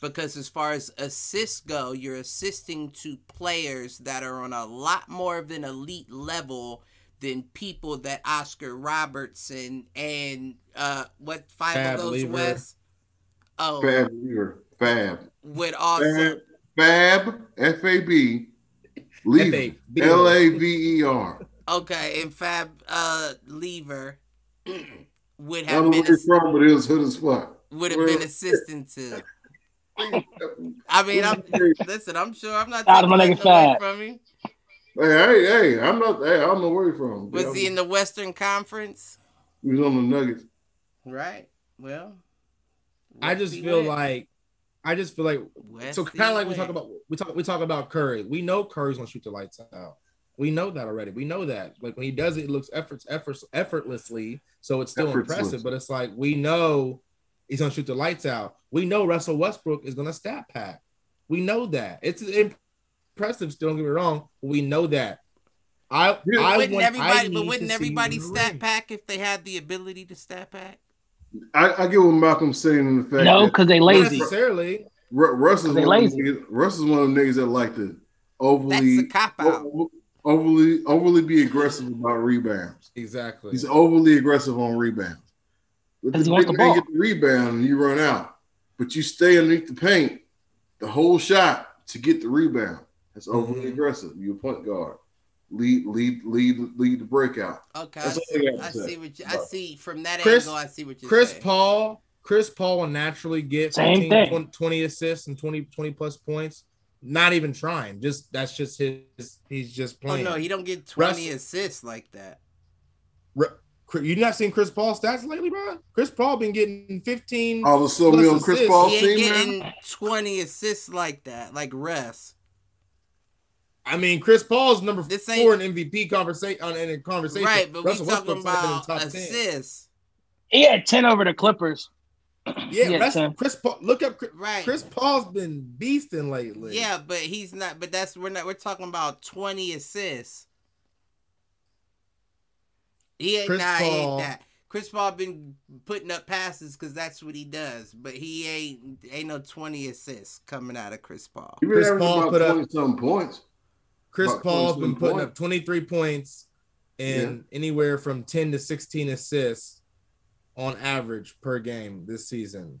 A: Because as far as assists go, you're assisting to players that are on a lot more of an elite level than people that Oscar Robertson and uh what five
B: Fab
A: of those
B: Lever.
A: West oh
C: Fab Lever, Fab,
A: With also
C: Fab, Fab, F A B, Lever, L A V E R.
A: okay and Fab uh Lever <clears throat> would
C: I
A: have
C: don't know
A: been
C: where you're
A: ass-
C: from, but it was hood as fuck.
A: would have been assistant to. <laughs> I mean, I'm listen. I'm sure I'm not
D: Shout out to
A: taking
D: my
A: nothing
D: nigga
A: away from him.
C: Hey, hey, hey! I'm not. Hey, I don't know where you're from.
A: Was he in the Western Conference?
C: He was on the Nuggets.
A: Right. Well,
B: I just feel
A: went.
B: like I just feel like so kind of like we talk about we talk we talk about Curry. We know Curry's gonna shoot the lights out. We know that already. We know that. Like when he does it, it looks efforts efforts effortlessly. So it's still
C: Effortless.
B: impressive. But it's like we know he's gonna shoot the lights out. We know Russell Westbrook is gonna stat pack. We know that. It's impressive. Still don't get me wrong. But we know that. I
C: Yeah,
B: I
A: wouldn't
B: want-
A: everybody?
B: need
A: But wouldn't everybody
B: him in the
A: stat pack if they had the ability to stat pack?
C: I, I get what Malcolm's saying in the fact
D: No, because they
B: Not
D: lazy.
B: necessarily.
C: Ru- Russ is
D: They
C: one of
D: lazy.
C: them niggas, Russ is one of them niggas that like to overly
A: cop out.
C: o- overly overly be aggressive about rebounds.
B: Exactly.
C: He's overly aggressive on rebounds. But
D: 'Cause he wants
C: nigga
D: the ball.
C: get the rebound and you run out, but you stay underneath the paint the whole shot to get the rebound. That's overly
B: Mhm.
C: aggressive. You're a point guard. Lead, lead, lead, lead the breakout.
A: Okay, I
C: That's all
A: see,
C: I
A: I see what you, I see from that
B: Chris-
A: angle. I see what you're
B: Chris
A: saying.
B: Paul, Chris Paul will naturally get
D: Same
B: 15,
D: thing.
B: 20, 20 assists and 20, 20 plus points. Not even trying. Just that's just his. He's just
A: Oh
B: playing.
A: no, he don't get 20
B: Russ-
A: assists like that.
B: you not seen Chris Paul stats lately, bro? Chris Paul been getting fifteen.
C: All of a sudden, we on Chris
B: assists.
C: Paul's
A: He ain't
C: team now.
A: getting 20 assists like that, like Russ.
B: I mean, Chris Paul's number
A: This
B: four in MVP conversation on in conversation.
A: Right, but we talking
B: Westbrook's not been in
A: about
B: the top 10.
A: assists.
D: He had 10 over the Clippers.
B: Yeah,
D: Yeah,
B: that's Chris Paul. Look up Chris,
A: Right.
B: Chris Paul's been beasting lately.
A: Yeah, but he's not. But that's we're not. We're talking about twenty assists. He ain't
B: Chris
A: nah, he ain't that. Chris Paul been putting up passes because that's what he does. But he ain't ain't no twenty assists coming out of Chris Paul.
C: He
B: Chris Paul put up-
C: some points.
B: Chris
C: About
B: Paul's been
C: 27
B: putting
C: points.
B: up 23 points and anywhere from 10 to 16 assists on average per game this season.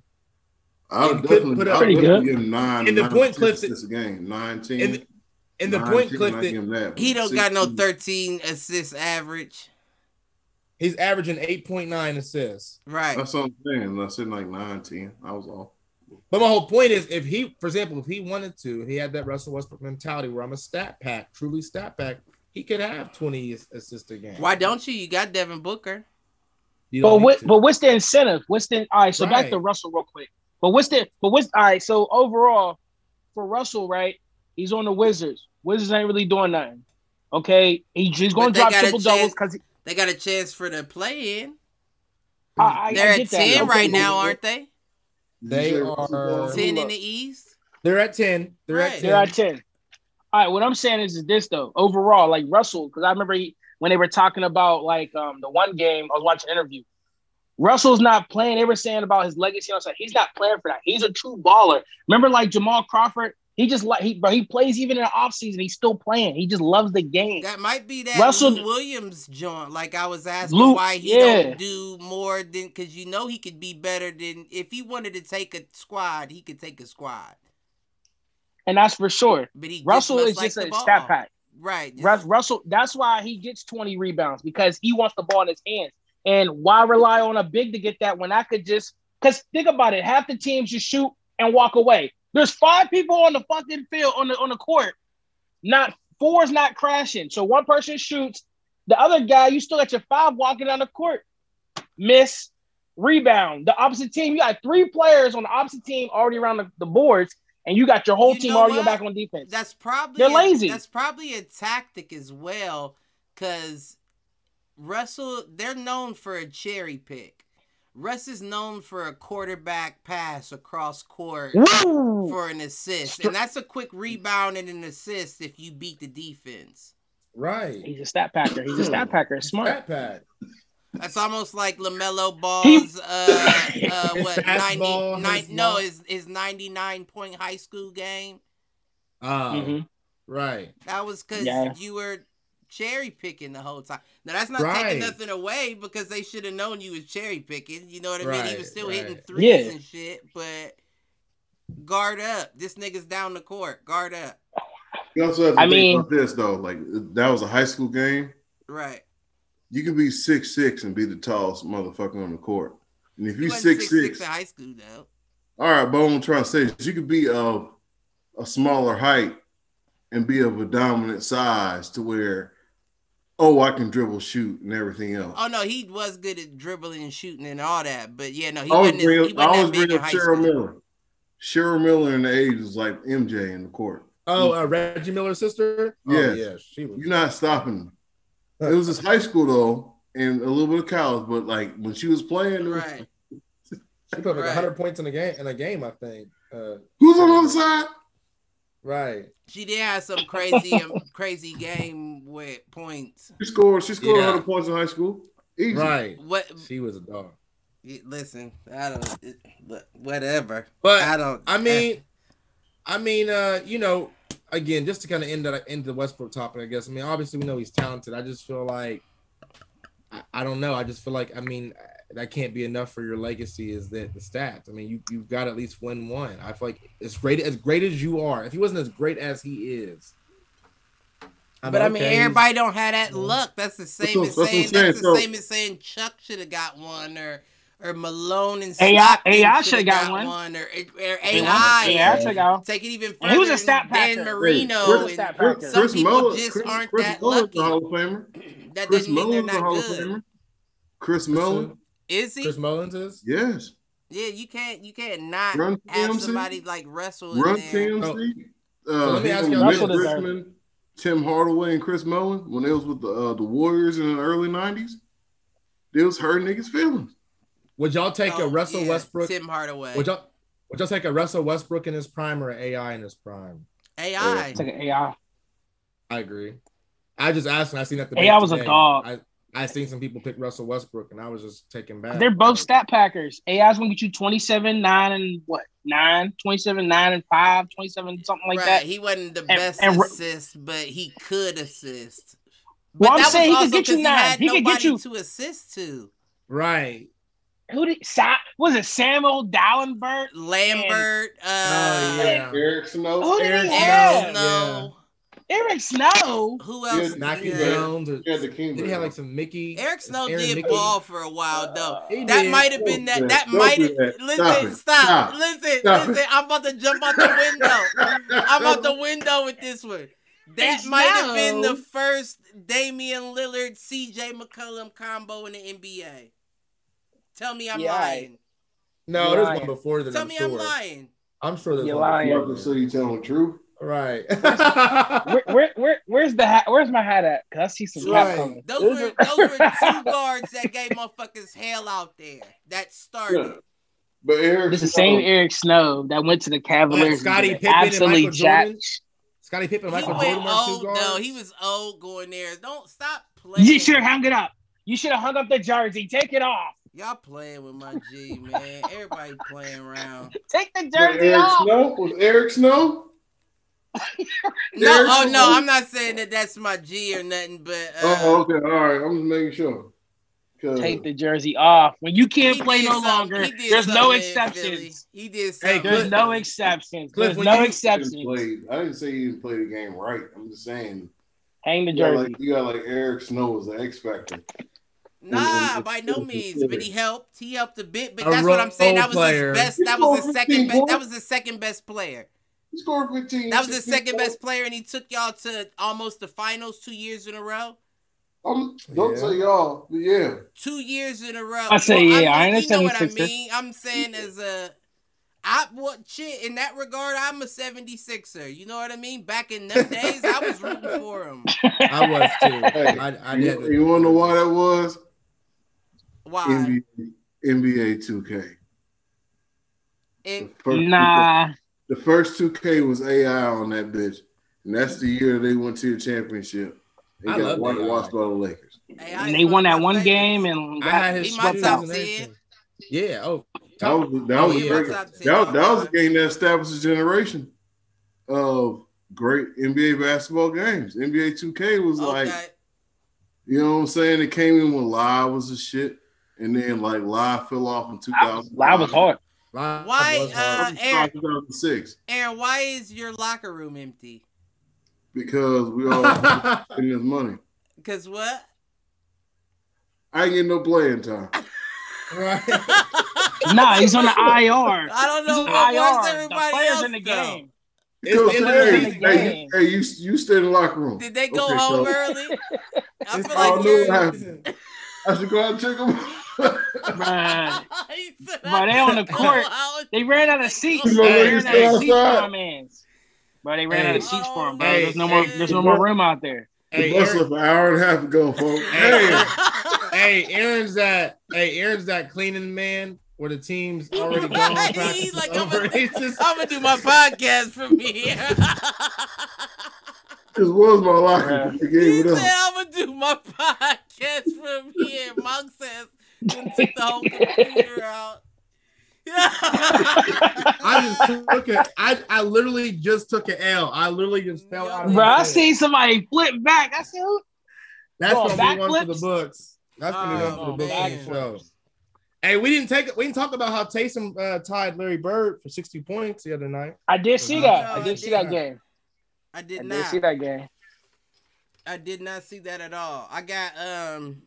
C: I would
B: And could
C: definitely,
B: put up-
D: Pretty
C: definitely
D: good.
C: give nine.
B: And the
C: nine
B: point
C: assists
B: clip that-
C: this game, 19.
B: And the, and the point clip
C: I
B: that
C: that.
A: He don't got no thirteen assists average.
B: he's averaging 8.9 assists.
A: Right.
C: That's what I'm saying. I said like 19. I was off.
B: But my whole point is if he, for example, if he wanted to, he had that Russell Westbrook mentality where I'm a stat pack, truly stat pack, he could have 20 ass- assists a game.
A: Why don't you? You got Devin Booker.
D: But what
B: to.
D: but what's the incentive? What's the all right? So back to Russell real quick. But what's the but what's all right? So overall, for Russell, right? He's on the Wizards. Wizards ain't really doing nothing. Okay, he, he's going to drop
A: got a
D: triple doubles because
A: They got a chance for the play in.
D: I, I,
A: They're
D: I
A: at
D: get that.
A: ten
D: Okay,
A: right now, aren't they?
B: They are-
A: Ten in the East.
B: They're at 10. They're
A: Right.
B: at 10.
D: They're at ten. All right, what I'm saying is, is this though. Overall, like Russell, because I remember he, when they were talking about like um the one game I was watching an interview. Russell's not playing. They were saying about his legacy. I was like, he's not playing for that. He's a true baller. Remember, like Jamal Crawford, he just like he, but he plays even in the offseason. He's still playing. He just loves the game.
A: That might be that
D: Russell-
A: Lou Williams joint. Like I was asking why he
D: yeah.
A: don't do more than because you know he could be better than if he wanted to take a squad, he could take a squad.
D: and that's for sure.
A: But he
D: Russell
A: just
D: is
A: like
D: just a
A: ball.
D: stat pack.
A: Right. just-
D: Russ, Russell, that's why he gets 20 rebounds because he wants the ball in his hands. And why rely on a big to get that when I could just because think about it, half the teams you shoot and walk away. There's five people on the fucking field on the on the court. Not four is not crashing. So one person shoots, the other guy, you still got your five walking down the court. Miss, rebound. The opposite team, you got three players on the opposite team already around the, the boards, and you got your whole
A: You
D: team already back on defense.
A: That's probably
D: They're
A: a-
D: lazy.
A: That's probably a tactic as well, because Russell they're known for a cherry pick. Russ is known for a quarterback pass across court
D: Woo!
A: for an assist, and that's a quick rebound and an assist if you beat the defense.
B: Right.
D: He's a stat packer. He's a stat packer. Smart.
B: Stat pad.
A: That's almost like Lamelo Ball's uh, <laughs> uh what
B: Fastball,
A: ninety nine
B: his
A: no
B: ball.
A: his his ninety nine point high school game.
B: Oh,
D: Mhm.
B: right.
A: That was because
D: Yeah.
A: you were cherry picking the whole time. Now that's not
B: Right.
A: taking nothing away because they should have known you was cherry picking. You know what I mean? He was still
B: right.
A: hitting threes
D: Yeah.
A: and shit, but guard up. This nigga's down the court. Guard up.
C: You also have to
D: I
C: think
D: mean-
C: about this though. Like that was a high school game.
A: Right.
C: You can be six six and be the tallest motherfucker on the court. And if you're
A: wasn't
C: six
A: six
C: six,
A: six in high school though.
C: all right. But I'm trying to say is you could be of a smaller height and be of a dominant size to where, oh, I can dribble, shoot, and everything else.
A: Oh no, he was good at dribbling and shooting and all that. But yeah, no, he
C: I always
A: wasn't, as,
C: bring
A: he
C: up, I
A: wasn't
C: always
A: that big in
C: up
A: high
C: Cheryl. Miller. Cheryl Miller in the age was like MJ in the court.
B: Oh, uh, Reggie Miller's sister. Oh, yeah, she was.
C: You're not stopping. It was his high school though, and a little bit of college. But like when she was playing, it was-
A: Right. <laughs>
B: She put like
A: Right.
B: 100 points in a game. In a game, I think. Uh,
C: who's on the other side?
B: Right.
A: She did have some crazy um, <laughs> crazy game with points.
C: She scored. She scored
B: Yeah.
C: 100 points in high school. Easy.
B: Right.
A: What
B: She was a dog.
A: listen, I don't but whatever.
B: But
A: I don't
B: I mean, I mean, uh, you know, again, just to kind of end that end the Westbrook topic, I guess. I mean, obviously we know he's talented. I just feel like I, I don't know. I just feel like I mean that can't be enough for your legacy. Is that the stats? I mean, you you've got to at least win one. I feel like as great as great as you are, if he wasn't as great as he is.
A: But I mean, everybody don't have that luck. That's the same as
C: that's what I'm
A: saying
C: saying.
A: that's the
C: So-
A: same as saying Chuck should have got one, or or Malone and
D: AI
A: Stockton
D: AI
A: shoulda
D: shoulda got one.
A: or, or
D: Yeah,
A: AI.
D: yeah, check out.
A: Take it even further.
D: he was a stat
A: Dan
D: packer.
A: Marino.
C: Chris-
A: and
D: stat
C: Chris,
D: packer.
A: some
C: Chris
A: people
C: Muller,
A: just
C: Chris,
A: aren't
C: Chris
A: that
C: Mullin's
A: lucky.
C: the Hall of Famer.
A: that
C: Chris
A: doesn't mean they're
C: Mullin's the Hall of. Famer. Chris Mullin.
A: Is he?
B: Chris Mullins is.
C: Yes.
A: Yeah, you can't you can't not
C: Run
A: have
C: TMC?
A: somebody like Russell in
C: Run
A: there.
C: TMC.
B: So
C: Uh,
B: let me ask y'all
D: this.
C: Richmond, Tim Hardaway, and Chris Mullin when they was with the uh, the Warriors in the early '90s. They was hurting niggas' feelings.
B: Would y'all take a
A: Oh,
B: Russell
A: yeah,
B: Westbrook?
A: Tim Hardaway.
B: Would y'all would y'all take a Russell Westbrook in his prime or an AI in his prime?
A: AI.
D: It's like an AI.
B: I agree. I just asked, and I seen that. debate
D: AI was a dog.
B: I I seen some people pick Russell Westbrook, and I was just taken back.
D: They're both
B: Like,
D: stat packers. AI's gonna get you 27, 9, and what? 9, 27, 9, and 5, 27, something like
A: right.
D: that.
A: He wasn't the
D: And-
A: best
D: and
A: assist, but he could assist.
D: Well, I'm
A: that was
D: saying he could
A: also
D: get you
A: 'cause
D: nine.
A: had
D: He could get
A: nobody
D: you-
A: to assist to.
B: Right.
D: Who did Sa- was it Samuel Dalembert?
A: Lambert, uh,
B: Oh, yeah.
C: Eric Snow.
D: Who did
B: Eric
D: he have?
A: Snow.
D: Eric Snow.
A: Who else?
C: Yeah,
B: Knocky
A: Yeah.
B: Jones. Or,
C: Yeah, the King.
B: did he have like some McKie?
A: Eric Snow
B: Aaron
A: did
B: McKie?
A: ball for a while though.
B: Uh, he
A: That might have been that. That might have.
C: Don't do that.
A: Listen,
C: Stop
A: stop.
C: it. Stop.
A: Listen,
C: Stop
A: listen.
C: it.
A: I'm about to jump out the window. <laughs> I'm out the window with this one. That might have been the first Damian Lillard CJ McCollum combo in the NBA. Tell me I'm
D: Yeah,
A: lying.
B: No,
D: You're
B: there's
D: lying.
B: one before that.
A: Tell
B: I'm
A: me
B: sure.
A: I'm lying.
B: I'm sure there's
D: You're
B: one
D: lying.
B: before
C: Marcus,
B: that.
C: so you telling the truth?
B: Right. <laughs>
D: Where, where, where, where's the hat? Where's my hat at? Cause I see some
B: Right.
D: cap coming.
A: Those were those <laughs> were two guards that gave motherfuckers hell out there. That started.
C: Yeah. But Eric
D: It's the
C: Snow-
D: same Eric Snow that went to the Cavaliers.
B: Scottie
D: and
B: Pippen and
D: absolutely
B: Michael Jordan?
D: jacked.
B: Scottie Pippen,
A: He
B: Michael
A: went
B: Jordan,
A: old. No, he was old going there. Don't stop playing.
D: You should have hung it up. You should have hung up the jersey. Take it off.
A: Y'all playing with my G, man. Everybody playing around. <laughs>
D: Take the
C: But
D: jersey
C: Eric
D: off.
C: Snow was Eric Snow. <laughs>
A: No, oh no, I'm not saying that that's my G or nothing, but uh,
C: oh, okay, all right. I'm just making sure.
D: Take the jersey off. When you can't play no longer, there's no
A: something in
D: exceptions.
A: He did
B: Hey.
D: There's
B: Cliff-
D: no exceptions.
B: Cliff,
D: There's no
B: you-
D: exceptions.
C: play- I didn't say he didn't play the game right. I'm just saying
D: Hang the
C: you got
D: jersey.
C: like you got like Eric Snow as the X factor.
A: Nah,
C: and-
A: by no means. But he helped. He helped a bit. But
B: A
A: that's what I'm saying. That was
B: role player.
A: his best. That was
C: scored
A: his second
C: 15
A: best. That was his second best player.
C: He scored 15.
A: That was his second best player, and he took y'all to almost the finals two years in a row.
C: Um, don't
B: Yeah.
C: say y'all, but yeah.
A: Two years in a row.
D: I say, yeah, I
A: mean,
D: ain't a
A: you know what I mean. I'm saying as a, I what shit in that regard. I'm a 76er. You know what I mean? Back in them days, I was rooting for him. <laughs>
B: I was too.
C: Hey,
B: I, I
C: you,
B: did.
C: you want to know why that was?
A: Why?
C: NBA, NBA 2K.
A: And
C: The first,
D: Nah,
C: The first 2K was AI on that bitch. And that's the year they went to the championship. They
B: I
C: got
B: love
C: whitewashed by the Lakers.
A: hey,
D: and they won that one game and
B: I
D: got
B: had his
A: He my
B: shoes
A: top
B: and
A: 10.
B: everything. Yeah. Oh,
C: That was, that
B: Oh,
C: was,
B: yeah.
C: a great, that,
A: 10
C: that was a game that established a generation of great NBA basketball games. NBA 2K was like, you know what I'm saying? It came in when Live was a shit. And then like Live fell off in 2000.
D: Live was hard.
B: Live
A: Why, uh, Aaron- Aaron, why is your locker room empty?
C: Because we all <laughs> spending this money.
A: Cause what?
C: I ain't getting no playing time.
B: Right. <laughs>
D: Nah, he's on the IR.
A: I don't know
D: on
A: what
D: the
A: where's
D: IR. The
A: everybody
D: players
A: else
D: in the
A: though?
D: game.
C: Because,
B: the
C: hey,
B: the
C: hey, you, hey, you, you stay in the locker room.
A: Did they go
C: Okay,
A: home
C: so-
A: early? I feel like
C: new
A: you're.
C: I should go out and check them.
D: Bruh. <laughs>
A: He said,
D: But they on the court. They ran out of seats. They ran out of seats for my mans. Bro, they ran
B: Hey.
D: out of seats for him, bro.
B: Hey,
D: There's no more. There's no more room out there.
C: The
B: hey,
C: bus
B: Aaron,
C: an hour and a half ago, folks. Hey,
B: hey, Aaron's that. Hey, Aaron's that cleaning man where the team's already gone.
A: Right, <laughs> like, I'm
B: over.
A: a-
B: just-
A: I'm gonna do my podcast from here. <laughs>
C: this was my locker.
D: Bruh.
C: They
A: he said, "I'm gonna do my podcast from here." Monk says, "Then took the whole computer out." <laughs>
B: I just took it. I, I literally just took an L. I literally just fell out. of
D: Bro, I
B: bed.
D: seen somebody flip back. I said, who?
B: That's
D: Going
B: gonna be one for the books. That's gonna be one for the books
A: man.
B: for the show. Hey, we didn't take we didn't talk about how Tatum uh, tied Larry Bird for 60 points the other night.
D: I did see that.
A: I
D: I did see that
B: didn't.
D: game.
A: I
D: I
A: did
D: did
A: not.
D: see that game.
A: I did not see that at all. I got um.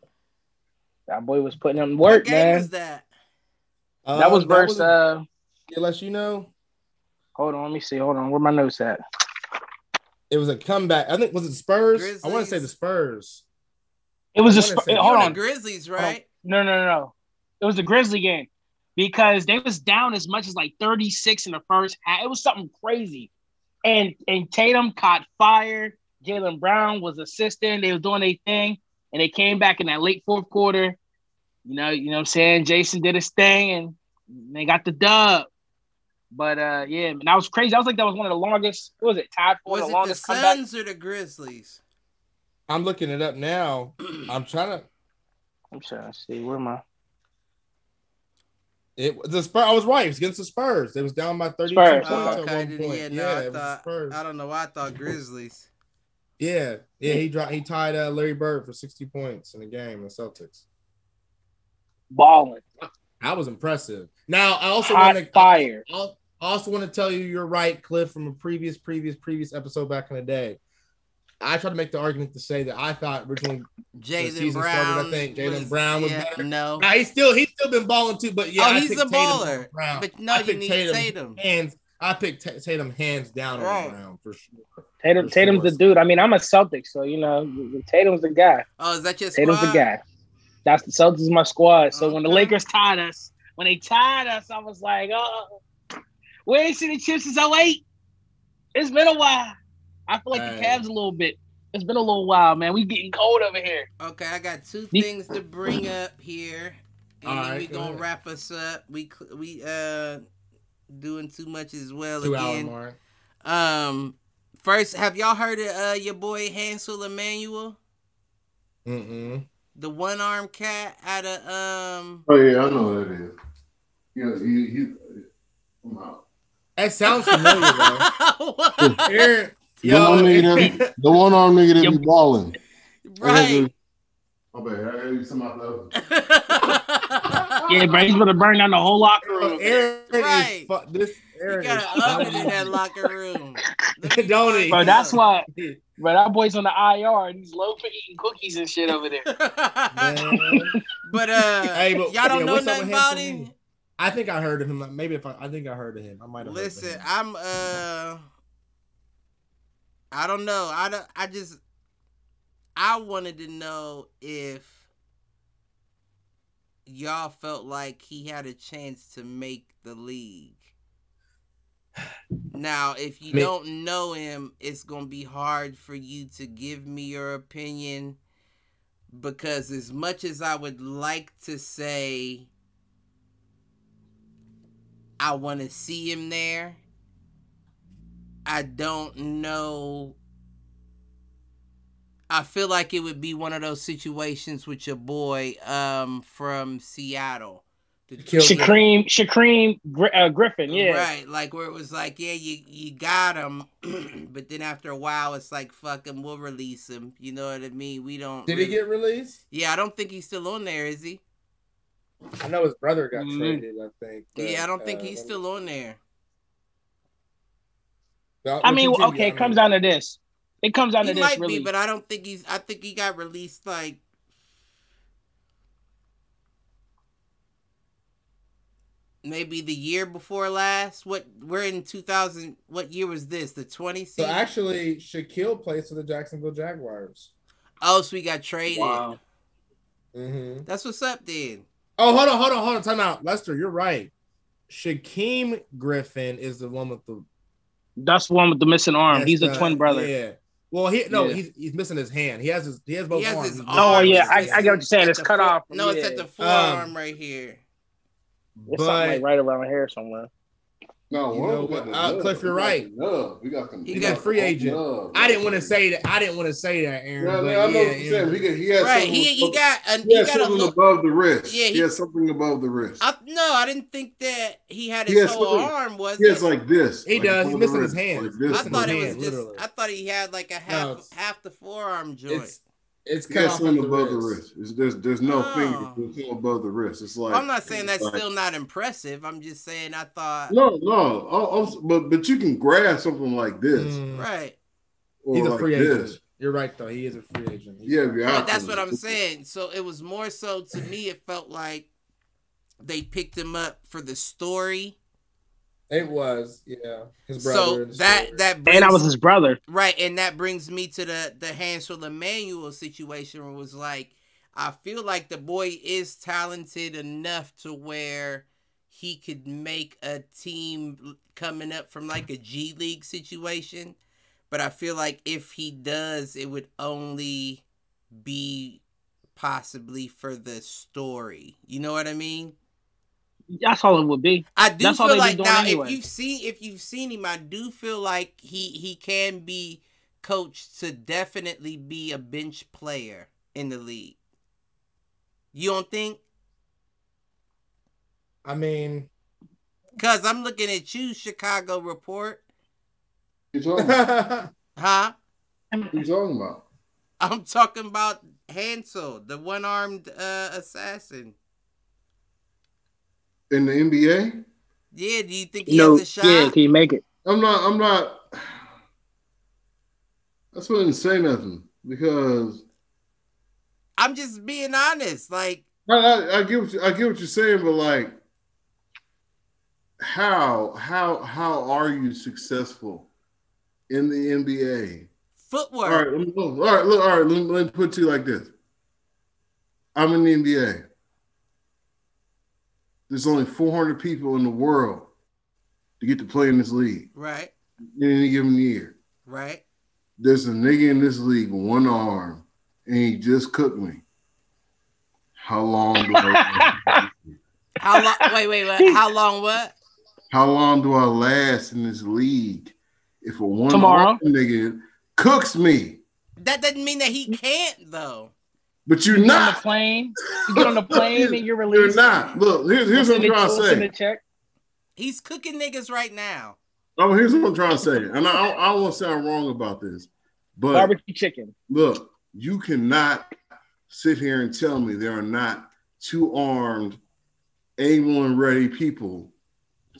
D: That boy was putting in
A: What
D: work,
A: game
D: man.
A: was that?
D: that was versus.
B: a-
D: uh,
B: unless you know,
D: hold on, let me see. Hold on, where my notes at?
B: it was a comeback. I think was it Spurs? I want to say the Spurs.
D: It was
B: I
D: a.
B: wanna
D: Sp-
B: say-
D: hold
A: You the
D: on.
A: Grizzlies, right?
D: No, no, no, no. It was the Grizzly game because they was down as much as like 36 in the first half. It was something crazy. And and Tatum caught fire. Jaylen Brown was assisting. They were doing their thing. And they came back in that late fourth quarter. You know, you know what I'm saying? Jayson did his thing and they got the dub. But uh yeah, man, that was crazy. I was like that was one of the longest, what was it, tied for
A: Was
D: the
A: it the
D: longest comeback.
A: Suns or the Grizzlies?
B: I'm looking it up now. <clears throat> I'm trying to.
D: I'm trying to see where my
B: It the Spurs. I was right. It was against the Spurs. It was down by 32
D: Spurs,
B: points
A: Oh,
B: at one point.
A: Yeah,
B: Yeah,
A: no, I
B: it was
A: thought.
B: Spurs.
A: I don't know why I thought Grizzlies.
B: Yeah, yeah. He dropped. He tied uh, Larry Bird for 60 points in the game. In the Celtics.
D: Balling.
B: That was impressive. Now I also want to.
D: fire.
B: I also want to tell you you're right, Cliff, from a previous, previous, previous episode back in the day. I tried to make the argument to say that I thought originally Jaylen
A: Brown.
B: started, I think Jaylen Brown was
A: yeah,
B: better.
A: No.
B: now he's still he's still been balling too, but yeah,
A: oh,
B: I
A: he's
B: picked
A: a
B: Tatum
A: baller.
B: over Brown.
A: But no,
B: I
A: you
B: picked
A: need
B: Tatum,
A: Tatum.
B: hands. I picked Ta- Tatum hands down
D: Right.
B: over Brown for sure.
D: Tatum,
B: For
D: Tatum's
B: sure.
D: the dude. I mean, I'm a Celtic, so you know, Tatum's the guy.
A: Oh, is that your
D: Tatum's
A: squad?
D: the guy. That's the Celtics is my squad. So when the Lakers tied us, when they tied us, I was like, oh, we ain't seen the chips since 08. It's been a while. I feel like the
B: Hey.
D: Cavs a little bit. It's been a little while, man. We getting cold over here.
A: Okay, I got two
D: Ye-
A: things to bring up here, and
B: All
A: then
B: right,
A: we
B: go
A: gonna
B: ahead.
A: wrap us up. We we uh doing too much as well
B: Two
A: again.
B: mark.
A: Um, first, have y'all heard of uh your boy Hansel Emmanuel,
B: Mm-mm.
A: The one armed cat out of um?
C: Oh, yeah, I know what that is. Yeah, he, he, I'm out.
B: That sounds familiar, though. <laughs>
A: What?
B: Aaron,
C: The one nigga that, the one arm nigga that be balling.
A: right.
C: My bad. I heard you somebody else. <laughs>
D: Yeah, bro, he's gonna burn down the whole locker room.
B: Aaron
A: Right.
B: is fu- this. Aaron
A: got
B: is
A: an oven in that locker room. <laughs>
B: Don't
A: find
B: he?
D: Bro, that's why. Bro, that boy's on the IR and he's loafing, eating cookies and shit over there. <laughs>
A: But uh,
B: Hey, but-
A: y'all don't
B: yeah,
A: know
B: what's
A: nothing about
B: Hansel
A: him.
B: I think I heard of him. Maybe if I, I think I heard of him. I might have. heard of
A: Listen,
B: him.
A: I'm uh, I don't know. I don't. I just, I wanted to know if y'all felt like he had a chance to make the league. Now, if you don't know him, it's gonna be hard for you to give me your opinion because as much as I would like to say I want to see him there, I don't know. I feel like it would be one of those situations with your boy um from Seattle. The-
B: Kill-
D: Shaquem, Shaquem Gri- uh, Griffin, yeah.
A: Right, like where it was like, yeah, you you got him, <clears throat> but then after a while, it's like, fuck him, we'll release him. You know what I mean? We don't.
B: Did he get released?
A: Yeah, I don't think he's still on there, is he?
B: I know his brother got
D: Mhm.
B: traded. I think. but,
A: yeah, I don't think
B: uh,
A: he's still on there.
B: Well,
D: I mean, okay, it comes down to this. It comes down
A: He
D: to this,
A: might
D: really.
A: be, but I don't think he's. I think he got released like. Maybe the year before last. What we're in two thousand. What year was this? The twenty
B: So actually, Shaquill plays for the Jacksonville Jaguars.
A: oh, so we got traded.
D: wow.
B: Mm-hmm.
A: That's what's up, then.
B: Oh, hold on, hold on, hold on. Time out, Lester. You're right. Shaquem Griffin is the one with the.
D: That's the one with the missing arm.
B: that's
D: He's a twin brother.
B: Yeah. Well, he no,
D: Yeah.
B: he's he's missing his hand. He has his he has both
A: He has
B: arms.
A: his
B: He's
A: arm.
D: Oh, yeah, I- I get what you're saying.
A: at
D: It's cut
A: fore-
D: off.
A: No, it's at the forearm
B: Um,
A: right here.
D: It's something like
B: But
D: right around here somewhere.
C: No,
B: You
C: one
B: know
C: of them got
B: what?
C: the
B: Uh,
C: nub.
B: Cliff, you're
C: We got
B: right.
C: the. We got them.
A: He
C: we
A: got
C: the
B: free agent.
C: nub.
B: I didn't want to say that. I didn't want to say that, Aaron.
C: Yeah,
B: but
C: man, I know
B: yeah,
C: what you're saying. He, got, he has
A: Right,
C: something
A: he he
C: above-
A: got a,
C: he
A: he
C: has
A: got a
C: something
A: little.
C: above the wrist.
A: Yeah,
C: he,
A: he-
C: has something above the wrist.
A: I, no, I didn't think that he had
C: He
A: his
C: has
A: whole
C: something-
A: arm. Was
C: he has
A: it?
C: like this.
B: He
C: like
B: does. He's missing his hand.
C: Like
A: I thought it was
B: hand,
A: just.
B: literally.
A: I thought he had like a half
B: it's-
A: half the forearm joint.
B: It's it's
C: He
B: cut
C: has
B: off
C: something
B: at the
C: above
B: wrist.
C: the wrist. It's, there's there's no
A: Oh.
C: finger. There's above the wrist. It's like
A: I'm not saying that's
C: like-
A: still not impressive. I'm just saying I thought.
C: No, no. I- I'm- but but you can grab something like this.
B: Mm,
A: Right.
C: Or
B: He's a
C: like
B: free
C: this.
B: agent. You're right though. He is a free agent. He's
C: Yeah,
B: fine.
C: yeah.
A: But that's what I'm saying. So it was more so to me. It felt like they picked him up for the story.
B: It was. Yeah, his brother.
A: So
B: and
A: that
B: story.
A: that brings,
D: And I was his brother.
A: Right, and that brings me to the the Hansel Emmanuel situation where it was like I feel like the boy is talented enough to where he could make a team coming up from like a G League situation. But I feel like if he does, it would only be possibly for the story. You know what I mean?
D: That's all it would be.
A: I do
D: That's all
A: feel
D: they be
A: like
D: doing
A: now
D: anyway.
A: if you've seen if you've seen him, I do feel like he he can be coached to definitely be a bench player in the league. You don't think?
B: I mean,
A: Cause I'm looking at you, Chicago report,
C: You talking about? <laughs>
A: huh?
C: What you talking about?
A: I'm talking about Hansel, the one-armed uh, assassin.
C: In the NBA?
A: Yeah, do you think he
D: No,
A: has a shot?
D: yeah, can you make it?
C: I'm not. I'm not. That's why I didn't say nothing because
A: I'm just being honest. Like,
C: I, I, I get what you, I get what you're saying, but like, how how how are you successful in the NBA? All
A: footwork.
C: right, let me- all right, look, all right. Let me, let me put it to you like this: I'm in the NBA. There's only 400 people in the world to get to play in this league
A: Right,
C: in any given year.
A: right.
C: There's a nigga in this league with one arm, and he just cooked me. How long do I? <laughs>
A: How long? wait, wait, wait. How long? What?
C: how long do I last in this league if a one
D: Tomorrow.
C: arm nigga cooks me?
A: That doesn't mean that he can't though.
C: But you're
D: You get on the plane. You get on the plane and you're <laughs>
C: You're not. Look, here's, here's what I'm trying to say.
D: check.
A: He's cooking niggas right now.
C: Oh, here's what I'm trying to say, and I, I don't want to sound wrong about this, but
D: Barbecue chicken.
C: look, you cannot sit here and tell me there are not two armed, A1 ready people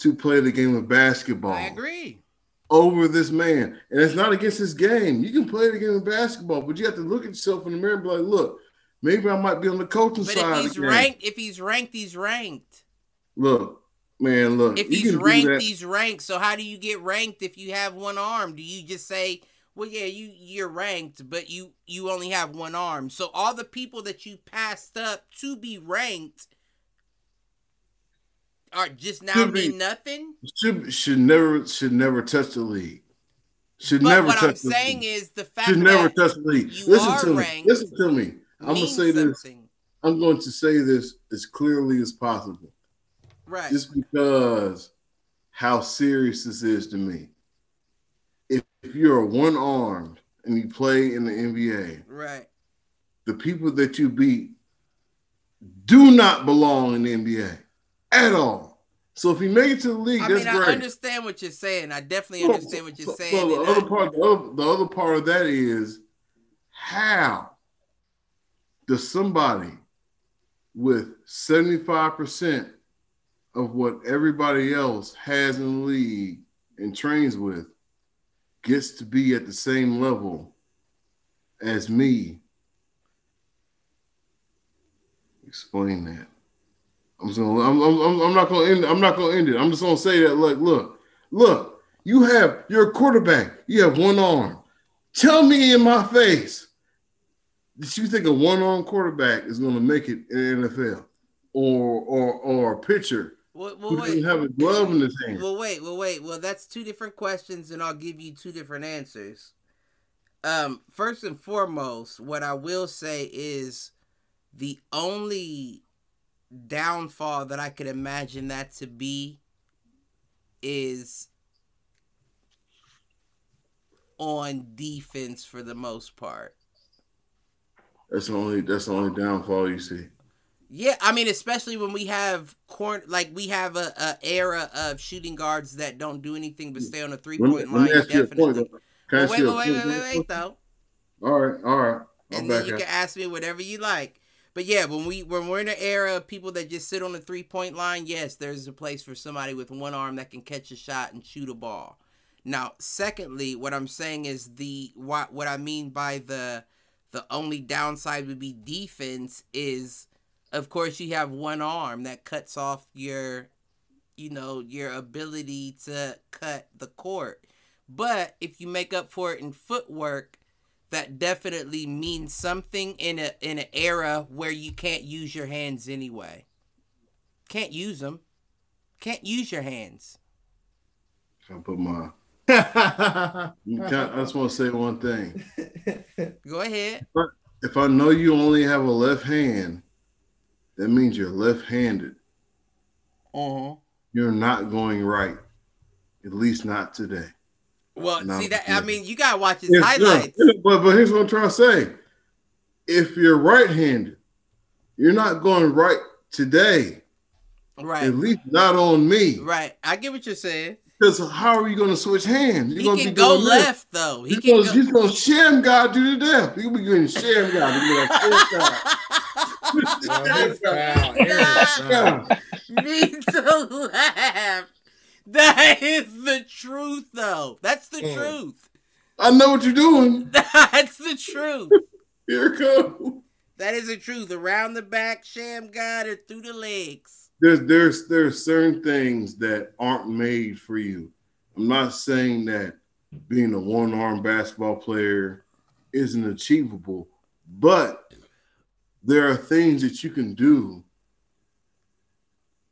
C: to play the game of basketball.
A: I agree.
C: Over this man. And it's not against his game. You can play the game of basketball, but you have to look at yourself in the mirror and be like, look, maybe I might be on the coaching
A: But
C: side.
A: if he's
C: again.
A: ranked, if he's ranked, he's ranked.
C: Look, man, look.
A: If he's ranked, he's ranked. So how do you get ranked if you have one arm? Do you just say, "Well, yeah, you you're ranked, but you you only have one arm." So all the people that you passed up to be ranked are just now
C: Should be.
A: mean nothing.
C: should should never should never touch the league. Should never touch the league.
A: But
C: never
A: what
C: touch
A: I'm saying
C: league.
A: is the fact
C: should never touch the league.
A: you
C: Listen
A: are
C: to me.
A: ranked
C: Listen to me. I'm gonna say this. I'm going to say this as clearly as possible.
A: Right.
C: Just because how serious this is to me. If, if you're one armed and you play in the NBA,
A: right.
C: the people that you beat do not belong in the NBA at all. So if you make it to the league,
A: I
C: that's
A: mean, I
C: great.
A: understand what you're saying. I definitely understand what you're
C: so-
A: saying.
C: So the other
A: I-
C: part, the other, the other part of that is how does somebody with 75% of what everybody else has in the league and trains with gets to be at the same level as me? Explain that. I'm just gonna. I'm, I'm, I'm- not gonna end. I'm not gonna end it. I'm just gonna say that. Look, look, look. You have. You're a quarterback. You have one arm. Tell me in my face that you think a one-arm quarterback is gonna make it in the NFL, or or or a pitcher
A: well, well,
C: who
A: wait.
C: doesn't have a glove in his hand?
A: Well, wait, well, wait. Well, that's two different questions, and I'll give you two different answers. Um, first and foremost, what I will say is the only downfall that I could imagine that to be is on defense for the most part.
C: That's the only. That's the only downfall you see.
A: Yeah, I mean, especially when we have corn, like we have a, a era of shooting guards that don't do anything but stay on a three point line.
C: me ask you a point.
A: Definitely. Well, wait, wait, wait, wait, wait, wait, though.
C: All right, all right.
A: And then you can ask me whatever you like. But yeah, when we when we're in an era of people that just sit on the three point line, yes, there's a place for somebody with one arm that can catch a shot and shoot a ball. Now, secondly, what I'm saying is the what what I mean by the the only downside would be defense is of course you have one arm that cuts off your you know your ability to cut the court. But if you make up for it in footwork, that definitely means something in a in an era where you can't use your hands anyway. Can't use them. Can't use your hands.
C: I put my. <laughs> I just want to say one thing. <laughs>
A: Go ahead.
C: If I know you only have a left hand, that means you're left-handed.
A: Uh-huh.
C: You're not going right. At least not today.
A: Well,
C: No,
A: see that I mean you gotta watch his
C: Yes,
A: highlights.
C: yeah, but but here's what I'm trying to say. If you're right-handed, you're not going right today.
A: Right.
C: At least not on me.
A: Right. I get what you're saying.
C: Because how are you going to switch hands? You're
A: He
C: gonna
A: can
C: be
A: go
C: doing
A: left though.
C: This.
A: He
C: He's
A: can
C: going,
A: go.
C: he's going to sham God to the death. He'll be getting sham God. He'll be like, "Sham God." <laughs>
B: No, he's foul. Aaron's foul.
C: Yeah.
A: Need to laugh. That is the truth though. That's the
B: Mm.
A: truth.
C: I know what you're doing. <laughs>
A: That's the truth.
C: Here it comes.
A: That is the truth. Around the back, sham god, or through the legs.
C: There's there's there's certain things that aren't made for you. I'm not saying that being a one-arm basketball player isn't achievable, but there are things that you can do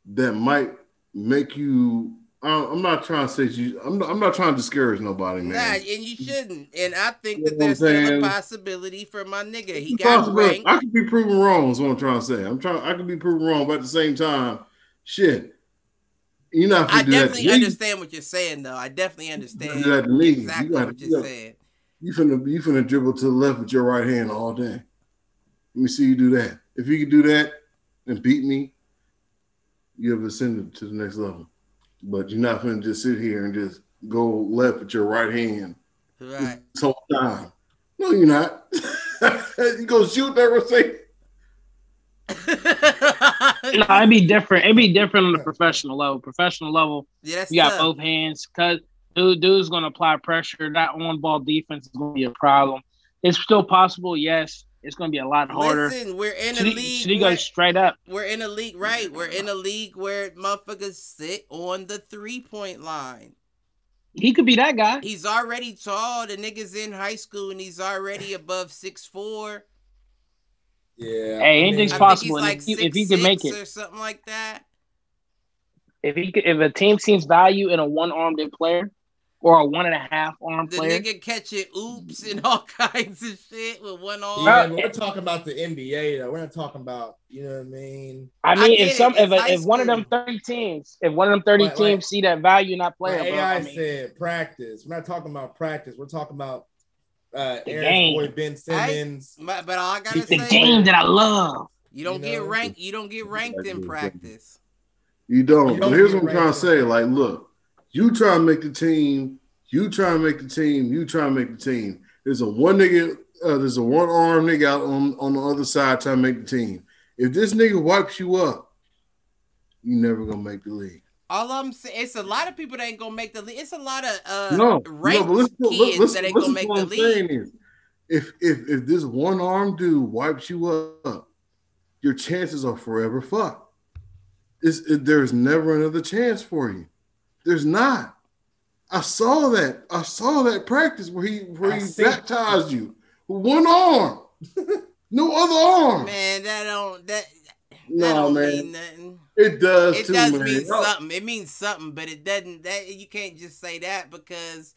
C: that might make you. I- I'm not trying to say you. I'm not, I'm not trying to discourage nobody, man.
A: Nah, and you shouldn't. And I think
C: You
A: that there's still a possibility for my nigga. He got ranked.
C: I could be proven wrong. Is what I'm trying to say. I'm trying. I could be proven wrong, but at the same time, shit, you're not.
A: I
C: gonna do that to
A: definitely understand what you're saying, though. I definitely
C: You
A: understand
C: do that to me.
A: exactly
C: You gotta-
A: what
C: you
A: you're
C: gotta-
A: saying.
C: You finna you finna dribble to the left with your right hand all day. Let me see you do that. If you can do that and beat me, you have ascended to the next level. But you're not gonna just sit here and just go left with your right hand
A: Right.
C: this whole time. No, you're not. <laughs> you go shoot that receiver. <laughs>
D: no, it'd be different. It'd be different on the professional level. Professional level,
A: yeah,
D: you got
A: tough.
D: both hands because dude, dude's gonna apply pressure. That on ball defense is gonna be a problem. It's still possible, yes. It's gonna be a lot harder.
A: Listen, we're in a
D: Should he,
A: league.
D: should he go straight up?
A: we're in a league, right? We're in a league where motherfuckers sit on the three point line.
D: He could be that guy.
A: He's already tall. The nigga's in high school and he's already above six four.
B: Yeah.
D: Hey,
B: I mean,
D: anything's
A: I
D: possible.
A: think he's like
D: if he- if he can make it.
A: or something like that.
D: If he could, if a team sees value in a one armed player or a one and a half armed
A: The
D: player,
A: nigga catching oops and <laughs> all kinds of shit with one arm.
B: Yeah, we're talking about the NBA though. We're not talking about, you know what I mean?
D: I
A: I
D: mean,
A: get
D: if
A: it,
D: some if,
A: it's high
D: if one of them thirty teams, if one of them thirty
B: Like- like-
D: teams see that value in that player,
B: Like AI
D: I mean,
B: said practice. We're not talking about practice. We're talking about uh
D: The
B: Aaron's
D: game.
B: boy Ben Simmons.
A: But, but all I gotta
D: the
A: say,
D: game that I love.
A: you don't
B: You
A: get ranked. You don't get ranked in practice.
C: You don't.
B: You don't
C: here's what I'm trying to say. Like, look, you try to make the team. You try to make the team. You try to make the team. There's a one nigga. Uh, there's a one arm nigga out on on the other side trying to make the team. If this nigga wipes you up, you never gonna make the league.
A: All I'm saying, it's a lot of people that ain't gonna make the league. It's a lot of uh,
C: no, no, listen,
A: kids
C: listen,
A: that ain't gonna make the league.
C: saying is, if if if this one arm dude wipes you up, your chances are forever fucked. It's, it, there's never another chance for you. There's not. I saw that. I saw that practice where he where
B: I
C: he
B: see.
C: baptized you with one arm, <laughs> no other arm.
A: Man, that don't that that
C: no
A: don't
C: man,
A: mean nothing.
C: it does
A: It
C: too,
A: does
C: man.
A: mean
C: Y'all-
A: something. It means something, but it doesn't. That you can't just say that because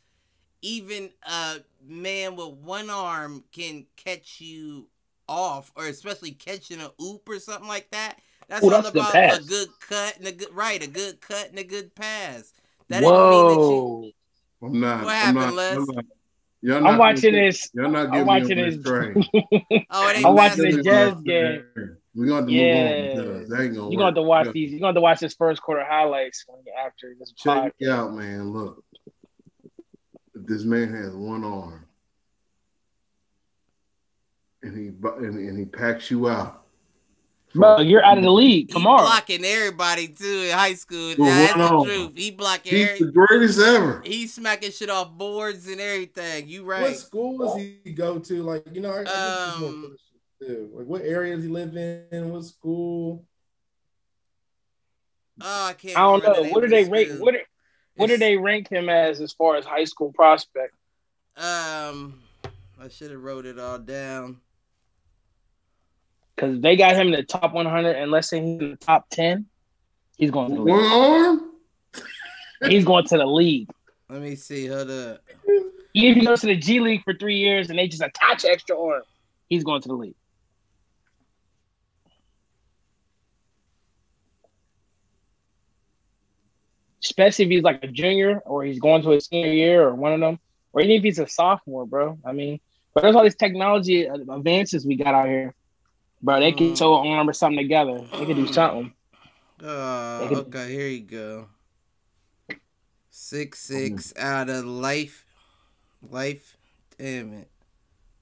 A: even a man with one arm can catch you off, or especially catching a oop or something like that. That's
D: Ooh,
A: all
D: that's a
A: about a good cut and a good right, a good cut and a good pass. That didn't mean that you.
D: Whoa!
C: I'm not.
A: What
C: I'm not.
A: Les?
C: I'm not. Y'all
D: I'm watching
C: gonna-
D: this.
C: Y'all not
D: I'm
C: getting
D: watching
C: me on
D: this.
C: train. <laughs>
A: Oh, it ain't
D: I'm watching
A: massive.
D: the Jazz game.
C: We're going to
D: Yeah.
C: move on because that ain't gonna
D: You're gonna have to watch
C: Yeah.
D: these. You're gonna have to watch this first quarter highlights when you after this
C: Check
D: podcast.
C: it out, man. Look, this man has one arm, and he and, and he packs you out.
D: Bro, you're out of the league
A: He
D: tomorrow.
A: blocking everybody too in high school.
C: Well,
A: That's
C: hold
A: the truth. He blocking
C: He's
A: every.
C: the greatest ever.
A: He's smacking shit off boards and everything. You right?
B: What
A: right.
B: school does he go to? Like, you know, I, I just want
A: Um.
B: Like, what area does he live in? What school?
A: Oh, I can't.
D: I don't know. What do they
A: of
D: rate? What do, what do they rank him as as far as high school prospect?
A: Um, I should have wrote it all down.
D: Because they got him in the top 100, and let's say he's in the top 10, he's going to the league.
C: One
D: league.
C: arm.
D: He's going to the league.
A: Let me see. Hold up.
D: Even if he goes to the G League for three years and they just attach extra arm, he's going to the league. Especially if he's like a junior or he's going to a senior year or one of them, or even if he's a sophomore, bro. I mean, but there's all these technology advances we got out here, bro. They can
A: Mm.
D: sew an arm or something together. They can do something.
A: Oh,
D: They can-
A: okay. Here you go. Six six out of life. Life. Damn it.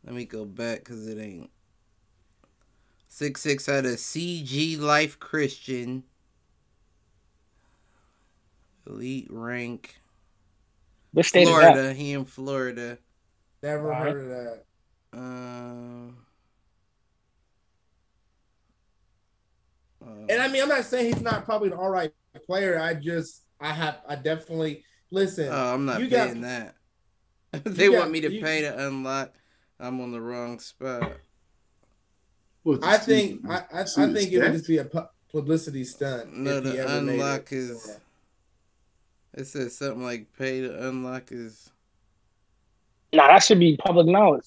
A: Let me go back because it ain't. Six six out of CG Life Christian. Elite rank.
D: What state is that?
A: Florida. He in Florida.
B: Never
D: Alright.
B: heard of that.
A: Um. uh,
B: And I mean, I'm not saying he's not probably an all right player. I just, I have, I definitely listen.
A: Oh, I'm not
B: you got-
A: paying that. <laughs> they
B: got-
A: want me to
B: you-
A: pay to unlock. I'm on the wrong spot.
C: What's
B: I think. I, I, I think it would just be a publicity stunt.
A: No,
B: if he
A: the
B: ever made it.
A: unlock is- It says something like pay to unlock is.
D: Nah, that should be public knowledge.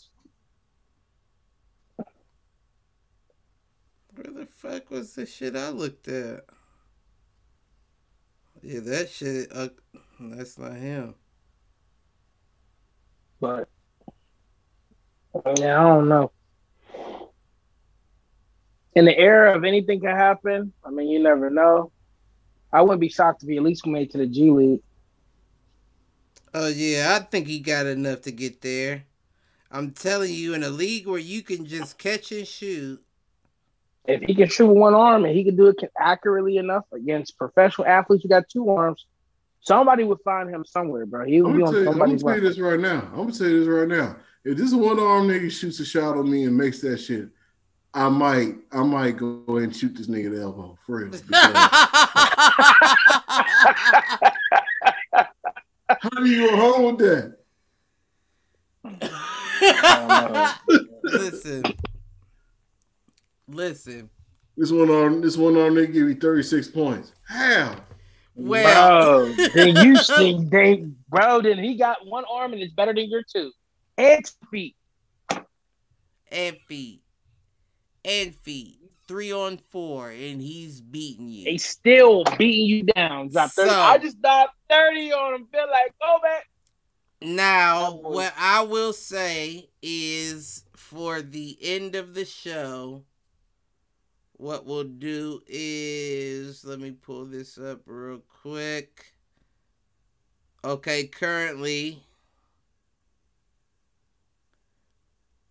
A: Where the fuck was the shit I looked at? Yeah, that shit. Uh, that's not him.
D: But yeah, I don't know. In the era of anything can happen, I mean, you never know. I wouldn't be shocked if he at least made to the G League.
A: Oh yeah, I think he got enough to get there. I'm telling you, in a league where you can just catch and shoot,
D: if he can shoot with one arm and he can do it accurately enough against professional athletes who got two arms, somebody would find him somewhere, bro. He would
C: I'm
D: be
C: gonna,
D: on
C: tell you, I'm gonna
D: somebody's
C: tell you this right now. I'm gonna tell you this right now. If this one arm nigga shoots a shot on me and makes that shit, I might, I might go ahead and shoot this nigga in the elbow for real. because <laughs> How do you go home with that? <laughs>
A: listen, listen.
C: This one arm, this one arm nigga give you 36 points. How?
A: Well,
D: bro, <laughs> then you think they, bro, then he got one arm and it's better than your two. And feet.
A: and feet, and feet, three on four, and he's beating you.
D: They still beating you down. Drop 30.
A: So-
D: I just dropped 30 on him. Feel like, go back.
A: Now, what I will say is for the end of the show, what we'll do is let me pull this up real quick. Okay, currently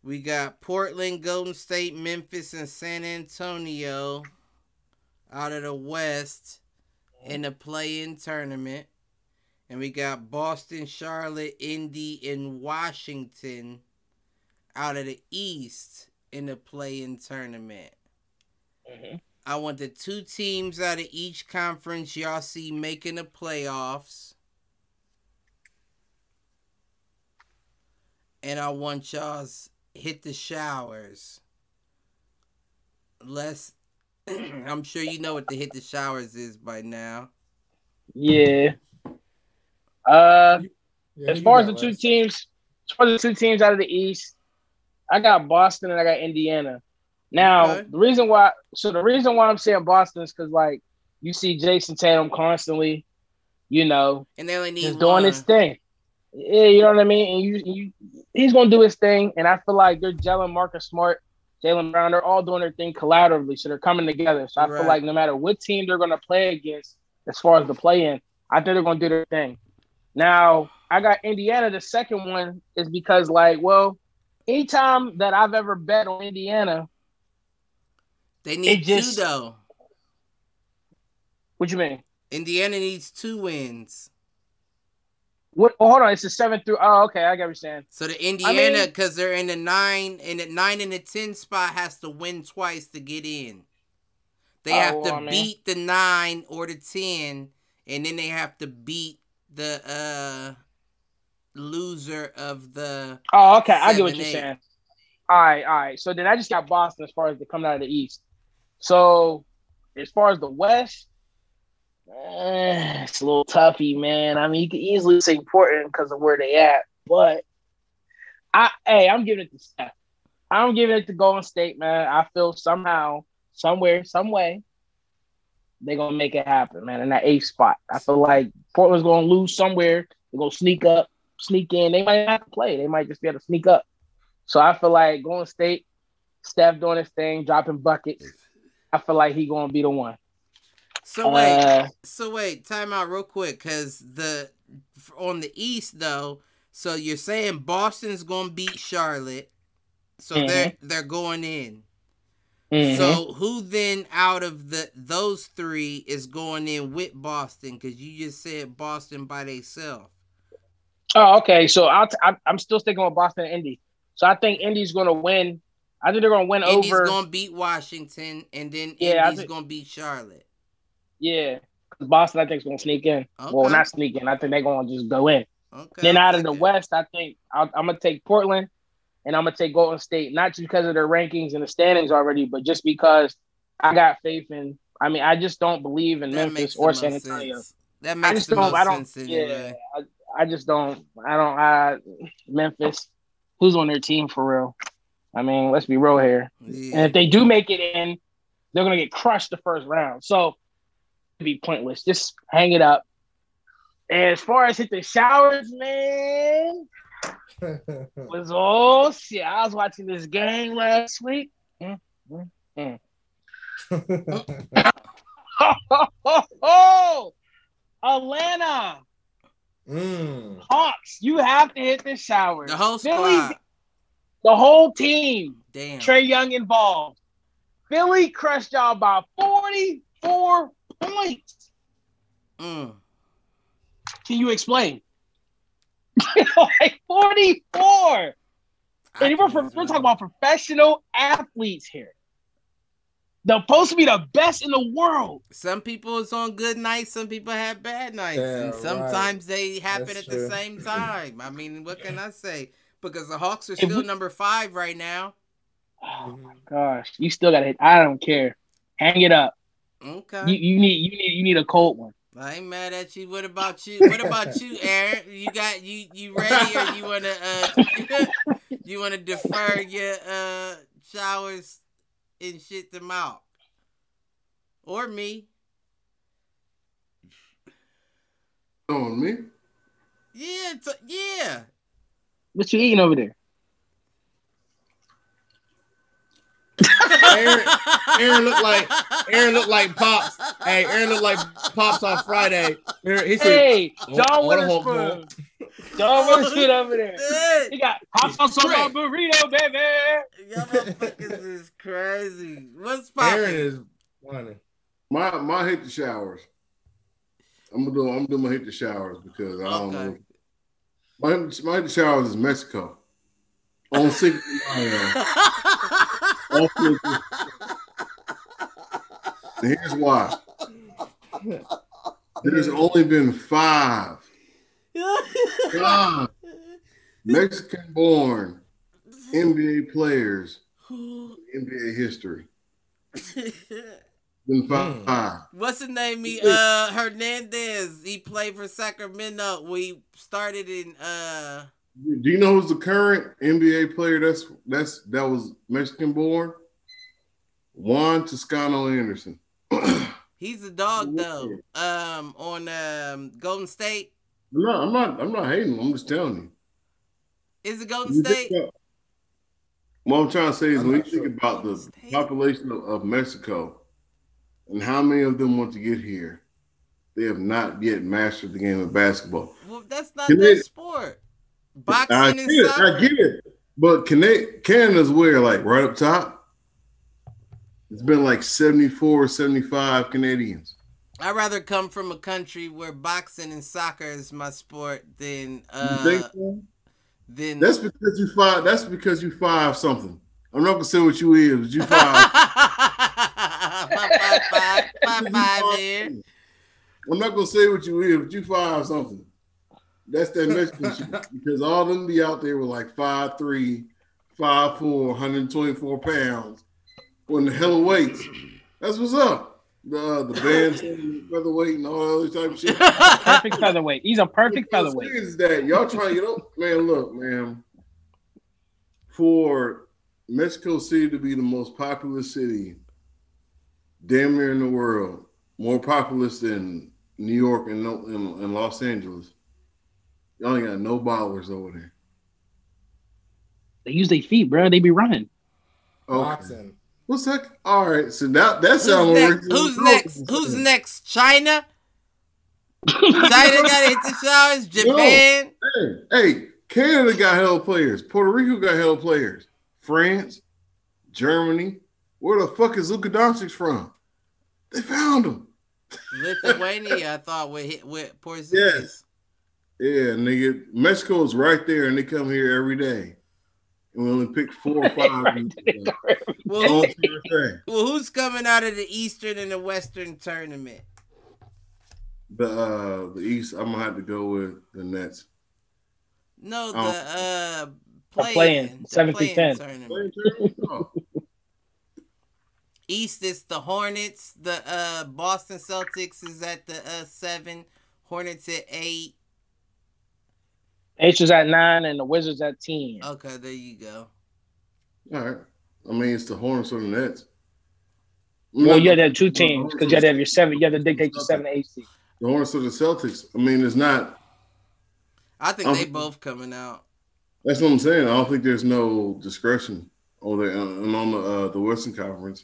A: we got Portland, Golden State, Memphis, and San Antonio out of the West in the play-in tournament. And we got Boston, Charlotte, Indy, and Washington out of the East in the play-in tournament. I want the two teams out of each conference y'all see making the playoffs. And I want y'all's hit the showers. Let's <clears throat> I'm sure you know what the hit the showers is by now.
D: Yeah. Uh,
B: Yeah,
D: as far as
B: got
D: the two teams, as far as the two teams out of the East, I got Boston and I got Indiana. Now,
A: Okay.
D: the reason why, so the reason why I'm saying Boston is because, like, you see Jayson Tatum constantly, you know,
A: And they only need
D: just doing his thing. Yeah, you know what I mean. And you, you, he's gonna do his thing, and I feel like they're gelling. Marcus Smart, Jaylen Brown, they're all doing their thing collaboratively, so they're coming together. So I
A: Right.
D: feel like no matter what team they're gonna play against, as far as the play-in, I think they're gonna do their thing. Now I got Indiana. The second one is because, like, well, anytime that I've ever bet on Indiana,
A: They need
D: just-
A: two though.
D: what you mean?
A: Indiana needs two wins.
D: What? Oh, hold on, it's a seven through. Oh, okay, I get what you're saying.
A: So the Indiana,
D: mean-
A: because they're in the nine and the nine and the ten spot, has to win twice to get in. They
D: Oh,
A: have to
D: I mean-
A: beat the nine or the ten, and then they have to beat the uh loser of the.
D: Oh, okay. I get what
A: Seven,
D: you're
A: eight.
D: saying. All right, all right. So then I just got Boston as far as the coming out of the East. So as far as the West, eh, it's a little toughy, man. I mean, you could easily say Portland because of where they at, but I, hey, I'm giving it to Steph. I'm giving it to Golden State, man. I feel somehow, somewhere, some way, they're gonna make it happen, man. In that eighth spot, I feel like Portland's gonna lose somewhere. They're gonna sneak up, sneak in. They might not play. They might just be able to sneak up. So I feel like Golden State, Steph doing his thing, dropping buckets. I feel like he gonna be the one.
A: So wait,
D: Uh,
A: so wait, time out real quick, because the on the East though. So you're saying Boston's gonna beat Charlotte, so they're they're going in.
D: mhm.
A: So who then out of the those three is going in with Boston? Because you just said Boston by themselves.
D: oh, okay. So I'll t- I, I'm still sticking with Boston and Indy. So I think Indy's gonna win. I think they're gonna win
A: Indy's
D: over.
A: gonna beat Washington, and then
D: Yeah, I
A: Indy's
D: think-
A: gonna beat Charlotte.
D: Yeah, Boston I think is gonna sneak in. Well, not sneak in. I think they're gonna just go in.
A: Okay.
D: Then out of the. West, I think i I'm gonna take Portland, and I'm gonna take Golden State, not just because of their rankings and the standings already, but just because I got faith in. I mean, I just don't believe in
A: that
D: Memphis or San Antonio.
A: sense. That
D: I
A: makes
D: just
A: the
D: don't.
A: most
D: I don't.
A: sense
D: Yeah. I, I just don't. I don't. I Memphis. Who's on their team for real? I mean, let's be real here. And if they do make it in, they're gonna get crushed the first round. So it'd be pointless. Just hang it up. And as far as hit the showers, man, <laughs> was oh shit. I was watching this game last week. Mm, mm, mm. oh, <laughs> Atlanta
B: Mm.
D: Hawks, you have to hit the showers.
A: The whole
D: Philly-
A: squad.
D: The whole team.
A: Damn.
D: Trae Young involved. Philly crushed y'all by 44 points.
A: Mm.
D: Can you explain? <laughs> like 44. And we're, we're talking about professional athletes here. They're supposed to be the best in the world.
A: Some people is on good nights, some people have bad nights,
B: Yeah,
A: and
B: right.
A: sometimes they happen
B: That's
A: at
B: true.
A: the same <laughs> time. I mean, what can I say? Because the Hawks are still
D: we-
A: number five right now.
D: Oh my gosh, you still got it. I don't care. Hang it up.
A: Okay,
D: You, you need you need you need a cold one.
A: I ain't mad at you. What about you? What about <laughs> you, Aaron? You got you you ready, or you wanna uh <laughs> you wanna defer your uh showers and shit them out, or me?
C: On me.
A: Yeah, t- yeah.
D: What you eating over there?
B: Aaron, Aaron looked like Aaron looked like pops. Hey, Aaron looked like pops on Friday. Aaron- He said,
D: Hey,
B: Oh,
D: John
B: oh, the
D: Witherspoon. John oh, Witherspoon over there.
A: Hey,
D: He got hot sauce on my burrito, baby.
A: Y'all motherfuckers is crazy. What's
B: Aaron is funny.
C: My my hit the showers. I'm gonna do I'm doing my hit the showers because I don't
A: Okay.
C: know. My my showers is Mexico. On six here's why. There's only been five, five Mexican born NBA players in NBA history. <laughs> Been five.
A: What's his name? He uh Hernandez. He played for Sacramento. We started in uh
C: Do you know who's the current NBA player that's that's that was Mexican born? Juan Toscano Anderson. <clears throat>
A: he's a dog though. Um on um Golden State.
C: No, I'm not. I'm not hating. I'm just telling you.
A: Is it Golden
C: You
A: State?
C: about- what I'm trying to say is
B: I'm
C: when you
B: not
C: think
B: sure.
C: about the
A: State.
C: population of, of Mexico and how many of them want to get here, they have not yet mastered the game of basketball.
A: Well, that's not
C: Can
A: their sport.
C: I
A: Boxing
C: get
A: and
C: it.
A: soccer.
C: I get it. But Canada, Canada's where, like right up top. It's been like 74, 75 Canadians.
A: I'd rather come from a country where boxing and soccer is my sport than uh
C: so?
A: than
C: That's because you five. That's because you five something. I'm not gonna say what you is. But you five. <laughs>
A: five, five, five, five, five here.
C: I'm not gonna say what you is, but you five something. That's that Mexican shit. <laughs> Because all them be out there with like five three, five four, 124 pounds. When the hell of weights. That's what's up. The uh, the band <laughs> featherweight and all that other type of shit.
D: Perfect featherweight. He's a perfect
C: What I'm
D: featherweight.
C: Is that y'all trying? You know, man. Look, man. For Mexico City to be the most populous city, damn near in the world, more populous than New York and, and, and Los Angeles. Y'all ain't got no ballers over there.
D: They use their feet, bro. They be running.
C: Okay.
B: Boxing.
C: What's that? All right. So that that
A: Who's
C: sounds
A: next? Who's next? Who's next? China? China got to hit the showers. <laughs> Japan.
C: Hey, hey, Canada got hell players. Puerto Rico got hell players. France, Germany. Where the fuck is Luka Doncic from? They found him.
A: Lithuania, I <laughs> thought would hit with Porzingis.
C: Yes. Yeah, nigga. Mexico is right there, and they come here every day. And we only pick four or five. <laughs>
A: Well,
C: Don't
A: who,
C: do your thing.
A: well, who's coming out of the Eastern and the Western tournament?
C: The uh, the East, I'm gonna have to go with the Nets.
A: No, the
C: Oh.
A: uh,
D: play-in,
A: play-in,
D: seven through
A: play-in
D: 10.
A: tournament. <laughs> East is the Hornets. The uh, Boston Celtics is at the uh, seven. Hornets at eight.
D: H is at nine and the Wizards at ten.
A: Okay, there you go.
C: All right. I mean, it's the Hornets or the Nets.
D: well, you had to have two teams because you had to have your seven. You had to dictate your seven to eight seed.
C: The Hornets or the Celtics. I mean, it's not.
A: I think
C: Um,
A: they both coming out.
C: That's what I'm saying. I don't think there's no discretion over there. And on the uh, the Western Conference, there is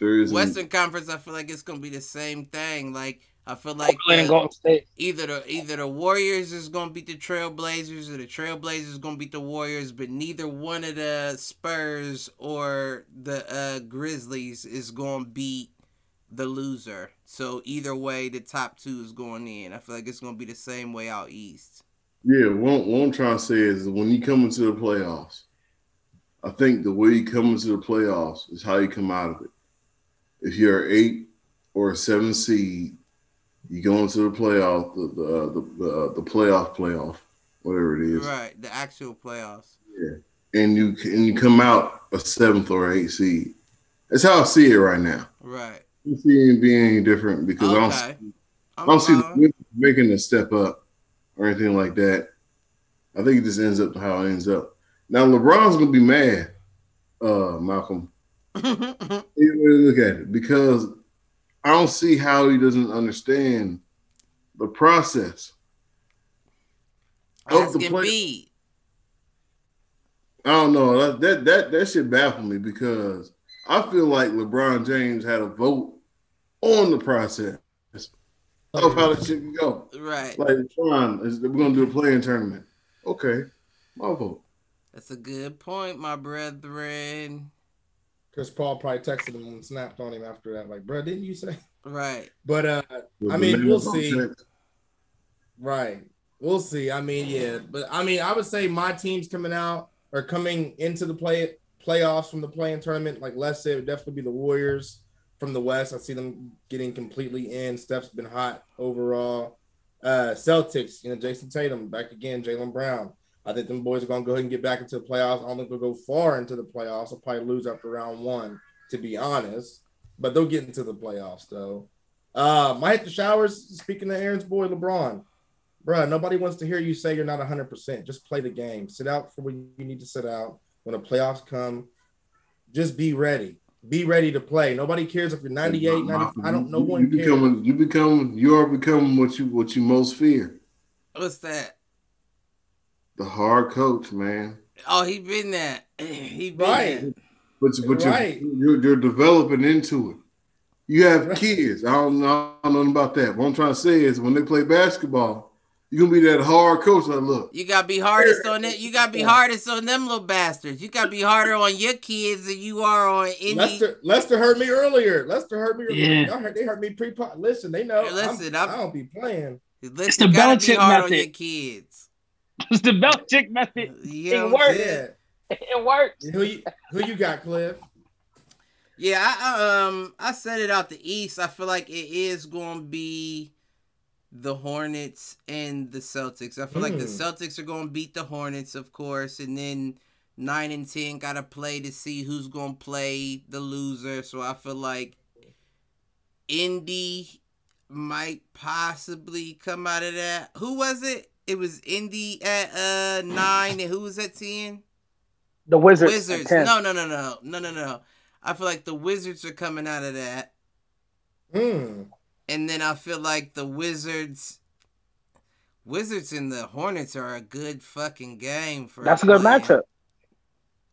A: Western Conference, I feel like it's gonna be the same thing. Like I feel like
D: Portland and Golden State.
A: either the either the Warriors is gonna beat the Trailblazers or the Trailblazers is gonna beat the Warriors, but neither one of the Spurs or the uh, Grizzlies is gonna beat the loser. So either way, the top two is going in. I feel like it's gonna be the same way out east.
C: Yeah, what, what I'm trying to say is when you come into the playoffs, I think the way you come into the playoffs is how you come out of it. If you're an eight or a seven seed, you go into the playoff, the the uh, the, the, the playoff playoff, whatever it is,
A: Right, the actual playoffs.
C: Yeah, and you and you come out a seventh or eighth seed. That's how I see it right now.
A: Right.
C: I don't see it being any different because I don't see I don't see the making a step up or anything like that. I think it just ends up how it ends up. Now LeBron's gonna be mad, uh, Malcolm. You look at it because I don't see how he doesn't understand the process.
A: Ask
C: Of the play-. I don't know that that that, that should baffle me because I feel like LeBron James had a vote on the process of how the shit can go.
A: Right.
C: Like Tron, is we're gonna do a play-in tournament. Okay, my vote.
A: That's a good point, my brethren.
B: Chris Paul probably texted him and snapped on him after that. Like, bro, didn't you say?
A: Right.
B: But uh, I mean, we'll see.
C: contract.
B: right. We'll see. I mean, yeah, but I mean, I would say my team's coming out or coming into the play playoffs from the play-in tournament. Like Les said, it would definitely be the Warriors from the West. I see them getting completely in. Steph's been hot overall. Uh Celtics, you know, Jayson Tatum back again, Jaylen Brown. I think them boys are gonna go ahead and get back into the playoffs. I don't think they'll go far into the playoffs. They'll probably lose after round one, to be honest. But they'll get into the playoffs though. Uh might hit the showers. Speaking of Aaron's boy LeBron, bruh, nobody wants to hear you say you're not 100%. Just play the game. Sit out for when you need to sit out. When the playoffs come, just be ready. Be ready to play. Nobody cares if you're 98, 90. I don't. No
C: You-
B: one
C: you
B: cares.
C: becoming, you become, you are becoming what you what you most fear.
A: What's that?
C: The hard coach, man.
A: Oh, he been that. <clears throat> He been
B: Right.
A: that.
C: But, but
B: Right.
C: you're, you're you're developing into it. You have kids. I don't know, I don't know about that. What I'm trying to say is when they play basketball, you're gonna be that hard coach. Like, look,
A: You gotta be hardest on it. You gotta be hardest on them little bastards. You gotta be harder on your kids than you are on any.
B: Lester, Lester heard me earlier. Lester heard me. Earlier.
D: Yeah.
B: Y'all heard, they heard me pre Listen, they know.
A: Hey, listen,
B: I'm,
A: I'm-
B: I don't be playing.
A: Listen,
D: the
A: you gotta be
D: Belichick
A: hard on
D: method.
A: your kids. <laughs>
D: It's the Belichick method.
A: You know
D: It
A: what
D: works.
B: Yeah. <laughs>
D: It works.
B: Who you who you got, Cliff?
A: Yeah, I, I, um, I said it out the East. I feel like it is going to be the Hornets and the Celtics. I feel like the
B: Hmm.
A: Celtics are going to beat the Hornets, of course, and then nine and ten got to play to see who's going to play the loser. So I feel like Indy might possibly come out of that. Who was it? It was Indy at uh nine, and who was at ten?
D: The Wizards.
A: Wizards.
D: 10.
A: No, no, no, no, no, no, no. I feel like the Wizards are coming out of that,
B: Hmm.
A: and then I feel like the Wizards, Wizards and the Hornets are a good fucking game for.
D: That's a good
A: playing.
D: matchup.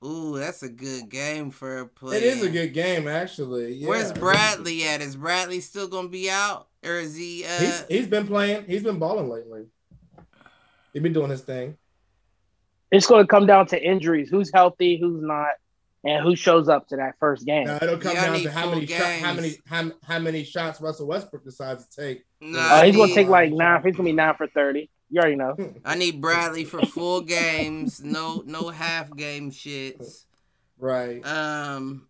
A: Ooh, that's a good game for a play.
B: It is a good game, actually. Yeah.
A: Where's Bradley at? Is Bradley still gonna be out, or is he? Uh,
B: He's he's been playing. He's been balling lately. He's been doing his thing.
D: It's going to come down to injuries. Who's healthy, who's not, and who shows up to that first game.
B: Now it'll come
A: Yeah,
B: down to how many shot, how many how, how many shots Russell Westbrook decides to take.
A: nah,
D: Uh,
A: I
D: he's gonna take like nine. He's going to be nine for 30. You already know. <laughs>
A: I need Bradley for full games. No, no half game shits.
B: Right.
A: Um.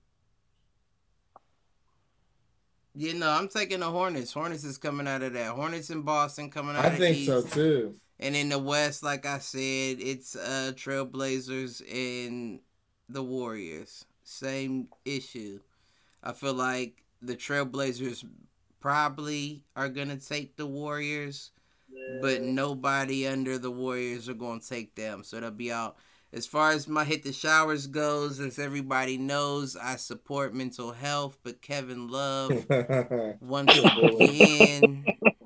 A: You know, I'm taking the Hornets. Hornets is coming out of that. Hornets in Boston coming out
B: I
A: of
B: think
A: East.
B: so too.
A: And in the West, like I said, it's uh Trailblazers and the Warriors. Same issue. I feel like the Trailblazers probably are gonna take the Warriors, but nobody under the Warriors are gonna take them. So they'll be out. As far as my hit the showers goes, as everybody knows, I support mental health, but Kevin Love <laughs> once again <laughs>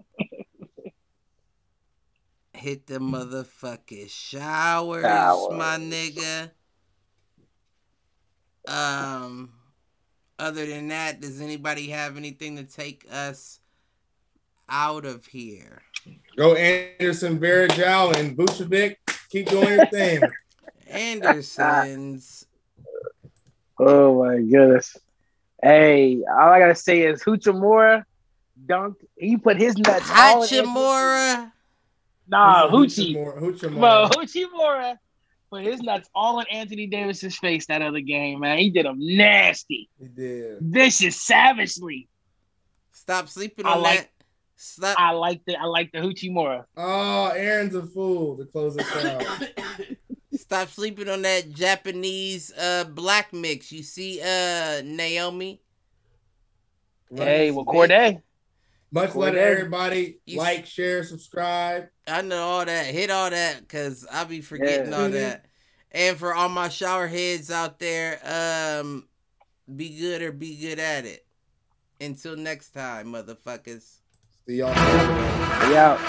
A: hit the motherfucking showers,
D: Showers.
A: my nigga. Um, other than that, does anybody have anything to take us out of here.
B: Go Anderson, Varejao, and Vucevic. Keep doing your <laughs> thing.
A: Anderson's.
D: Oh my goodness. Hey, all I gotta say is Hachimura dunked. He put his nuts all in
A: Hachimura.
D: Nah,
B: Who's
D: Hoochie.
B: Hoochie? Hoochie.
D: Bro, Hachimura put his nuts all in Anthony Davis's face that other game, man. He did him nasty,
B: He did.
D: vicious, savagely.
A: Stop sleeping
D: I
A: on
D: like-
A: that. Stop.
D: I like the I like the Hachimura.
B: Oh, Aaron's a fool to close us out. <coughs>
A: Stop sleeping on that Japanese uh black mix. You see uh Naomi?
D: Hey, well, Corday.
B: Much love everybody.
A: You-
B: Like, share, subscribe.
A: I know all that. Hit all that because I'll be forgetting
D: Yeah.
A: all
B: Mhm.
A: that. And for all my shower heads out there, um, be good or be good at it. Until next time, motherfuckers.
B: See y'all.
D: We out.